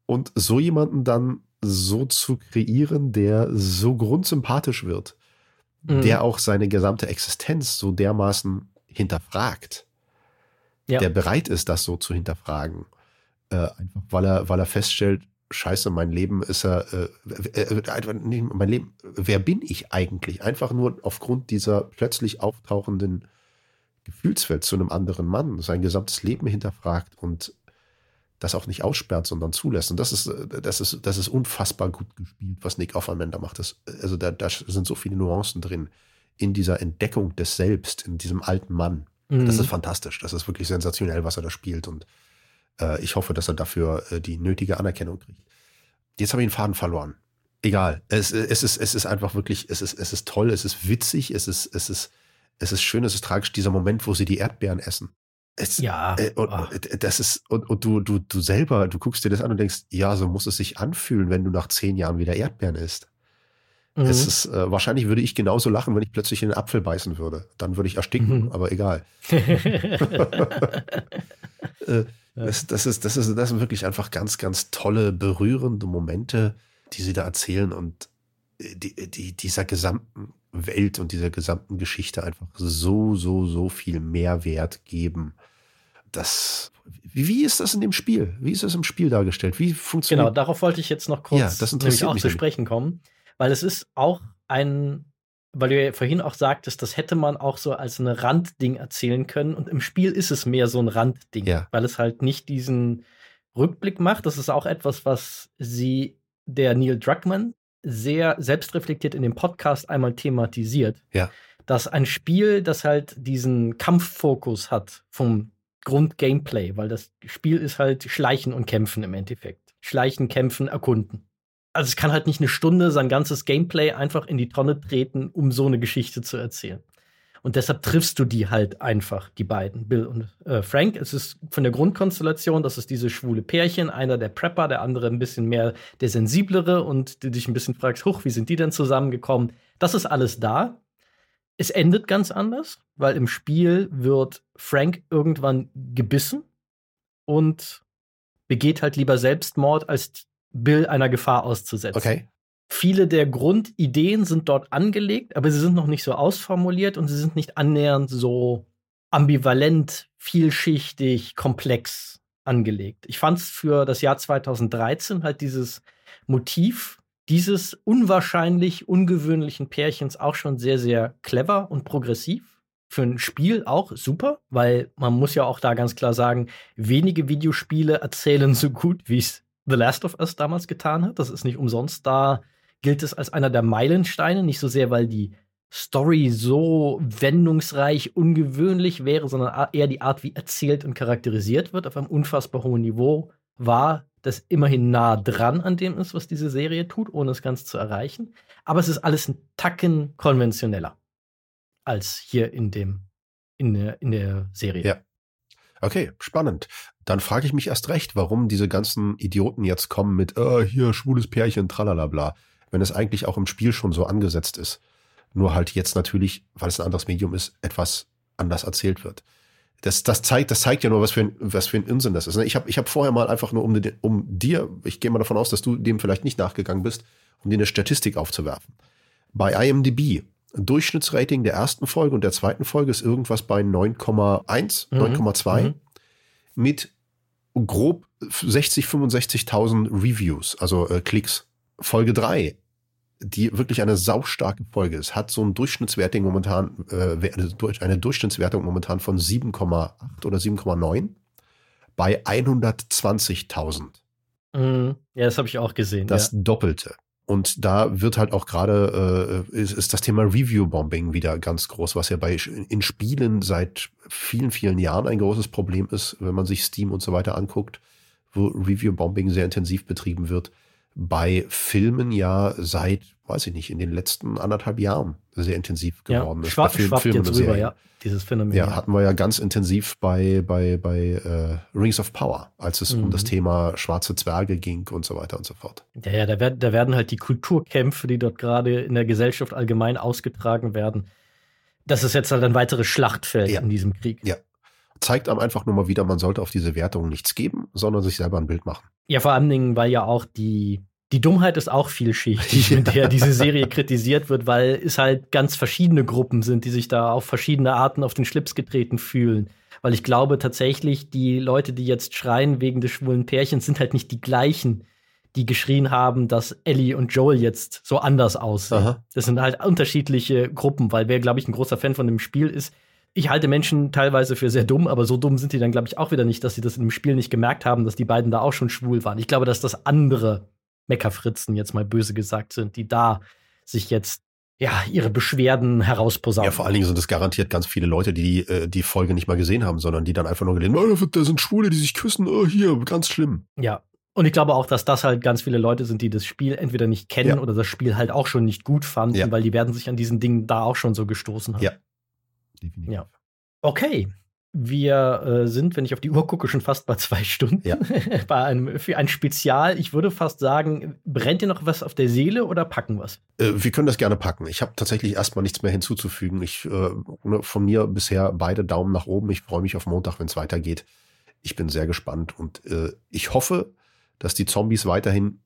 Und so jemanden dann so zu kreieren, der so grundsympathisch wird, mhm. der auch seine gesamte Existenz so dermaßen hinterfragt, ja. der bereit ist, das so zu hinterfragen, äh, einfach weil er, weil er feststellt, Scheiße, mein Leben ist ja, äh, äh, mein Leben, wer bin ich eigentlich? Einfach nur aufgrund dieser plötzlich auftauchenden Gefühlswelt zu einem anderen Mann, sein gesamtes Leben hinterfragt und das auch nicht aussperrt, sondern zulässt. Und das ist, das ist, das ist unfassbar gut gespielt, was Nick Offerman da macht. Das, also da, da sind so viele Nuancen drin in dieser Entdeckung des Selbst, in diesem alten Mann. Mhm. Das ist fantastisch. Das ist wirklich sensationell, was er da spielt. Und äh, ich hoffe, dass er dafür äh, die nötige Anerkennung kriegt. Jetzt habe ich den Faden verloren. Egal. Es, es, ist, es ist einfach wirklich, es ist, es ist toll, es ist witzig, es ist, es ist, es ist schön, es ist tragisch, dieser Moment, wo sie die Erdbeeren essen. Es, ja. Äh, und, das ist, und, und du, du, du selber, du guckst dir das an und denkst, ja, so muss es sich anfühlen, wenn du nach zehn Jahren wieder Erdbeeren isst. Mhm. Es ist, äh, wahrscheinlich würde ich genauso lachen, wenn ich plötzlich in den Apfel beißen würde. Dann würde ich ersticken, mhm. aber egal. äh, Das, das, ist, das, ist, das sind wirklich einfach ganz, ganz tolle, berührende Momente, die sie da erzählen und die, die, dieser gesamten Welt und dieser gesamten Geschichte einfach so, so, so viel Mehrwert geben. Das, wie, ist das in dem Spiel? Wie ist das im Spiel dargestellt? Wie funktioniert Genau, darauf wollte ich jetzt noch kurz ja, das nämlich auch zu sprechen kommen, weil es ist auch ein, weil du ja vorhin auch sagtest, das hätte man auch so als ein Randding erzählen können und im Spiel ist es mehr so ein Randding, Ja. weil es halt nicht diesen Rückblick macht. Das ist auch etwas, was sie, der Neil Druckmann, sehr selbstreflektiert in dem Podcast einmal thematisiert. Ja. Dass ein Spiel, das halt diesen Kampffokus hat vom Grund-Gameplay, weil das Spiel ist halt Schleichen und Kämpfen im Endeffekt. Schleichen, Kämpfen, Erkunden. Also es kann halt nicht eine Stunde sein ganzes Gameplay einfach in die Tonne treten, um so eine Geschichte zu erzählen. Und deshalb triffst du die halt einfach, die beiden, Bill und äh, Frank. Es ist von der Grundkonstellation, das ist diese schwule Pärchen, einer der Prepper, der andere ein bisschen mehr der sensiblere und du dich ein bisschen fragst, huch, wie sind die denn zusammengekommen? Das ist alles da. Es endet ganz anders, weil im Spiel wird Frank irgendwann gebissen und begeht halt lieber Selbstmord, als Bill einer Gefahr auszusetzen. Okay. Viele der Grundideen sind dort angelegt, aber sie sind noch nicht so ausformuliert und sie sind nicht annähernd so ambivalent, vielschichtig, komplex angelegt. Ich fand es für das Jahr 2013 halt dieses Motiv dieses unwahrscheinlich ungewöhnlichen Pärchens auch schon sehr, sehr clever und progressiv. Für ein Spiel auch super, weil man muss ja auch da ganz klar sagen, wenige Videospiele erzählen so gut, wie es The Last of Us damals getan hat. Das ist nicht umsonst. Da gilt es als einer der Meilensteine, nicht so sehr, weil die Story so wendungsreich, ungewöhnlich wäre, sondern eher die Art, wie erzählt und charakterisiert wird, auf einem unfassbar hohen Niveau war, das immerhin nah dran an dem ist, was diese Serie tut, ohne es ganz zu erreichen. Aber es ist alles ein Tacken konventioneller als hier in dem in der, in der Serie. Ja. Okay, spannend. Dann frage ich mich erst recht, warum diese ganzen Idioten jetzt kommen mit, äh, hier, schwules Pärchen, tralalabla, wenn es eigentlich auch im Spiel schon so angesetzt ist. Nur halt jetzt natürlich, weil es ein anderes Medium ist, etwas anders erzählt wird. Das, das, zeigt, das zeigt ja nur, was für ein, was für ein Irrsinn das ist. ne? Ich habe ich hab vorher mal einfach nur, um, um dir, ich gehe mal davon aus, dass du dem vielleicht nicht nachgegangen bist, um dir eine Statistik aufzuwerfen. Bei IMDb, Durchschnittsrating der ersten Folge und der zweiten Folge ist irgendwas bei 9,1, Mhm. 9,2 Mhm. mit grob 60, 65.000 Reviews, also äh, Klicks. Folge 3, die wirklich eine saustarke Folge ist, hat so ein Durchschnittswertung momentan, äh, eine Durch- eine Durchschnittswertung momentan von 7,8 oder 7,9 bei 120.000. Mhm. Ja, das habe ich auch gesehen. Das Doppelte. Und da wird halt auch gerade, äh, ist, ist das Thema Review-Bombing wieder ganz groß, was ja bei in Spielen seit vielen, vielen Jahren ein großes Problem ist, wenn man sich Steam und so weiter anguckt, wo Review-Bombing sehr intensiv betrieben wird. Bei Filmen ja seit, weiß ich nicht, in den letzten anderthalb Jahren sehr intensiv geworden ja. ist. Schwapp, Film- schwappt Filmen jetzt rüber, ja, dieses Phänomen. Ja, hatten wir ja ganz intensiv bei, bei, bei äh, Rings of Power, als es um Mhm. das Thema schwarze Zwerge ging und so weiter und so fort. Ja, ja, da, werd, da werden halt die Kulturkämpfe, die dort gerade in der Gesellschaft allgemein ausgetragen werden. Das ist jetzt halt ein weiteres Schlachtfeld Ja. in diesem Krieg. Ja. Zeigt einem einfach nur mal wieder, man sollte auf diese Wertung nichts geben, sondern sich selber ein Bild machen. Ja, vor allen Dingen, weil ja auch die, die Dummheit ist auch vielschichtig, mit der diese Serie kritisiert wird, weil es halt ganz verschiedene Gruppen sind, die sich da auf verschiedene Arten auf den Schlips getreten fühlen. Weil ich glaube tatsächlich, die Leute, die jetzt schreien wegen des schwulen Pärchens, sind halt nicht die gleichen, die geschrien haben, dass Ellie und Joel jetzt so anders aussehen. Aha. Das sind halt unterschiedliche Gruppen, weil wer, glaube ich, ein großer Fan von dem Spiel ist, ich halte Menschen teilweise für sehr dumm, aber so dumm sind die dann, glaube ich, auch wieder nicht, dass sie das in dem Spiel nicht gemerkt haben, dass die beiden da auch schon schwul waren. Ich glaube, dass das andere Meckerfritzen jetzt mal böse gesagt sind, die da sich jetzt ja ihre Beschwerden herausposaunen. Ja, vor allen Dingen sind es garantiert ganz viele Leute, die äh, die Folge nicht mal gesehen haben, sondern die dann einfach nur gelesen haben, oh, da sind Schwule, die sich küssen, oh, hier, ganz schlimm. Ja. Und ich glaube auch, dass das halt ganz viele Leute sind, die das Spiel entweder nicht kennen Ja. oder das Spiel halt auch schon nicht gut fanden, Ja. weil die werden sich an diesen Dingen da auch schon so gestoßen haben. Ja. Definitiv. Ja. Okay. Wir äh, sind, wenn ich auf die Uhr gucke, schon fast bei zwei Stunden. Ja. bei einem, für ein Spezial. Ich würde fast sagen, brennt dir noch was auf der Seele oder packen was? Äh, wir können das gerne packen. Ich habe tatsächlich erstmal nichts mehr hinzuzufügen. Ich äh, ne, von mir bisher beide Daumen nach oben. Ich freue mich auf Montag, wenn es weitergeht. Ich bin sehr gespannt und äh, ich hoffe, dass die Zombies weiterhin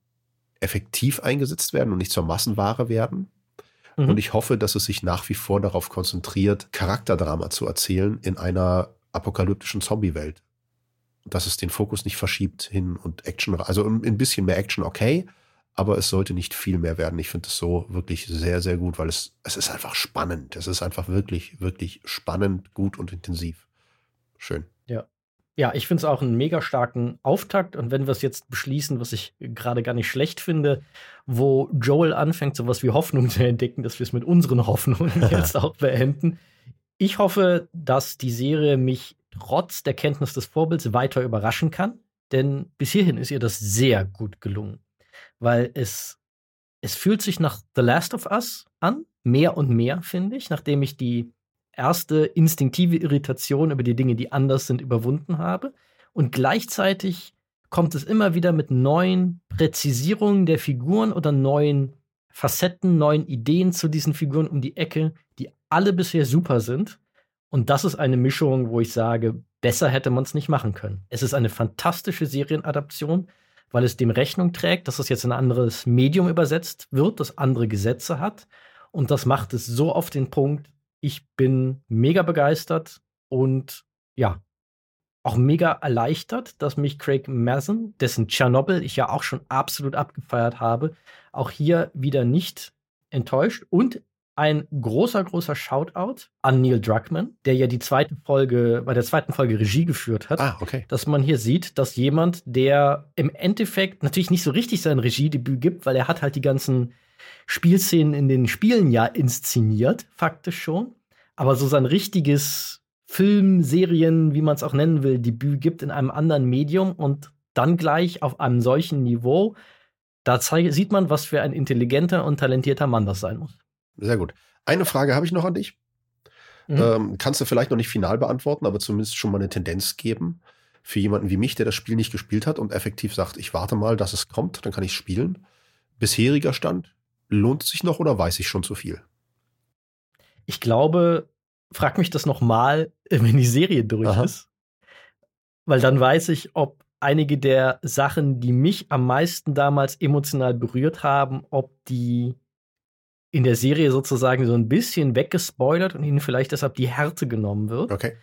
effektiv eingesetzt werden und nicht zur Massenware werden. Mhm. Und ich hoffe, dass es sich nach wie vor darauf konzentriert, Charakterdrama zu erzählen in einer apokalyptischen Zombie-Welt. Dass es den Fokus nicht verschiebt hin und Action, also ein bisschen mehr Action, okay, aber es sollte nicht viel mehr werden. Ich finde es so wirklich sehr, sehr gut, weil es, es ist einfach spannend. Es ist einfach wirklich, wirklich spannend, gut und intensiv. Schön. Ja. Ich finde es auch einen mega starken Auftakt. Und wenn wir es jetzt beschließen, was ich gerade gar nicht schlecht finde, wo Joel anfängt, sowas wie Hoffnung zu entdecken, dass wir es mit unseren Hoffnungen jetzt auch beenden. Ich hoffe, dass die Serie mich trotz der Kenntnis des Vorbilds weiter überraschen kann. Denn bis hierhin ist ihr das sehr gut gelungen weil es, es fühlt sich nach The Last of Us an, mehr und mehr, finde ich, nachdem ich die erste instinktive Irritation über die Dinge, die anders sind, überwunden habe. Und gleichzeitig kommt es immer wieder mit neuen Präzisierungen der Figuren oder neuen Facetten, neuen Ideen zu diesen Figuren um die Ecke, die alle bisher super sind. Und das ist eine Mischung, wo ich sage, besser hätte man es nicht machen können. Es ist eine fantastische Serienadaption weil es dem Rechnung trägt, dass es jetzt in ein anderes Medium übersetzt wird, das andere Gesetze hat. Und das macht es so auf den Punkt. Ich bin mega begeistert und ja, auch mega erleichtert, dass mich Craig Mazin, dessen Tschernobyl ich ja auch schon absolut abgefeiert habe, auch hier wieder nicht enttäuscht. Und ein großer, großer Shoutout an Neil Druckmann, der ja die zweite Folge, bei der zweiten Folge Regie geführt hat. Ah, okay. Dass man hier sieht, dass jemand, der im Endeffekt natürlich nicht so richtig sein Regiedebüt gibt, weil er hat halt die ganzen Spielszenen in den Spielen ja inszeniert, faktisch schon. Aber so sein richtiges Film, Serien, wie man es auch nennen will, Debüt gibt in einem anderen Medium und dann gleich auf einem solchen Niveau. Da sieht man, was für ein intelligenter und talentierter Mann das sein muss. Sehr gut. Eine Frage habe ich noch an dich. Mhm. Ähm, kannst du vielleicht noch nicht final beantworten, aber zumindest schon mal eine Tendenz geben für jemanden wie mich, der das Spiel nicht gespielt hat und effektiv sagt, ich warte mal, dass es kommt, dann kann ich spielen. Bisheriger Stand, lohnt es sich noch oder weiß ich schon zu viel? Ich glaube, frag mich das noch mal, wenn die Serie durch Aha. ist. Weil dann weiß ich, ob einige der Sachen, die mich am meisten damals emotional berührt haben, ob die in der Serie sozusagen so ein bisschen weggespoilert und ihnen vielleicht deshalb die Härte genommen wird. Okay.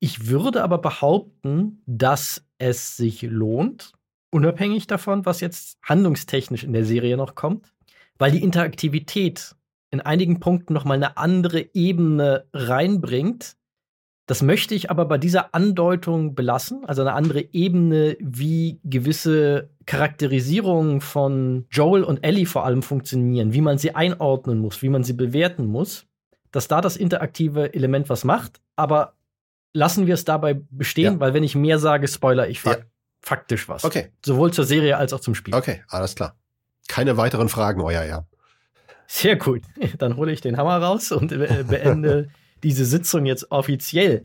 Ich würde aber behaupten, dass es sich lohnt, unabhängig davon, was jetzt handlungstechnisch in der Serie noch kommt, weil die Interaktivität in einigen Punkten noch mal eine andere Ebene reinbringt, das möchte ich aber bei dieser Andeutung belassen, also eine andere Ebene, wie gewisse Charakterisierungen von Joel und Ellie vor allem funktionieren, wie man sie einordnen muss, wie man sie bewerten muss, dass da das interaktive Element was macht, aber lassen wir es dabei bestehen, ja. weil wenn ich mehr sage, spoiler ich fak ja. faktisch was. Okay. Sowohl zur Serie als auch zum Spiel. Okay, alles klar. Keine weiteren Fragen, euer Herr. Sehr gut. Dann hole ich den Hammer raus und beende diese Sitzung jetzt offiziell.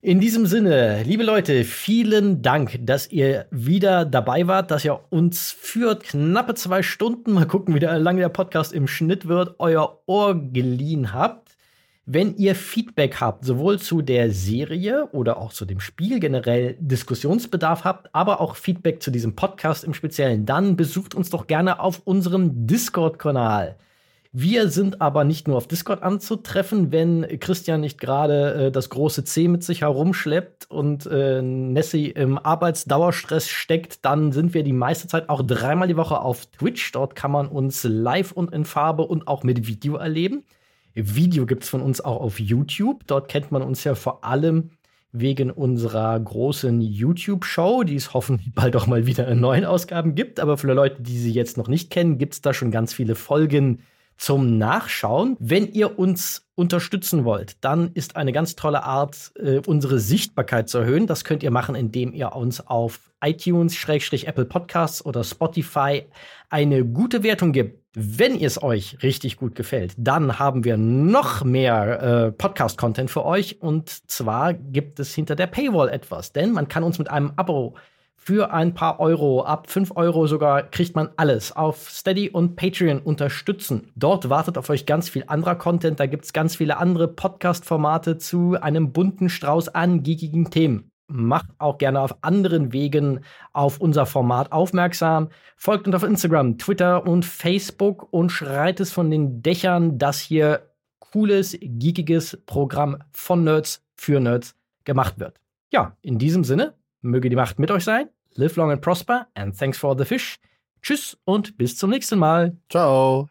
In diesem Sinne, liebe Leute, vielen Dank, dass ihr wieder dabei wart, dass ihr uns für knappe zwei Stunden, mal gucken, wie lange der Podcast im Schnitt wird, euer Ohr geliehen habt. Wenn ihr Feedback habt, sowohl zu der Serie oder auch zu dem Spiel generell Diskussionsbedarf habt, aber auch Feedback zu diesem Podcast im Speziellen, dann besucht uns doch gerne auf unserem Discord-Kanal. Wir sind aber nicht nur auf Discord anzutreffen, wenn Christian nicht gerade äh, das große C mit sich herumschleppt und äh, Nessie im Arbeitsdauerstress steckt, dann sind wir die meiste Zeit auch dreimal die Woche auf Twitch. Dort kann man uns live und in Farbe und auch mit Video erleben. Video gibt es von uns auch auf YouTube. Dort kennt man uns ja vor allem wegen unserer großen YouTube-Show, die es hoffentlich bald auch mal wieder in neuen Ausgaben gibt. Aber für Leute, die sie jetzt noch nicht kennen, gibt es da schon ganz viele Folgen zum Nachschauen. Wenn ihr uns unterstützen wollt, dann ist eine ganz tolle Art, äh, unsere Sichtbarkeit zu erhöhen. Das könnt ihr machen, indem ihr uns auf iTunes, Apple Podcasts oder Spotify eine gute Wertung gibt. Wenn es euch richtig gut gefällt, dann haben wir noch mehr äh, Podcast-Content für euch. Und zwar gibt es hinter der Paywall etwas, denn man kann uns mit einem Abo für ein paar Euro, ab 5 Euro sogar, kriegt man alles auf Steady und Patreon unterstützen. Dort wartet auf euch ganz viel anderer Content. Da gibt es ganz viele andere Podcast-Formate zu einem bunten Strauß an geekigen Themen. Macht auch gerne auf anderen Wegen auf unser Format aufmerksam. Folgt uns auf Instagram, Twitter und Facebook und schreit es von den Dächern, dass hier cooles, geekiges Programm von Nerds für Nerds gemacht wird. Ja, in diesem Sinne, möge die Macht mit euch sein. Live long and prosper and thanks for the fish. Tschüss und bis zum nächsten Mal. Ciao.